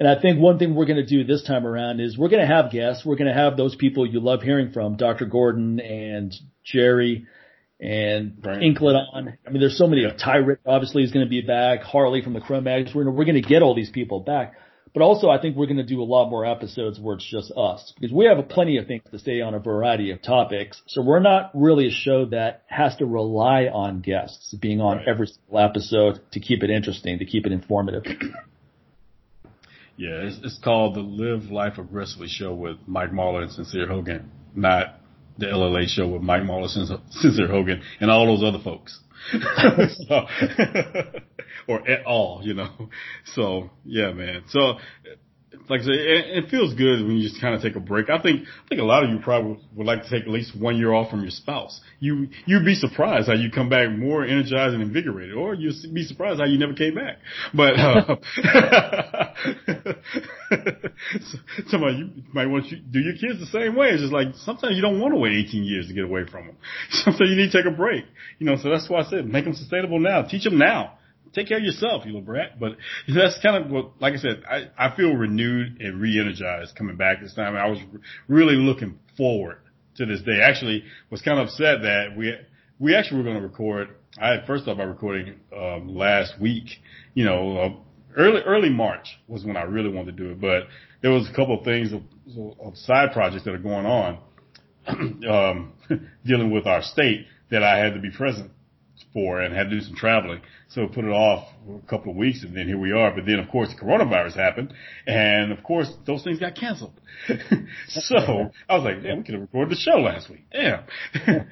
And I think one thing we're going to do this time around is we're going to have guests. We're going to have those people you love hearing from, Dr. Gordon and Jerry. and right. Inklet on. I mean, there's so many. Yeah. Tyrant obviously is going to be back. Harley from the Cro-Mags. We're we're going to get all these people back. But also, I think we're going to do a lot more episodes where it's just us because we have plenty of things to say on a variety of topics. So we're not really a show that has to rely on guests being on right. every single episode to keep it interesting, to keep it informative. Yeah, it's, it's called the Live Life Aggressively show with Mike Mahler and Sincere Hogan, not the LLA show with Mike Mahler, Sincere Hogan, and all those other folks. so, or at all, you know. So yeah, man. So like I say, it, it feels good when you just kind of take a break. I think I think a lot of you probably would like to take at least one year off from your spouse. You you'd be surprised how you come back more energized and invigorated, or you'd be surprised how you never came back. But uh, somebody you might want you do your kids the same way. It's just like sometimes you don't want to wait 18 years to get away from them. Sometimes you need to take a break. You know, so that's why I said make them sustainable now. Teach them now take care of yourself, you little brat. But that's kind of what, like I said, I, I feel renewed and re-energized coming back this time. I was really looking forward to this day. Actually, was kind of upset that we we actually were going to record. I first off by recording um, last week. You know, uh, early early March was when I really wanted to do it, but there was a couple of things of, of side projects that are going on um, dealing with our state that I had to be present for and had to do some traveling. So put it off a couple of weeks and then here we are. But then of course the coronavirus happened and of course those things got canceled. so I was like, yeah, we could have recorded the show last week. Damn.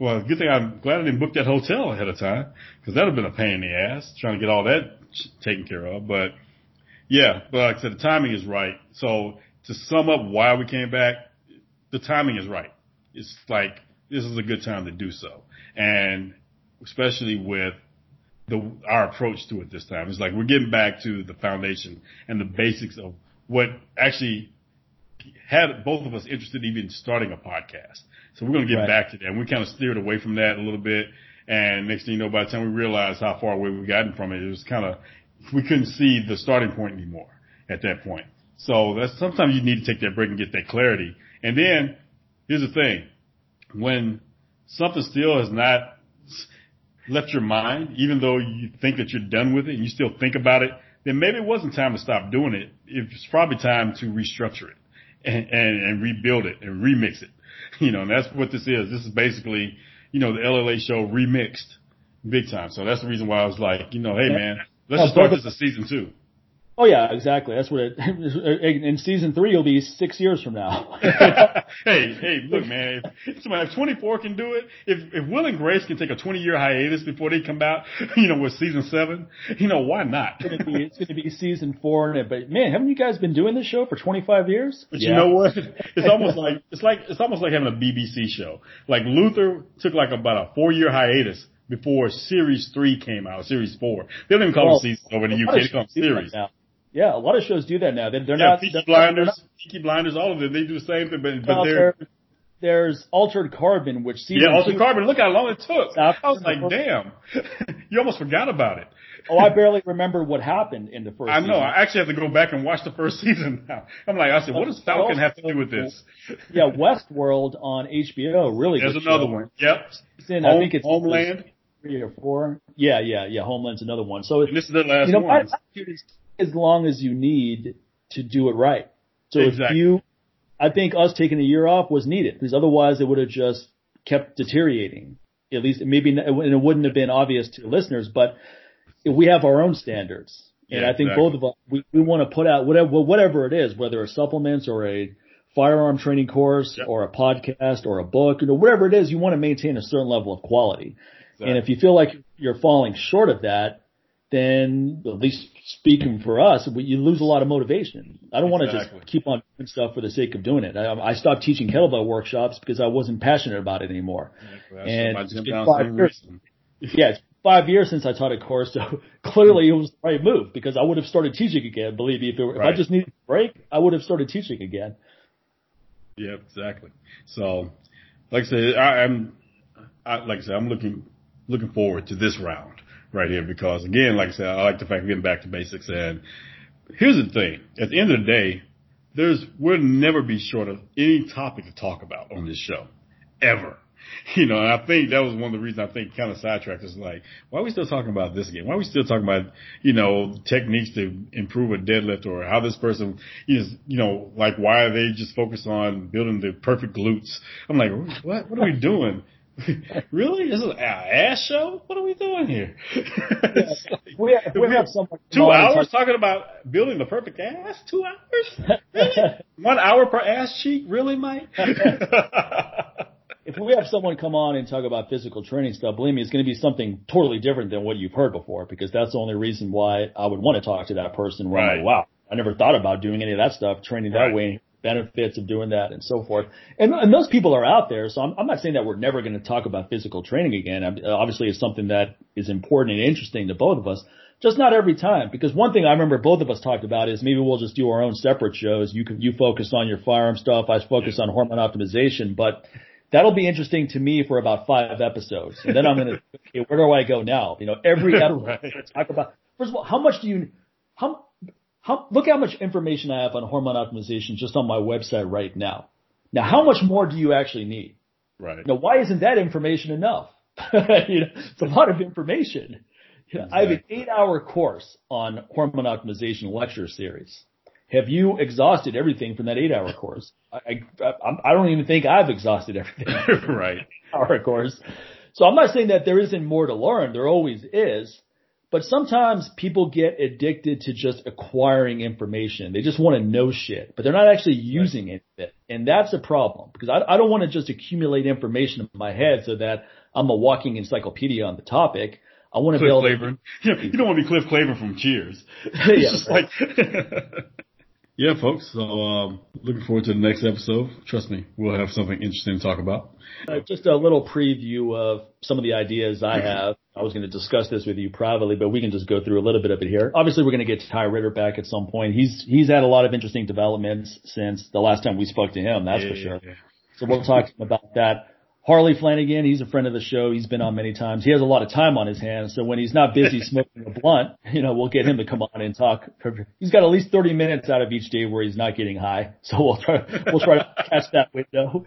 well, good thing I'm glad I didn't book that hotel ahead of time because that would have been a pain in the ass trying to get all that taken care of. But yeah, but like I said, the timing is right. So to sum up why we came back, the timing is right. It's like, this is a good time to do so. And especially with the our approach to it this time. It's like we're getting back to the foundation and the basics of what actually had both of us interested in even starting a podcast. So we're going to get right. back to that. And we kind of steered away from that a little bit. And next thing you know, by the time we realized how far away we've gotten from it, it was kind of, we couldn't see the starting point anymore at that point. So that's sometimes you need to take that break and get that clarity. And then here's the thing. When something still is not left your mind, even though you think that you're done with it and you still think about it, then maybe it wasn't time to stop doing it. It's probably time to restructure it and, and, and rebuild it and remix it. You know, and that's what this is. This is basically, you know, the LLA show remixed big time. So that's the reason why I was like, you know, hey man, oh, let's just start this as season two. Oh yeah, exactly. That's what it, in season three you'll be six years from now. hey, hey, look, man. If, if 24 can do it, if if Will and Grace can take a 20 year hiatus before they come out, you know, with season seven, you know, why not? it's gonna be, it's gonna be season four, but man, haven't you guys been doing this show for 25 years? But yeah. you know what? It's almost like it's like it's almost like having a BBC show. Like Luther took like about a four year hiatus before series three came out, series four. They don't even call well, it season over in the UK, they call it series. Right yeah, a lot of shows do that now. They're, they're yeah, not Peaky they're, Blinders, not, Peaky Blinders, all of them. They do the same thing, but, but they're. There's Altered Carbon, which season yeah, Altered two, Carbon. Look how long it took. I was like, damn, you almost forgot about it. oh, I barely remember what happened in the first. I know. Season. I actually have to go back and watch the first season now. I'm like, I said, what does Falcon have to do with this? yeah, Westworld on HBO. Really. There's another show. one. Yep. Home, I think it's Homeland. Three or four. Yeah, yeah, yeah. Homeland's another one. So and this is the last you know, one as long as you need to do it right. So exactly. if you, I think us taking a year off was needed because otherwise it would have just kept deteriorating. At least maybe and it wouldn't have been obvious to listeners, but we have our own standards. And yeah, I think exactly. both of us, we, we want to put out whatever, whatever it is, whether it's supplements or a firearm training course yep. or a podcast or a book, you know, whatever it is, you want to maintain a certain level of quality. Exactly. And if you feel like you're falling short of that, then at least speaking for us, you lose a lot of motivation. I don't want to just keep on doing stuff for the sake of doing it. I, I stopped teaching kettlebell workshops because I wasn't passionate about it anymore. and it's five years, yeah, it's five years since I taught a course, so clearly it was the right move because I would have started teaching again. Believe me, if, it, right. if I just needed a break, I would have started teaching again. Yeah, exactly. So, like I said, I, I'm, I, like I said, I'm looking looking forward to this round right here because again, like I said, I like the fact of getting back to basics. And here's the thing: at the end of the day, there's we'll never be short of any topic to talk about on this show, ever. You know, and I think that was one of the reasons I think kind of sidetracked us. Like, why are we still talking about this again? Why are we still talking about, you know, techniques to improve a deadlift or how this person is, you know, like why are they just focused on building the perfect glutes? I'm like, what? What are we doing? really? This is an ass show? What are we doing here? like, we have, we have someone two hours talk- talking about building the perfect ass? Two hours? Really? One hour per ass cheek? Really, Mike? if we have someone come on and talk about physical training stuff, believe me, it's going to be something totally different than what you've heard before because that's the only reason why I would want to talk to that person. Where right. Like, wow, I never thought about doing any of that stuff, training that right. way, benefits of doing that and so forth. And, and those people are out there. So I'm, I'm not saying that we're never going to talk about physical training again. I'm, obviously it's something that is important and interesting to both of us. Just not every time, because one thing I remember both of us talked about is maybe we'll just do our own separate shows. You can, you focus on your firearm stuff. I focus on hormone optimization, but that'll be interesting to me for about five episodes. And then I'm going to, okay, where do I go now? You know, every episode right. talk about, first of all, how much do you, how, how, look how much information I have on hormone optimization just on my website right now. Now, how much more do you actually need? Right. Now, why isn't that information enough? you know, it's a lot of information. You know, exactly. I have an eight hour course on hormone optimization lecture series. Have you exhausted everything from that eight hour course? I, I, I don't even think I've exhausted everything. right. Hour course. So I'm not saying that there isn't more to learn. There always is. But sometimes people get addicted to just acquiring information. They just want to know shit, but they're not actually using right. it. And that's a problem because I, I don't want to just accumulate information in my head so that I'm a walking encyclopedia on the topic. I want to Cliff build. Claiborne. You, you don't want to be Cliff Claiborne from Cheers. yeah, like. Yeah, folks. So um, looking forward to the next episode. Trust me, we'll have something interesting to talk about. Uh, just a little preview of some of the ideas I have. I was going to discuss this with you privately, but we can just go through a little bit of it here. Obviously, we're going to get Ty Ritter back at some point. He's he's had a lot of interesting developments since the last time we spoke to him. That's yeah, for sure. Yeah. So we'll talk about that. Harley Flanagan, he's a friend of the show. He's been on many times. He has a lot of time on his hands. So when he's not busy smoking a blunt, you know, we'll get him to come on and talk. He's got at least 30 minutes out of each day where he's not getting high. So we'll try, we'll try to catch that window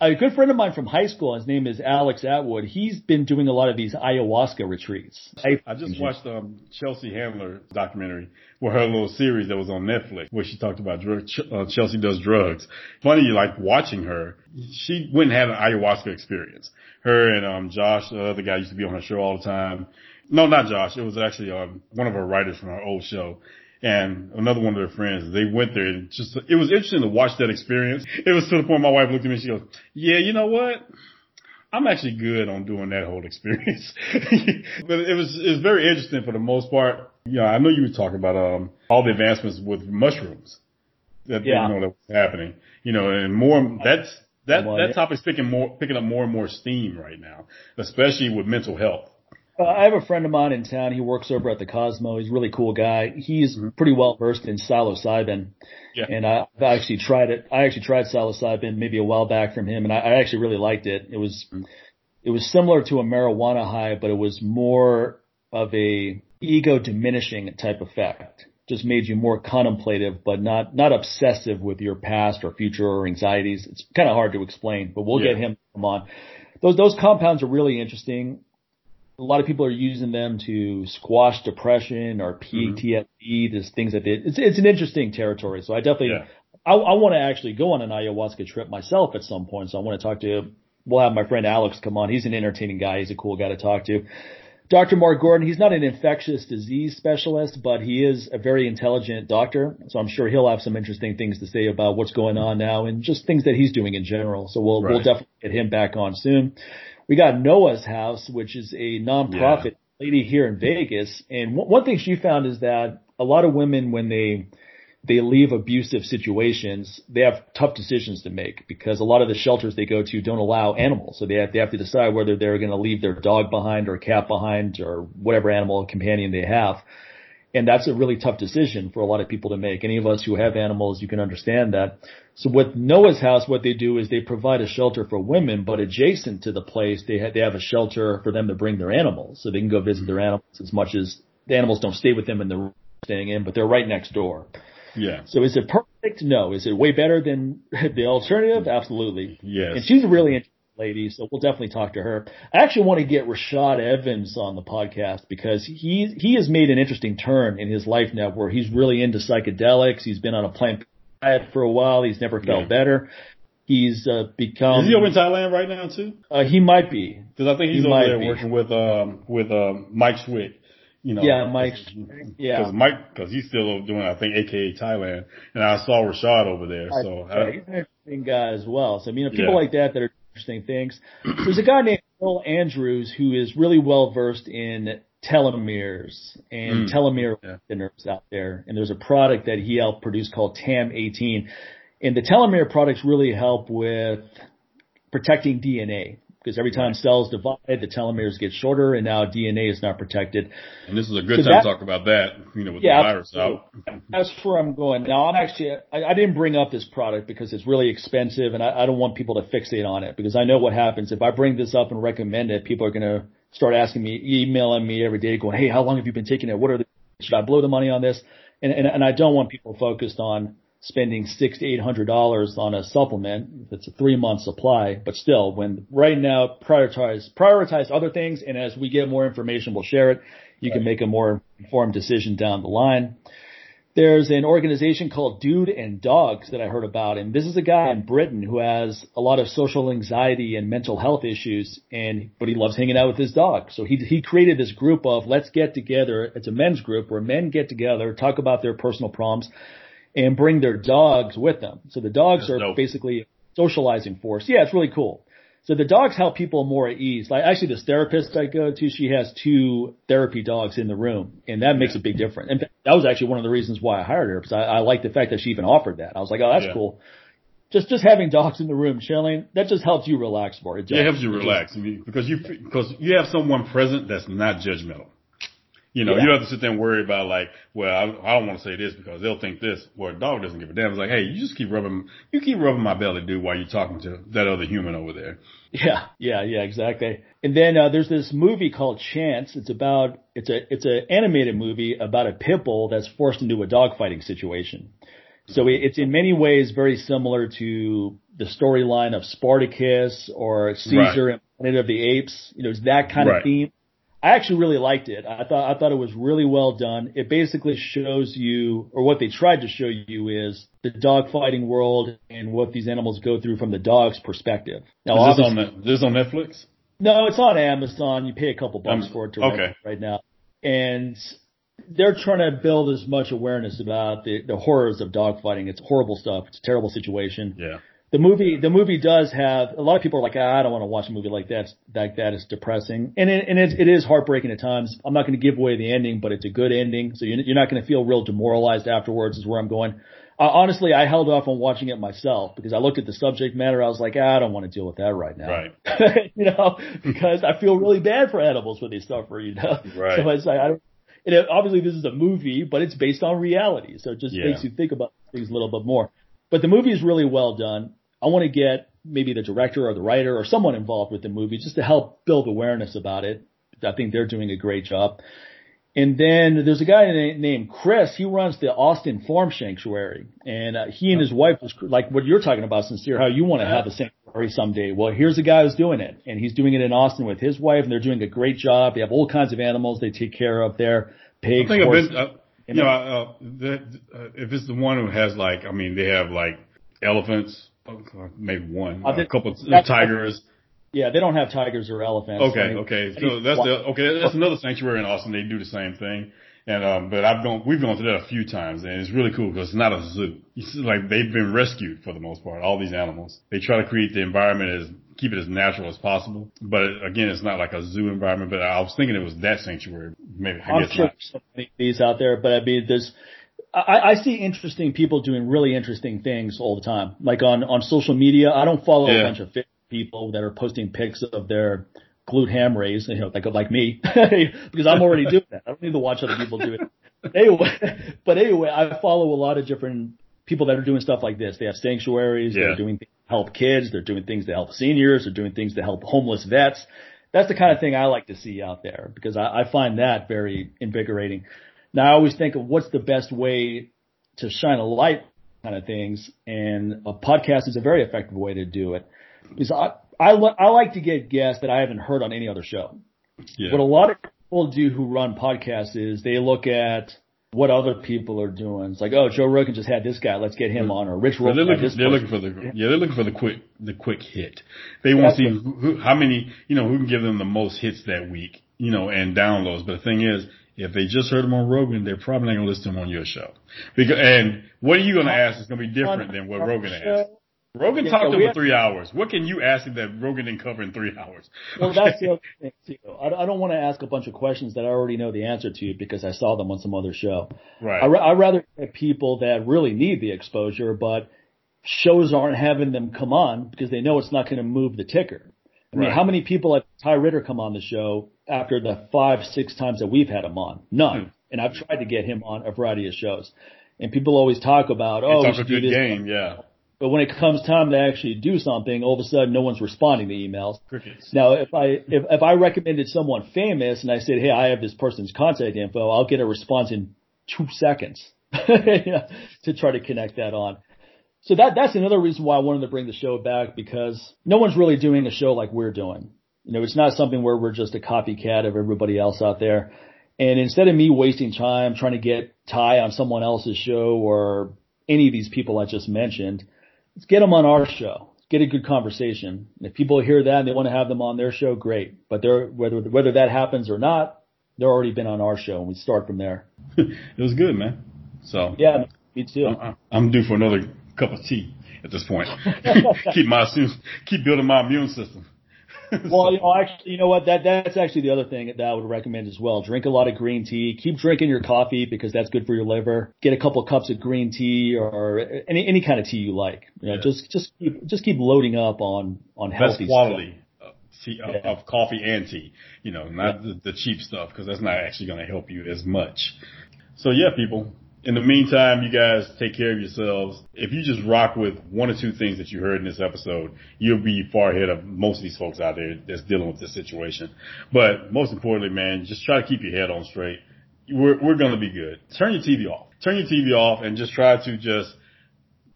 a good friend of mine from high school, his name is Alex Atwood. He's been doing a lot of these ayahuasca retreats. I, just watched um, Chelsea Handler documentary, where her little series that was on Netflix, where she talked about drug, uh, Chelsea does drugs. Funny, like watching her, she went and had an ayahuasca experience. Her and um, Josh, the other guy, used to be on her show all the time. No, not Josh. It was actually um, one of her writers from her old show and another one of their friends. They went there and just, it was interesting to watch that experience. It was to the point my wife looked at me and she goes, yeah, you know what? I'm actually good on doing that whole experience. but it was, it was very interesting for the most part. Yeah, I know you were talking about, um, all the advancements with mushrooms that, yeah. you know, that was happening, you know, and more, that's, that, that topic's picking more, picking up more and more steam right now, especially with mental health. Uh, I have a friend of mine in town. He works over at the Cosmo. He's a really cool guy. He's mm-hmm. pretty well versed in psilocybin. Yeah. And I, I've actually tried it. I actually tried psilocybin maybe a while back from him and I, I actually really liked it. It was, mm-hmm. it was similar to a marijuana high, but it was more of a ego diminishing type effect. Just made you more contemplative, but not, not obsessive with your past or future or anxieties. It's kind of hard to explain, but we'll yeah. get him on. Those, those compounds are really interesting a lot of people are using them to squash depression or PTSD, mm-hmm. just things that they, it's, it's an interesting territory. So I definitely, yeah. I, I want to actually go on an ayahuasca trip myself at some point. So I want to talk to, we'll have my friend Alex come on. He's an entertaining guy. He's a cool guy to talk to. Dr. Mark Gordon, he's not an infectious disease specialist, but he is a very intelligent doctor. So I'm sure he'll have some interesting things to say about what's going on now and just things that he's doing in general. So we'll, right. we'll definitely get him back on soon we got Noah's House, which is a nonprofit yeah. lady here in Vegas. And one thing she found is that a lot of women, when they they leave abusive situations, they have tough decisions to make because a lot of the shelters they go to don't allow animals. So they have, they have to decide whether they're going to leave their dog behind or cat behind or whatever animal companion they have. And that's a really tough decision for a lot of people to make. Any of us who have animals, you can understand that. So with Noah's house, what they do is they provide a shelter for women, but adjacent to the place, they have, they have a shelter for them to bring their animals. So they can go visit their animals as much as the animals don't stay with them in the room staying in, but they're right next door. Yeah. So is it perfect? No. Is it way better than the alternative? Absolutely. Yes. And she's really lady, so we'll definitely talk to her. I actually want to get Rashad Evans on the podcast because he he has made an interesting turn in his life now, where he's really into psychedelics. He's been on a plant diet for a while. He's never felt yeah. better. He's uh, become. Is he over in Thailand right now too? Uh, he might be because I think he's he over there be. working with um with uh, Mike Swick. You know, yeah, Mike. Yeah, because Mike, because he's still doing, I think, AKA Thailand, and I saw Rashad over there. So I, he's an interesting guy as well. So I mean, people yeah. like that that are interesting things. There's a guy named Bill Andrews who is really well versed in telomeres and mm. telomere yeah. out there. And there's a product that he helped produce called TAM18. And the telomere products really help with protecting DNA because every time cells divide, the telomeres get shorter, and now DNA is not protected. And this is a good so time that, to talk about that, you know, with yeah, the virus out. That's where I'm going. Now, I'm actually, I, I, didn't bring up this product because it's really expensive, and I, I don't want people to fixate on it because I know what happens if I bring this up and recommend it. People are going to start asking me, emailing me every day, going, "Hey, how long have you been taking it? What are the? Should I blow the money on this?" And and, and I don't want people focused on spending six to eight hundred dollars on a supplement if it's a three month supply. But still, when right now prioritize prioritize other things, and as we get more information, we'll share it. You right. can make a more informed decision down the line. There's an organization called Dude and Dogs that I heard about, and this is a guy in Britain who has a lot of social anxiety and mental health issues, and but he loves hanging out with his dog. So he he created this group of let's get together. It's a men's group where men get together, talk about their personal problems and bring their dogs with them. So the dogs are dope. basically socializing force. Yeah, it's really cool. So the dogs help people more at ease. Like actually this therapist I go to, she has two therapy dogs in the room and that makes a big difference. And that was actually one of the reasons why I hired her because I, I like the fact that she even offered that. I was like, oh, that's yeah. cool. Just, just having dogs in the room chilling, that just helps you relax more. It, yeah, it helps you relax because you, because you have someone present that's not judgmental. You know, yeah. you don't have to sit there and worry about like, well, I, I don't want to say this because they'll think this. Well, a dog doesn't give a damn. It's like, hey, you just keep rubbing, you keep rubbing my belly, dude, while you're talking to that other human over there. Yeah, yeah, yeah, exactly. And then uh, there's this movie called Chance. It's about it's a it's an animated movie about a pit bull that's forced into a dogfighting situation. So it's in many ways very similar to the storyline of Spartacus or Caesar right. and Planet of the Apes. You know, it's that kind right. of theme. I actually really liked it. I thought I thought it was really well done. It basically shows you, or what they tried to show you is the dog fighting world and what these animals go through from the dog's perspective. Now, is this on the, this on Netflix? No, it's on Amazon. You pay a couple bucks um, for it to okay. right, now, and they're trying to build as much awareness about the, the horrors of dog fighting. It's horrible stuff. It's a terrible situation. Yeah the movie the movie does have a lot of people are like ah, I don't want to watch a movie like that like that is depressing and it, and it, it is heartbreaking at times. I'm not going to give away the ending, but it's a good ending, so you're, you're not going to feel real demoralized afterwards. Is where I'm going. Uh, honestly, I held off on watching it myself because I looked at the subject matter. I was like, ah, I don't want to deal with that right now. Right. you know, because I feel really bad for animals when they suffer. You know. Right. So it's like I don't. And it, obviously, this is a movie, but it's based on reality, so it just yeah. makes you think about things a little bit more. But the movie is really well done. I want to get maybe the director or the writer or someone involved with the movie just to help build awareness about it. I think they're doing a great job. And then there's a guy named Chris. He runs the Austin Farm Sanctuary, and uh, he and his wife was like what you're talking about, sincere. How you want to have a sanctuary someday? Well, here's a guy who's doing it, and he's doing it in Austin with his wife, and they're doing a great job. They have all kinds of animals they take care of there, pigs. I think horses, been, uh, you know, uh, the, uh, if it's the one who has like, I mean, they have like elephants, maybe one, I uh, a couple of tigers. Yeah, they don't have tigers or elephants. Okay, okay. So that's the, okay. That's another sanctuary in Austin. They do the same thing. And um, but I've gone, we've gone to that a few times, and it's really cool because it's not a zoo. It's like they've been rescued for the most part. All these animals, they try to create the environment as keep it as natural as possible. But again, it's not like a zoo environment. But I was thinking it was that sanctuary. Maybe I I'm guess sure not. so many these out there, but I mean, there's I, I see interesting people doing really interesting things all the time. Like on, on social media, I don't follow yeah. a bunch of fit people that are posting pics of their glute ham raise, you know, like, like me, because I'm already doing that. I don't need to watch other people do it. anyway, but anyway, I follow a lot of different people that are doing stuff like this. They have sanctuaries. Yeah. They're doing things to help kids. They're doing things to help seniors. They're doing things to help homeless vets. That's the kind of thing I like to see out there because I, I find that very invigorating. Now I always think of what's the best way to shine a light kind of things and a podcast is a very effective way to do it. Because I, I I like to get guests that I haven't heard on any other show. Yeah. What a lot of people do who run podcasts is they look at what other people are doing. It's like, oh, Joe Rogan just had this guy, let's get him on, or Rich Roll. They're, looking, they're looking for the yeah, they're looking for the quick the quick hit. They want to see who, who, how many you know who can give them the most hits that week, you know, and downloads. But the thing is, if they just heard him on Rogan, they're probably not going to listen to him on your show. Because and what are you going to ask is going to be different than what Rogan asked. Rogan yeah, talked so for three hours. What can you ask him that Rogan didn't cover in three hours? Well, okay. that's the other thing too. I, I don't want to ask a bunch of questions that I already know the answer to because I saw them on some other show. Right. I, I rather get people that really need the exposure, but shows aren't having them come on because they know it's not going to move the ticker. I mean, right. how many people have Ty Ritter come on the show after the five, six times that we've had him on? None. Hmm. And I've tried to get him on a variety of shows. And people always talk about, oh, it's a good game, yeah. But when it comes time to actually do something, all of a sudden no one's responding to emails. Crickets. Now, if I if if I recommended someone famous and I said, "Hey, I have this person's contact info," I'll get a response in two seconds to try to connect that on. So that that's another reason why I wanted to bring the show back because no one's really doing a show like we're doing. You know, it's not something where we're just a copycat of everybody else out there. And instead of me wasting time trying to get Ty on someone else's show or any of these people I just mentioned, let's get them on our show. Get a good conversation. And if people hear that and they want to have them on their show, great. But they're, whether whether that happens or not, they're already been on our show, and we start from there. it was good, man. So yeah, me too. I'm, I'm due for another cup of tea at this point. keep my keep building my immune system. well, you know, actually, you know what? That that's actually the other thing that I would recommend as well. Drink a lot of green tea. Keep drinking your coffee because that's good for your liver. Get a couple of cups of green tea or any any kind of tea you like. You know, yeah. just just keep just keep loading up on on healthy Best quality. Stuff. Tea, yeah. of coffee and tea, you know, not yeah. the, the cheap stuff because that's not actually going to help you as much. So yeah, people, in the meantime, you guys take care of yourselves. If you just rock with one or two things that you heard in this episode, you'll be far ahead of most of these folks out there that's dealing with this situation. But most importantly, man, just try to keep your head on straight. We're, we're going to be good. Turn your TV off. Turn your TV off and just try to just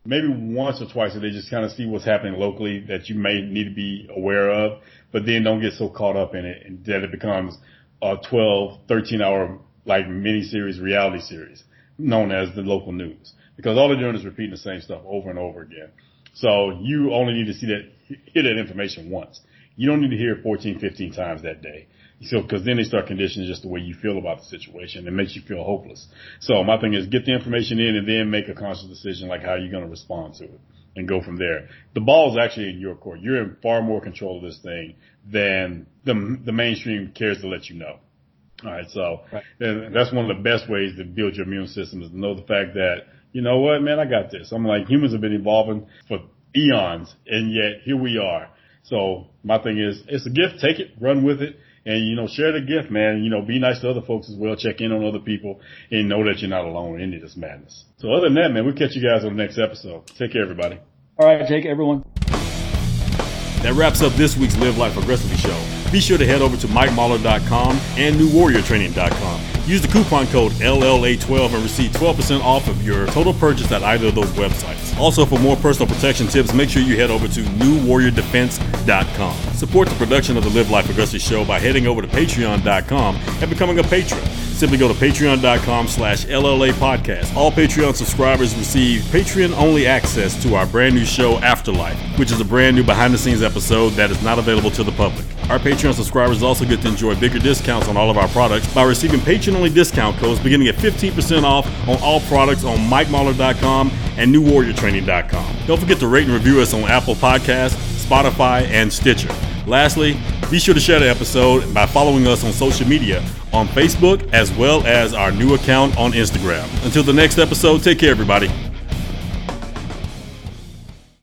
maybe once or twice a day just kind of see what's happening locally that you may need to be aware of, but then don't get so caught up in it that it becomes a 12, 13 hour like mini series reality series known as the local news because all they're doing is repeating the same stuff over and over again. So you only need to see that, hear that information once. You don't need to hear it 14, 15 times that day. So, cause then they start conditioning just the way you feel about the situation. It makes you feel hopeless. So my thing is get the information in and then make a conscious decision like how you're going to respond to it and go from there. The ball is actually in your court. You're in far more control of this thing than the, the mainstream cares to let you know. All right. So right. that's one of the best ways to build your immune system is to know the fact that, you know what, man, I got this. I'm like, humans have been evolving for eons and yet here we are. So my thing is, it's a gift. Take it, run with it. And, you know, share the gift, man. You know, be nice to other folks as well. Check in on other people and know that you're not alone in any of this madness. So other than that, man, we'll catch you guys on the next episode. Take care, everybody. All right. Jake, everyone. That wraps up this week's Live Life Aggressively show. Be sure to head over to MikeMahler.com and NewWarriorTraining.com. Use the coupon code LLA12 and receive 12% off of your total purchase at either of those websites. Also, for more personal protection tips, make sure you head over to NewWarriorDefense.com. Support the production of the Live Life Aggressive show by heading over to Patreon.com and becoming a patron. Simply go to patreon.com slash LLA podcast. All Patreon subscribers receive Patreon only access to our brand new show Afterlife, which is a brand new behind the scenes episode that is not available to the public. Our Patreon subscribers also get to enjoy bigger discounts on all of our products by receiving Patreon only discount codes beginning at 15% off on all products on MikeMahler.com and NewWarriorTraining.com. Don't forget to rate and review us on Apple Podcasts, Spotify, and Stitcher. Lastly, be sure to share the episode by following us on social media on Facebook as well as our new account on Instagram. Until the next episode, take care, everybody.